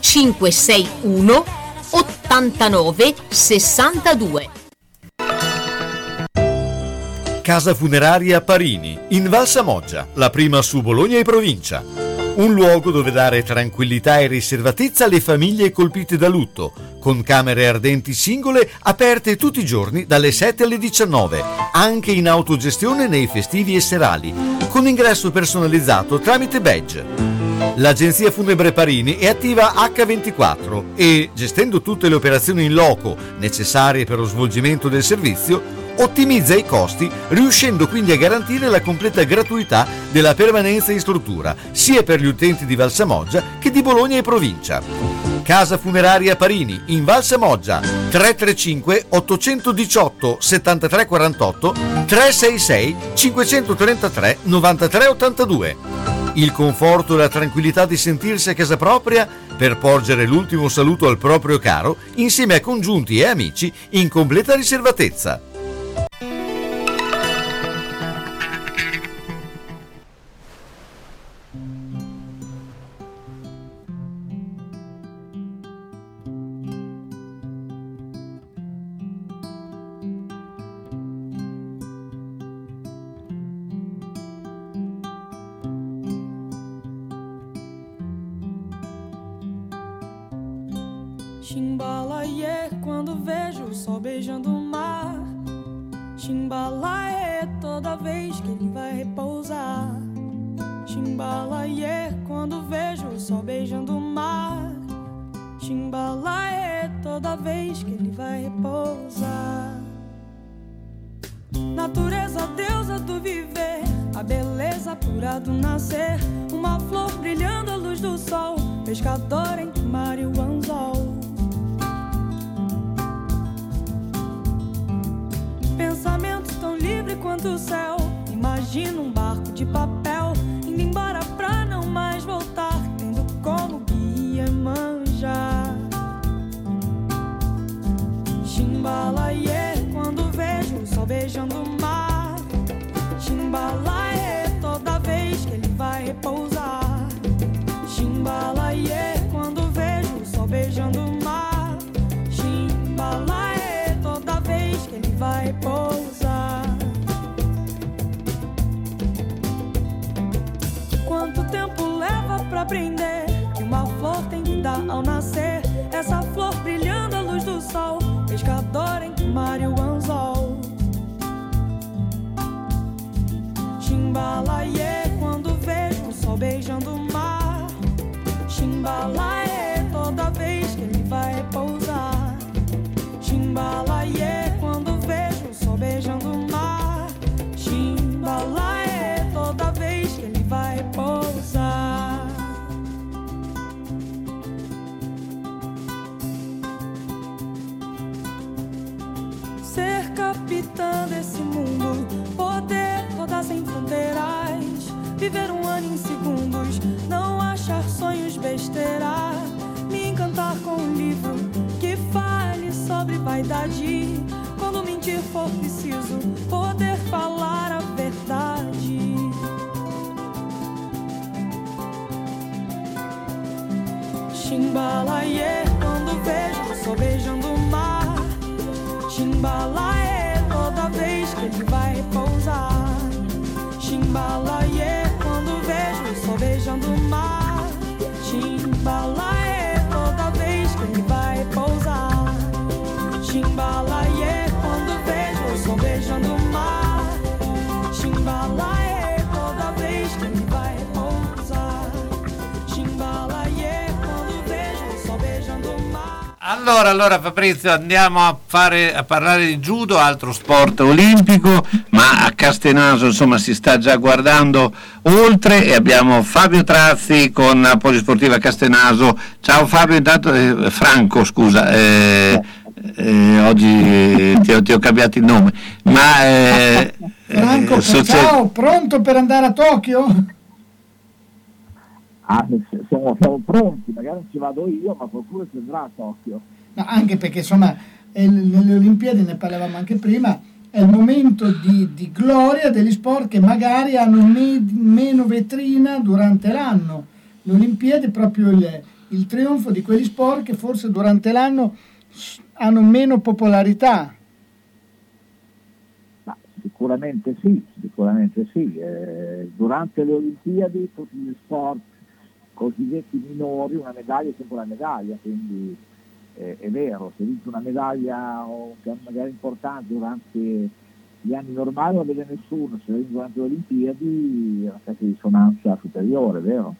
561 89 62. Casa funeraria Parini, in Val Samoggia, la prima su Bologna e provincia. Un luogo dove dare tranquillità e riservatezza alle famiglie colpite da lutto, con camere ardenti singole aperte tutti i giorni dalle 7 alle 19, anche in autogestione nei festivi e serali, con ingresso personalizzato tramite badge. L'agenzia Funebre Parini è attiva H24 e, gestendo tutte le operazioni in loco necessarie per lo svolgimento del servizio, ottimizza i costi, riuscendo quindi a garantire la completa gratuità della permanenza in struttura, sia per gli utenti di Valsamoggia che di Bologna e provincia. Casa Funeraria Parini in Valsamoggia 335 818 7348 366 533 9382 il conforto e la tranquillità di sentirsi a casa propria per porgere l'ultimo saluto al proprio caro insieme a congiunti e amici in completa riservatezza. Beijando o mar. Chimbalaê toda vez que ele vai repousar. Chimbalaê quando vejo o sol beijando o mar. Chimbalaê toda vez que ele vai repousar. Natureza, deusa do viver, a beleza pura do nascer. Uma flor brilhando à luz do sol, pescador entre mar e o anzol. Quanto o céu. Imagina um barco de papel indo embora pra não mais voltar, tendo como guia manjar. Chimbalaie, quando vejo o sol beijando o mar. Chimbalaie, toda vez que ele vai repousar. Chimbalaie, quando vejo o sol beijando o mar. Chimbalaie, toda vez que ele vai repousar. Pra aprender que uma flor tem que dar ao nascer? Essa flor brilhando à luz do sol, pescador entre o mar e o anzol. Chimbalaie, quando vejo o sol beijando o mar. Chimbalaie, toda vez que ele vai repousar. Chimbalaie, quando vejo o sol beijando o mar. Segundos, não achar sonhos besteira, me encantar com um livro que fale sobre vaidade. Quando mentir for preciso, poder falar a verdade. Chimbalaie, quando vejo o sol beijando o mar. Chimbalaie, toda vez que ele vai repousar. Chimbalaie, the mind. Allora, allora Fabrizio, andiamo a, fare, a parlare di judo, altro sport olimpico, ma a Castenaso insomma si sta già guardando oltre e abbiamo Fabio Trazzi con Polisportiva Castenaso. Ciao Fabio, intanto eh, Franco, scusa, eh, eh, oggi ti ho, ti ho cambiato il nome, ma eh, Franco, eh, succede- ciao, pronto per andare a Tokyo? Ah, siamo, siamo pronti, magari non ci vado io, ma qualcuno ci andrà a Tokyo. No, anche perché insomma nelle Olimpiadi ne parlavamo anche prima, è il momento di, di gloria degli sport che magari hanno me- meno vetrina durante l'anno. Le Olimpiadi è proprio il, il trionfo di quegli sport che forse durante l'anno hanno meno popolarità. Ma sicuramente sì, sicuramente sì. Eh, durante le Olimpiadi tutti gli sport cosiddetti minori, una medaglia è sempre una medaglia, quindi eh, è vero, se vince una medaglia o che è una gara importante durante gli anni normali non la vede nessuno, se la vince durante le Olimpiadi è una specie di risonanza superiore, vero?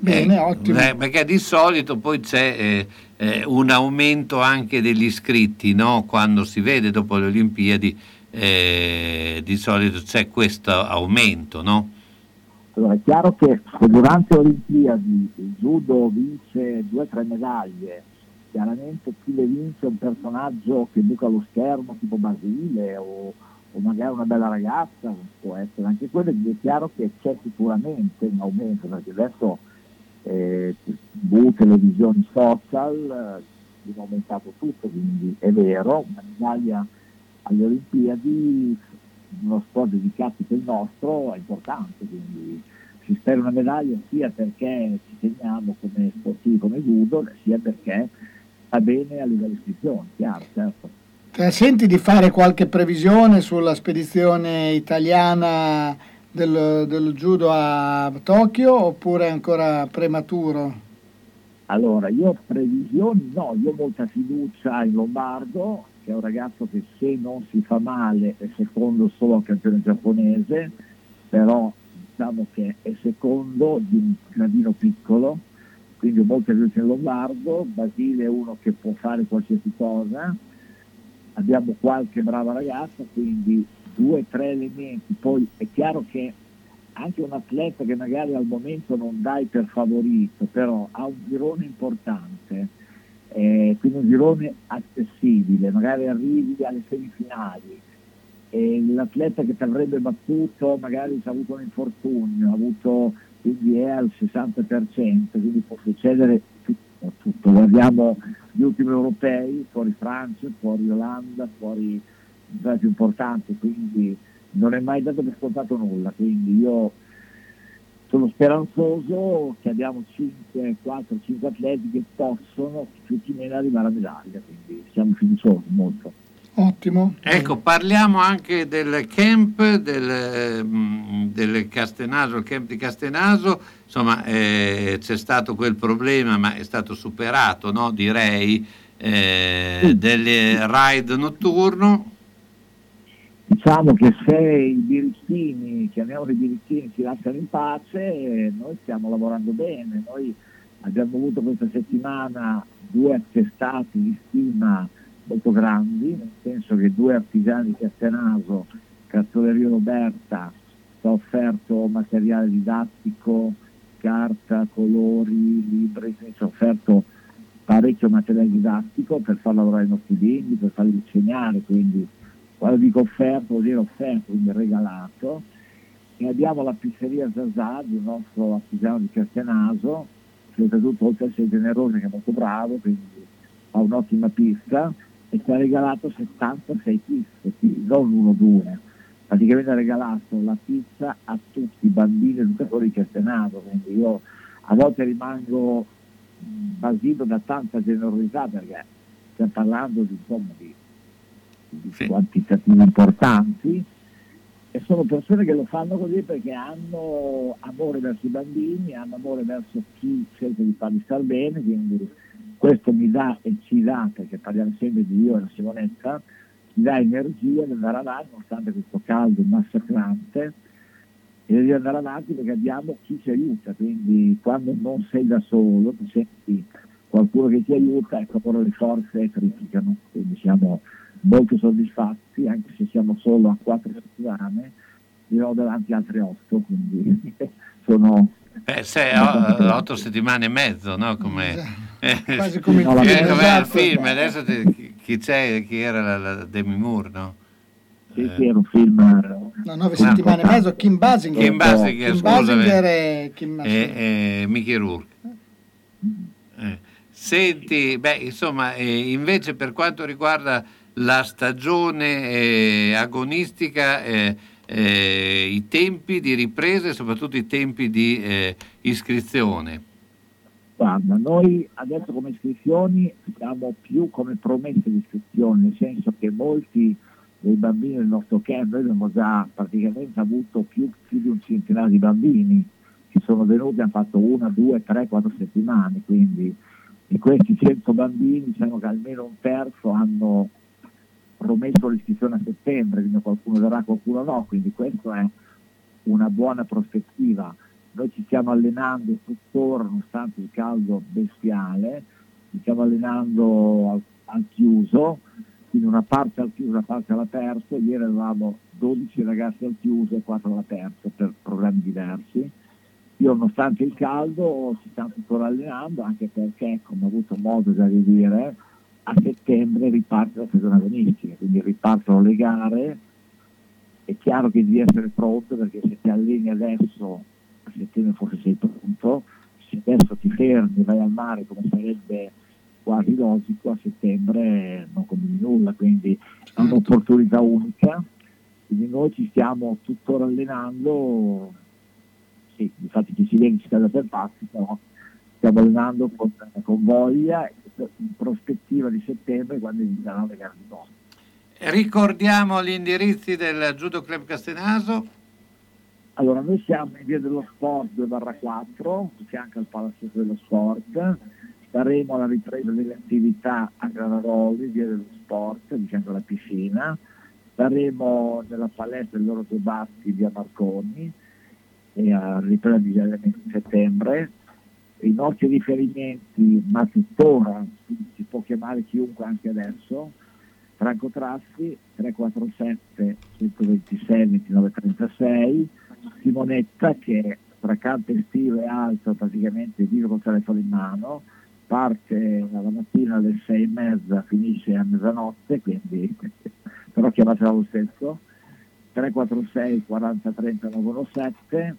Bene, Eh, ottimo. eh, perché di solito poi c'è eh, eh, un aumento anche degli iscritti, no? quando si vede dopo le Olimpiadi eh, di solito c'è questo aumento. No? Allora è chiaro che durante le Olimpiadi il judo vince due o tre medaglie, chiaramente chi le vince è un personaggio che buca lo schermo tipo Basile o, o magari una bella ragazza, può essere anche quello, è chiaro che c'è sicuramente un aumento, perché adesso eh, TV, televisioni, social, eh, è aumentato tutto, quindi è vero, una medaglia alle Olimpiadi, uno sport dedicato che il nostro, è importante, quindi si spera una medaglia sia perché ci teniamo come sportivi, come judo, sia perché va bene a livello di iscrizione, chiaro, certo. Te senti di fare qualche previsione sulla spedizione italiana del, del judo a Tokyo oppure è ancora prematuro? Allora, io previsioni no, io ho molta fiducia in Lombardo, che è un ragazzo che se non si fa male è secondo solo al campione giapponese, però diciamo che è secondo di un gradino piccolo, quindi molte veloci in lombardo, Basile è uno che può fare qualsiasi cosa, abbiamo qualche brava ragazza, quindi due tre elementi, poi è chiaro che anche un atleta che magari al momento non dai per favorito, però ha un girone importante, eh, quindi un girone accessibile, magari arrivi alle semifinali, e l'atleta che ti avrebbe battuto magari ha avuto un infortunio, ha avuto, quindi è al 60%, quindi può succedere tutto, tutto. Guardiamo gli ultimi europei, fuori Francia, fuori Olanda, fuori i più importanti, quindi non è mai dato per scontato nulla, quindi io sono speranzoso che abbiamo 5, 4, 5 atleti che possono tutti meno arrivare a medaglia, quindi siamo fiduciosi molto. Ottimo. Ecco, parliamo anche del camp del, mm, del Castenaso, il camp di Castenaso, insomma eh, c'è stato quel problema ma è stato superato, no? direi, eh, del ride notturno. Diciamo che se i birichini, chiamiamoli birichini, si lasciano in pace, noi stiamo lavorando bene. Noi abbiamo avuto questa settimana due attestati di stima molto grandi, nel senso che due artigiani di Castenaso, Cazzoleria Roberta, ci ha offerto materiale didattico, carta, colori, libri, ha offerto parecchio materiale didattico per far lavorare i nostri bimbi, per farli insegnare, quindi quando dico offerto vuol dire offerto, quindi regalato. E abbiamo la pizzeria Zazà, il nostro artigiano di Castenaso, che oltretutto oltre a essere generoso che è molto bravo, quindi ha un'ottima pista, e ci ha regalato 76 pizze, quindi non uno o due. Praticamente ha regalato la pizza a tutti i bambini educatori di Castenaso, quindi io a volte rimango basito da tanta generosità perché stiamo parlando di, insomma, di di quantitativi importanti e sono persone che lo fanno così perché hanno amore verso i bambini, hanno amore verso chi cerca di farli star bene, quindi questo mi dà e ci dà, perché parliamo sempre di io e la Simonetta, ci dà energia di andare avanti nonostante questo caldo massacrante e di andare avanti perché abbiamo chi ci aiuta, quindi quando non sei da solo, ti senti qualcuno che ti aiuta, ecco allora le forze triplicano, quindi siamo molto soddisfatti, anche se siamo solo a quattro settimane, ne ho davanti altre otto, quindi <laughs> sono... Beh, sei o- otto settimane e mezzo, no? Come, eh, Quasi come <laughs> il come film, il esatto. film. Adesso te- chi- chi c'è? Chi era la, la Demi Moore, no? Sì, sì, era un film... No, nove settimane e mezzo, Kim Basinger. Kim Basinger, Kim. Basinger e Kim E, e Mickey Rourke. Eh. Senti, beh, insomma, eh, invece per quanto riguarda la stagione eh, agonistica, eh, eh, i tempi di ripresa e soprattutto i tempi di eh, iscrizione. Guarda, noi adesso come iscrizioni siamo più come promesse di iscrizione, nel senso che molti dei bambini del nostro camp, noi abbiamo già praticamente avuto più, più di un centinaio di bambini che sono venuti, hanno fatto una, due, tre, quattro settimane, quindi di questi 100 bambini diciamo che almeno un terzo hanno promesso l'iscrizione a settembre, quindi qualcuno verrà, qualcuno no, quindi questa è una buona prospettiva. Noi ci stiamo allenando tuttora, nonostante il caldo bestiale, ci stiamo allenando al, al chiuso, quindi una parte al chiuso, una parte all'aperto, ieri avevamo 12 ragazzi al chiuso e 4 all'aperto per programmi diversi. Io nonostante il caldo ci stiamo tuttora allenando, anche perché, come ho avuto modo già di dire, a settembre riparte la stagione agonistica, quindi ripartono le gare, è chiaro che devi essere pronto perché se ti alleni adesso, a settembre forse sei pronto, se adesso ti fermi, vai al mare come sarebbe quasi logico, a settembre non combini nulla, quindi è un'opportunità unica, quindi noi ci stiamo tuttora allenando, sì, infatti chi si viene ci cade per pazzi, però stiamo allenando con, con voglia prospettiva di settembre quando inizieranno le gare di boxe. Ricordiamo gli indirizzi del Judo Club Castenaso. Allora, noi siamo in via dello sport 2 barra 4, di fianco al Palazzetto dello Sport, staremo alla ripresa delle attività a Granaroli, via dello Sport, di fianco alla piscina. Saremo nella palestra del loro Tobaschi via Marconi e a ripresa di settembre. I nostri riferimenti, ma tuttora si può chiamare chiunque anche adesso, Franco Trassi 347 126 29 36, Simonetta che tra canto estivo e alto praticamente vive col telefono in mano, parte la mattina alle sei e mezza, finisce a mezzanotte, quindi <laughs> però chiamatela lo stesso, 346 40 30 917,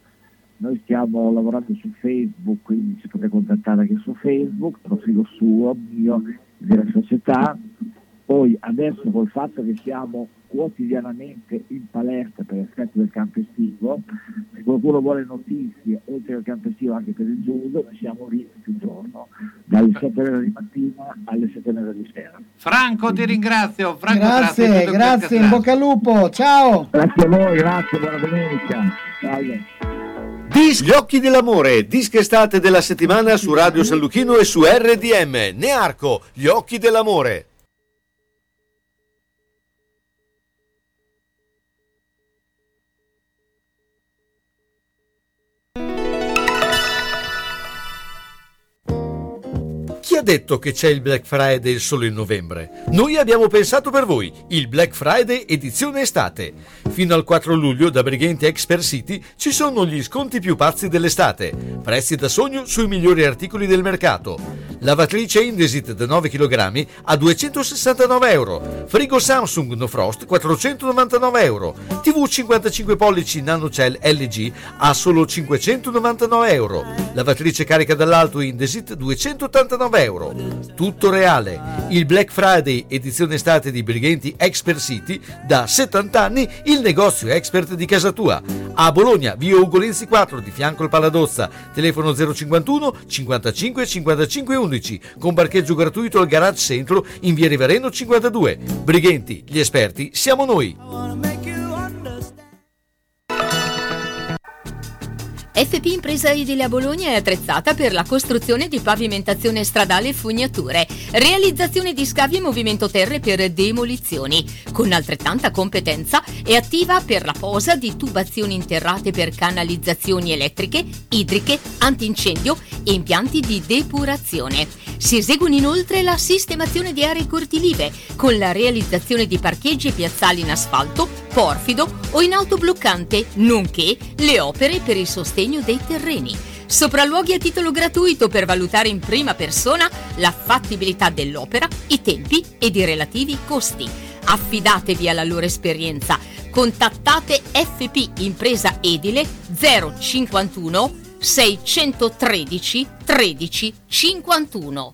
noi stiamo lavorando su Facebook, quindi ci potete contattare anche su Facebook, profilo suo, mio, della società, poi adesso col fatto che siamo quotidianamente in palestra per effetto del campo estivo, se qualcuno vuole notizie oltre al campo estivo anche per il judo, noi siamo lì tutto il giorno, dalle 7 di mattina alle 7 di sera. Franco ti ringrazio, Franco Grazie, grazie, questo in bocca al lupo, ciao! Grazie a voi, grazie, buona domenica. Salve. Dis- Gli occhi dell'amore, disc estate della settimana su Radio San Lucchino e su RDM. Nearco, gli occhi dell'amore. Ha detto che c'è il Black Friday solo in novembre? Noi abbiamo pensato per voi il Black Friday edizione estate. Fino al 4 luglio da Brighenti Expert City ci sono gli sconti più pazzi dell'estate. Prezzi da sogno sui migliori articoli del mercato. Lavatrice Indesit da 9 kg a 269 euro. Frigo Samsung No Frost 499 euro. TV 55 pollici NanoCell LG a solo 599 euro. Lavatrice carica dall'alto Indesit 289 euro. Tutto reale. Il Black Friday edizione estate di Brighenti Expert City da 70 anni il negozio expert di casa tua. A Bologna, via Ugolenzi 4 di fianco al Paladozza, telefono 051 55 55 11 con parcheggio gratuito al garage centro in via Rivereno 52. Brighenti, gli esperti siamo noi. FP Impresa Edile a Bologna è attrezzata per la costruzione di pavimentazione stradale e fognature, realizzazione di scavi e movimento terre per demolizioni. Con altrettanta competenza è attiva per la posa di tubazioni interrate per canalizzazioni elettriche, idriche, antincendio e impianti di depurazione. Si eseguono inoltre la sistemazione di aree cortilive con la realizzazione di parcheggi e piazzali in asfalto, porfido o in autobloccante, nonché le opere per il sostegno dei terreni. Sopralluoghi a titolo gratuito per valutare in prima persona la fattibilità dell'opera, i tempi ed i relativi costi. Affidatevi alla loro esperienza. Contattate FP Impresa Edile 051 613 13 51.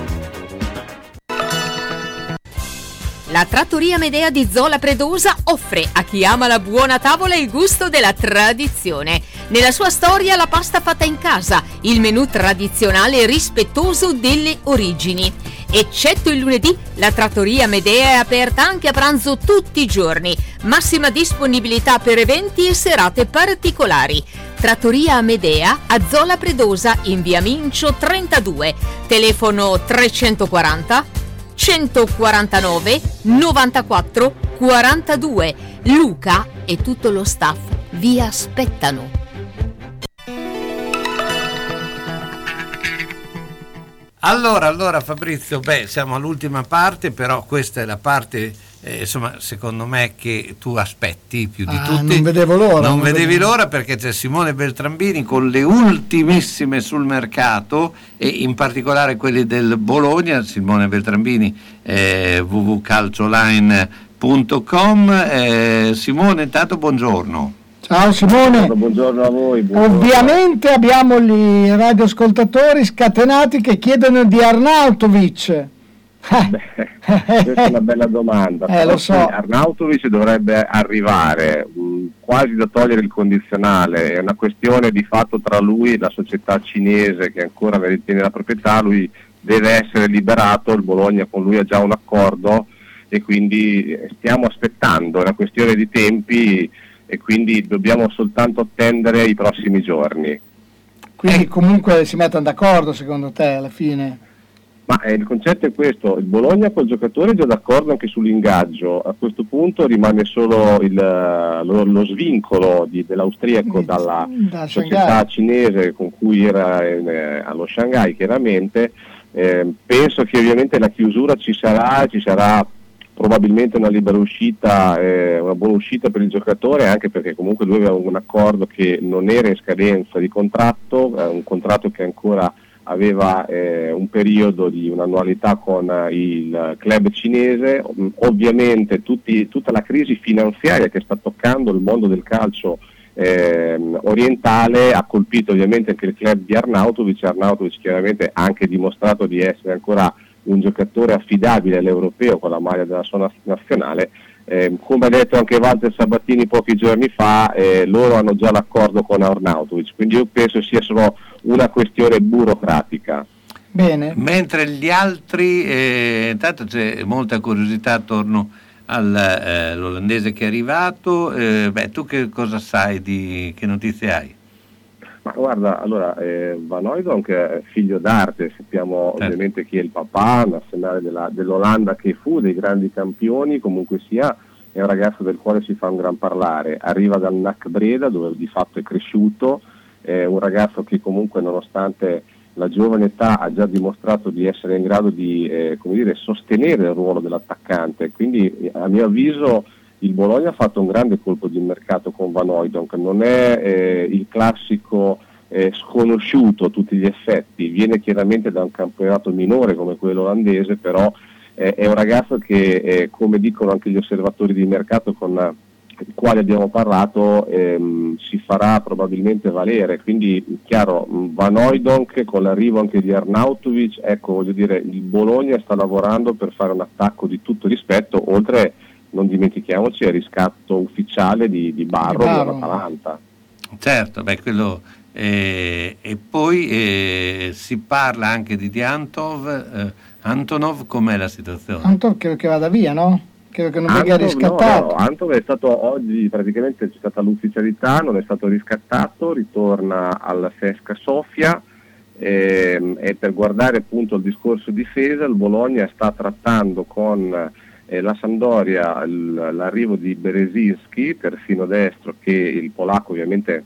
La trattoria Medea di Zola Predosa offre a chi ama la buona tavola il gusto della tradizione. Nella sua storia la pasta fatta in casa, il menù tradizionale rispettoso delle origini. Eccetto il lunedì, la trattoria Medea è aperta anche a pranzo tutti i giorni. Massima disponibilità per eventi e serate particolari. Trattoria Amedea a Zola Predosa in via Mincio 32. Telefono 340 149 94 42. Luca e tutto lo staff vi aspettano. Allora, allora Fabrizio, beh, siamo all'ultima parte, però questa è la parte, eh, insomma, secondo me che tu aspetti più di Ah, tutti. non vedevo l'ora, Non non vedevi vedevo- l'ora perché c'è Simone Beltrambini con le ultimissime sul mercato e in particolare quelli del Bologna. Simone Beltrambini, eh, www.calcioline.com. Eh, Simone, intanto buongiorno. Ciao Simone. Buongiorno a voi. buongiorno. Ovviamente abbiamo gli radioascoltatori scatenati che chiedono di Arnautovic. Questa è una bella domanda. Eh, lo so. Arnautovic dovrebbe arrivare mh, quasi da togliere il condizionale, è una questione di fatto tra lui e la società cinese che ancora ne ritiene la proprietà, lui deve essere liberato, il Bologna con lui ha già un accordo e quindi eh, stiamo aspettando, è una questione di tempi e quindi dobbiamo soltanto attendere i prossimi giorni. Quindi comunque si mettono d'accordo secondo te alla fine. Ma eh, il concetto è questo, il Bologna col giocatore è già d'accordo anche sull'ingaggio, a questo punto rimane solo il, eh, lo, lo svincolo di- dell'austriaco dalla da società Shanghai. cinese con cui era in, eh, allo Shanghai chiaramente, Eh, penso che ovviamente la chiusura ci sarà, ci sarà probabilmente una libera uscita, eh, una buona uscita per il giocatore anche perché comunque lui aveva un accordo che non era in scadenza di contratto, eh, un contratto che ancora aveva eh, un periodo di un'annualità con eh, il club cinese, Mm, ovviamente tutti- tutta la crisi finanziaria che sta toccando il mondo del calcio ehm, orientale ha colpito ovviamente anche il club di Arnautovic, Arnautovic chiaramente ha anche dimostrato di essere ancora un giocatore affidabile all'europeo con la maglia della sua naz- nazionale. Eh, come ha detto anche Walter Sabatini pochi giorni fa, eh, loro hanno già l'accordo con Arnautovic, quindi io penso sia solo una questione burocratica. Bene. Mentre gli altri, eh, intanto c'è molta curiosità attorno all'olandese che è arrivato, eh, beh, tu che cosa sai, di, che notizie hai? Ma guarda, allora, eh, Van Hooydonk è figlio d'arte, sappiamo ovviamente chi è il papà, nazionale della- dell'Olanda che fu dei grandi campioni, comunque sia, è un ragazzo del quale si fa un gran parlare, arriva dal NAC Breda dove di fatto è cresciuto, è un ragazzo che comunque nonostante la giovane età ha già dimostrato di essere in grado di eh, dire, sostenere il ruolo dell'attaccante, quindi a mio avviso il Bologna ha fatto un grande colpo di mercato con Van Hooydonk, non è eh, il classico eh, sconosciuto a tutti gli effetti, viene chiaramente da un campionato minore come quello olandese, però eh, è un ragazzo che, eh, come dicono anche gli osservatori di mercato con i quali abbiamo parlato, ehm, si farà probabilmente valere, quindi chiaro, mh, Van Hooydonk con l'arrivo anche di Arnautovic, ecco voglio dire, il Bologna sta lavorando per fare un attacco di tutto rispetto, oltre non dimentichiamoci il riscatto ufficiale di, di Barro Di Barro. dell'Atalanta. Certo, beh, quello, eh, e poi eh, si parla anche di, di Antov, eh, Antonov, com'è la situazione? Anto credo che vada via, no? Credo che non venga Antov, riscattato. No, no, Antov è stato oggi, praticamente c'è stata l'ufficialità, non è stato riscattato, ritorna alla Sesca Sofia ehm, e per guardare appunto il discorso difesa il Bologna sta trattando con eh, la Sampdoria il- l'arrivo di Berezinski, terzino destro, che il polacco ovviamente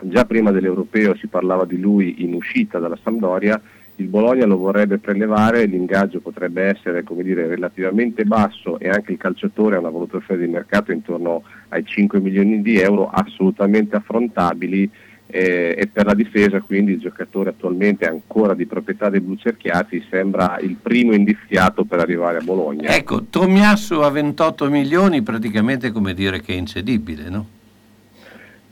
già prima dell'europeo si parlava di lui in uscita dalla Sampdoria, il Bologna lo vorrebbe prelevare, l'ingaggio potrebbe essere dire, relativamente basso e anche il calciatore ha una valutazione di mercato intorno ai 5 milioni di euro assolutamente affrontabili eh, e per la difesa quindi il giocatore attualmente ancora di proprietà dei blucerchiati sembra il primo indiziato per arrivare a Bologna. Ecco, Tomiasso a 28 milioni praticamente come dire che è incedibile, no?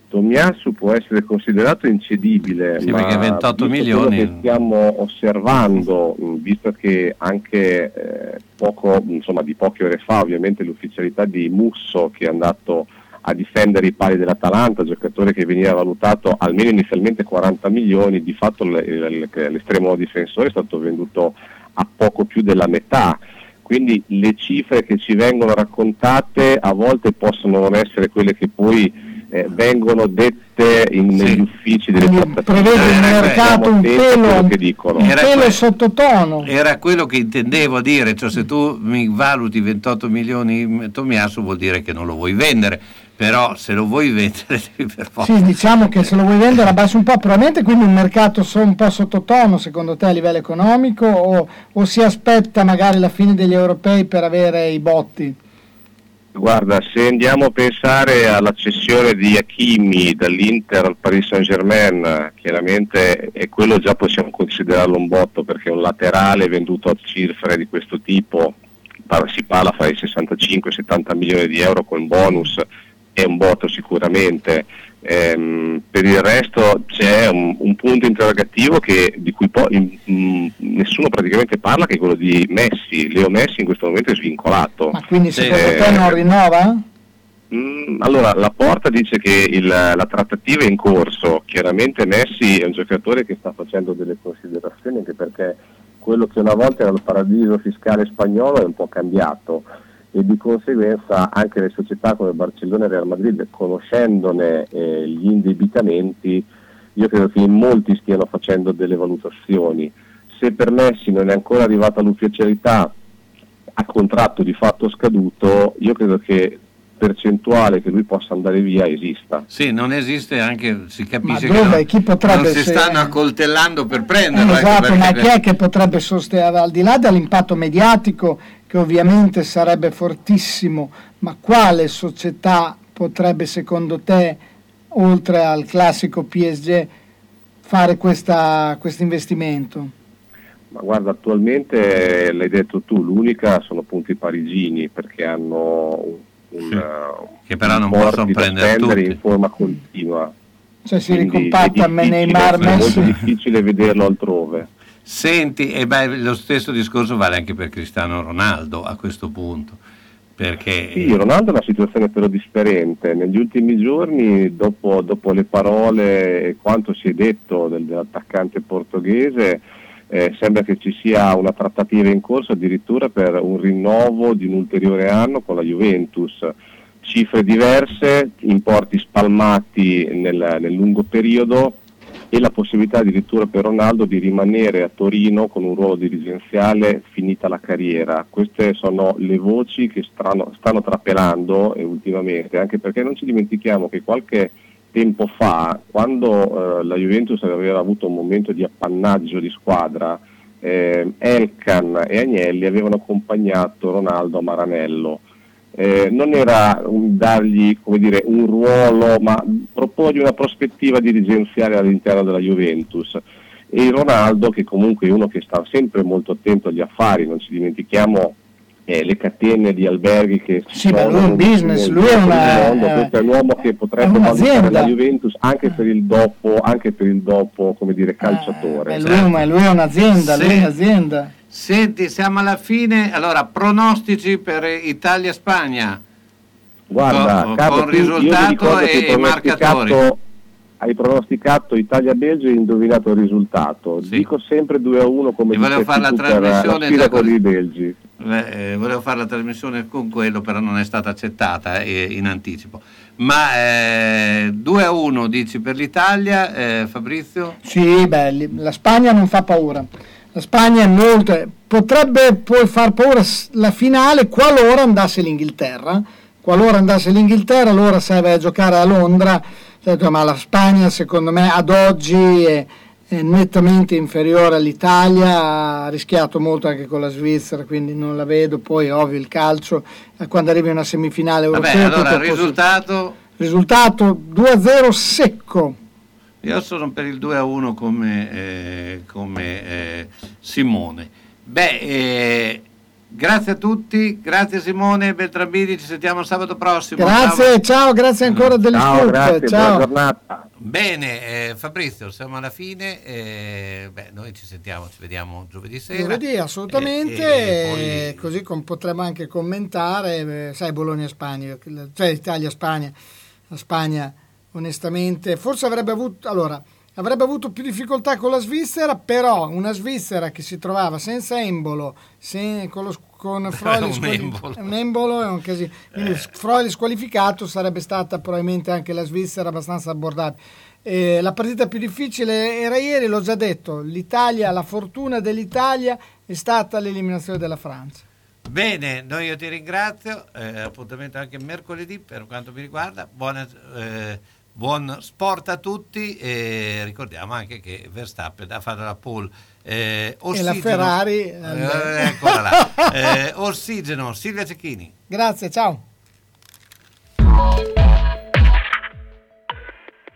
Tomiasu può essere considerato incedibile, Sì, ma perché 28 visto milioni- che stiamo osservando, visto che anche eh, poco, insomma, di poche ore fa ovviamente l'ufficialità di Musso che è andato a difendere i pali dell'Atalanta, giocatore che veniva valutato almeno inizialmente 40 milioni, di fatto l'estremo difensore è stato venduto a poco più della metà. Quindi le cifre che ci vengono raccontate a volte possono non essere quelle che poi eh, vengono dette in- negli uffici delle trattative. Prevede un mercato un pelo, un Era pelo sottotono. Era quello che intendevo dire, cioè se tu mi valuti 28 milioni Tomiasu vuol dire che non lo vuoi vendere, però se lo vuoi vendere <laughs> devi per forza. Sì, diciamo che se lo vuoi vendere abbassa un po', probabilmente quindi un mercato un po' sottotono secondo te a livello economico o, o si aspetta magari la fine degli europei per avere i botti? Guarda, se andiamo a pensare alla cessione di Hakimi dall'Inter al Paris Saint Germain, chiaramente e quello già possiamo considerarlo un botto perché un laterale venduto a cifre di questo tipo, si parla fra i 65 e 70 milioni di euro con bonus, è un botto sicuramente. Ehm, per il resto c'è un, un punto interrogativo che- di cui poi in- mm, nessuno praticamente parla, che è quello di Messi. Leo Messi in questo momento è svincolato. Ma quindi secondo Eh, te non rinnova? Mm, Allora, la Porta dice che il- la trattativa è in corso, chiaramente Messi è un giocatore che sta facendo delle considerazioni anche perché quello che una volta era il paradiso fiscale spagnolo è un po' cambiato e di conseguenza anche le società come Barcellona e Real Madrid, conoscendone eh, gli indebitamenti, io credo che in molti stiano facendo delle valutazioni. Se per Messi non è ancora arrivata l'ufficialità a contratto di fatto scaduto, io credo che percentuale che lui possa andare via esista. Sì, non esiste anche, si capisce Ma che dove? non, Chi potrebbe non si stanno accoltellando per Eh, prenderlo. ecco esatto, ma chi è che potrebbe sostenere, al di là dell'impatto mediatico che ovviamente sarebbe fortissimo, ma quale società potrebbe secondo te, oltre al classico PSG, fare questo investimento? Ma guarda, attualmente l'hai detto tu, l'unica sono appunto i parigini perché hanno un, un, Che però non possono prendere tutti. in forma continua. Cioè si ricompatta Neymar, È molto Messi. difficile vederlo altrove. Senti, e beh, lo stesso discorso vale anche per Cristiano Ronaldo a questo punto, perché Sì, Ronaldo è una situazione però differente. Negli ultimi giorni, dopo, dopo le parole e quanto si è detto del- dell'attaccante portoghese, eh, sembra che ci sia una trattativa in corso addirittura per un rinnovo di un ulteriore anno con la Juventus. Cifre diverse, importi spalmati nel, nel lungo periodo e la possibilità addirittura per Ronaldo di rimanere a Torino con un ruolo dirigenziale finita la carriera. Queste sono le voci che stanno, stanno trapelando eh, ultimamente, anche perché non ci dimentichiamo che qualche tempo fa, quando eh, la Juventus aveva avuto un momento di appannaggio di squadra, eh, Elkan e Agnelli avevano accompagnato Ronaldo a Maranello. Eh, non era un- dargli come dire, un ruolo, ma proporgli una prospettiva dirigenziale all'interno della Juventus. E Ronaldo, che comunque è uno che sta sempre molto attento agli affari, non ci dimentichiamo eh, le catene di alberghi che Sì, ma sono lui è un nel- business, lui è mondo, una- eh, questo è l'uomo che potrebbe valutare la Juventus anche per il dopo, anche per il dopo come dire, calciatore. Eh, lui, è un- lui è un'azienda, lui è Sì. un'azienda. Senti, siamo alla fine. Allora, pronostici per Italia-Spagna. Guarda, con, Carlo, con risultato e, e marcatori. Hai pronosticato Italia-Belgio e hai indovinato il risultato. Dico sempre 2 a 1 come E volevo fare la la trasmissione già con i belgi. Beh, eh, volevo fare la trasmissione con quello, però non è stata accettata eh, in anticipo. Ma eh, 2 a 1 dici per l'Italia, eh, Fabrizio? Sì, beh, la Spagna non fa paura. La Spagna è molto. Potrebbe poi far paura la finale qualora andasse l'Inghilterra. Qualora andasse l'Inghilterra, allora serve a giocare a Londra. Certo, Ma la Spagna, secondo me, ad oggi è, è nettamente inferiore all'Italia. Ha rischiato molto anche con la Svizzera, quindi non la vedo. Poi, ovvio, il calcio, eh, quando arrivi a una semifinale Vabbè, europea. allora il può risultato? Risultato 2-0 secco. Io sono per il 2 a 1 come, eh, come eh, Simone. Beh, eh, Grazie a tutti, grazie Simone Beltrambini, ci sentiamo sabato prossimo. Grazie, ciao, grazie ancora degli Ciao, grazie, ciao. buona giornata. Bene, eh, Fabrizio, siamo alla fine. eh, beh, noi ci sentiamo, ci vediamo giovedì sera. Giovedì assolutamente, E- e e così com- potremmo anche commentare, eh, sai Bologna-Spagna, cioè Italia-Spagna, la Spagna onestamente forse avrebbe avuto, allora, avrebbe avuto più difficoltà con la Svizzera, però una Svizzera che si trovava senza embolo, sen- con, lo, con Freuler <laughs> Un squali- embolo. un embolo è un casino, quindi Freuler squalificato sarebbe stata probabilmente anche la Svizzera abbastanza abbordabile. Eh, la partita più difficile era ieri, l'ho già detto, l'Italia, la fortuna dell'Italia è stata l'eliminazione della Francia. Bene, noi io ti ringrazio, eh, appuntamento anche mercoledì per quanto mi riguarda, Buona, eh, buon sport a tutti e ricordiamo anche che Verstappen ha fatto la pole. Eh, E la ossigeno- Ferrari, eh, eccola là. <laughs> Eh, ossigeno, Silvia Cecchini. Grazie, ciao.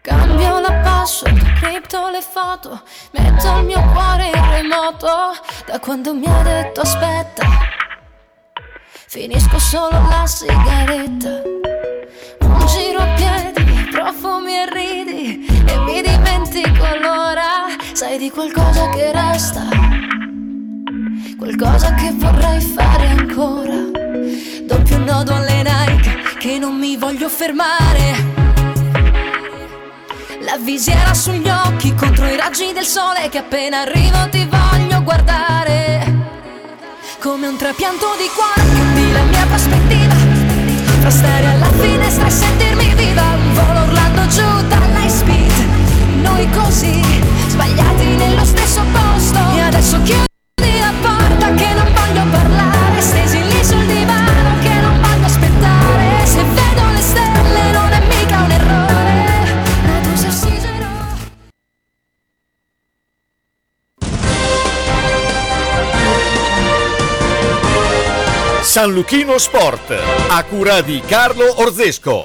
Cambio la password, cripto le foto, metto il mio cuore in remoto. Da quando mi ha detto aspetta, finisco solo la sigaretta. Profumi e ridi, e mi dimentico allora. Sai di qualcosa che resta, qualcosa che vorrei fare ancora. Doppio nodo alle Nike, che non mi voglio fermare. La visiera sugli occhi contro i raggi del sole che appena arrivo ti voglio guardare. Come un trapianto di cuore cambi la mia prospettiva. Fra stare alla finestra e Noi così, sbagliati nello stesso posto. E adesso chiudi la porta che non voglio parlare. Stesi lì sul divano che non voglio aspettare. Se vedo le stelle non è mica un errore. Tu sei ossigeno. San Luchino Sport, a cura di Carlo Orzesco.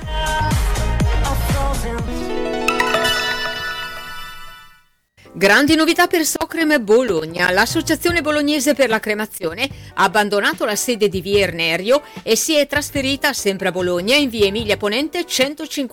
Grandi novità per Socrem Bologna. L'associazione bolognese per la cremazione ha abbandonato la sede di Via Ernerio e si è trasferita sempre a Bologna in via Emilia Ponente 150.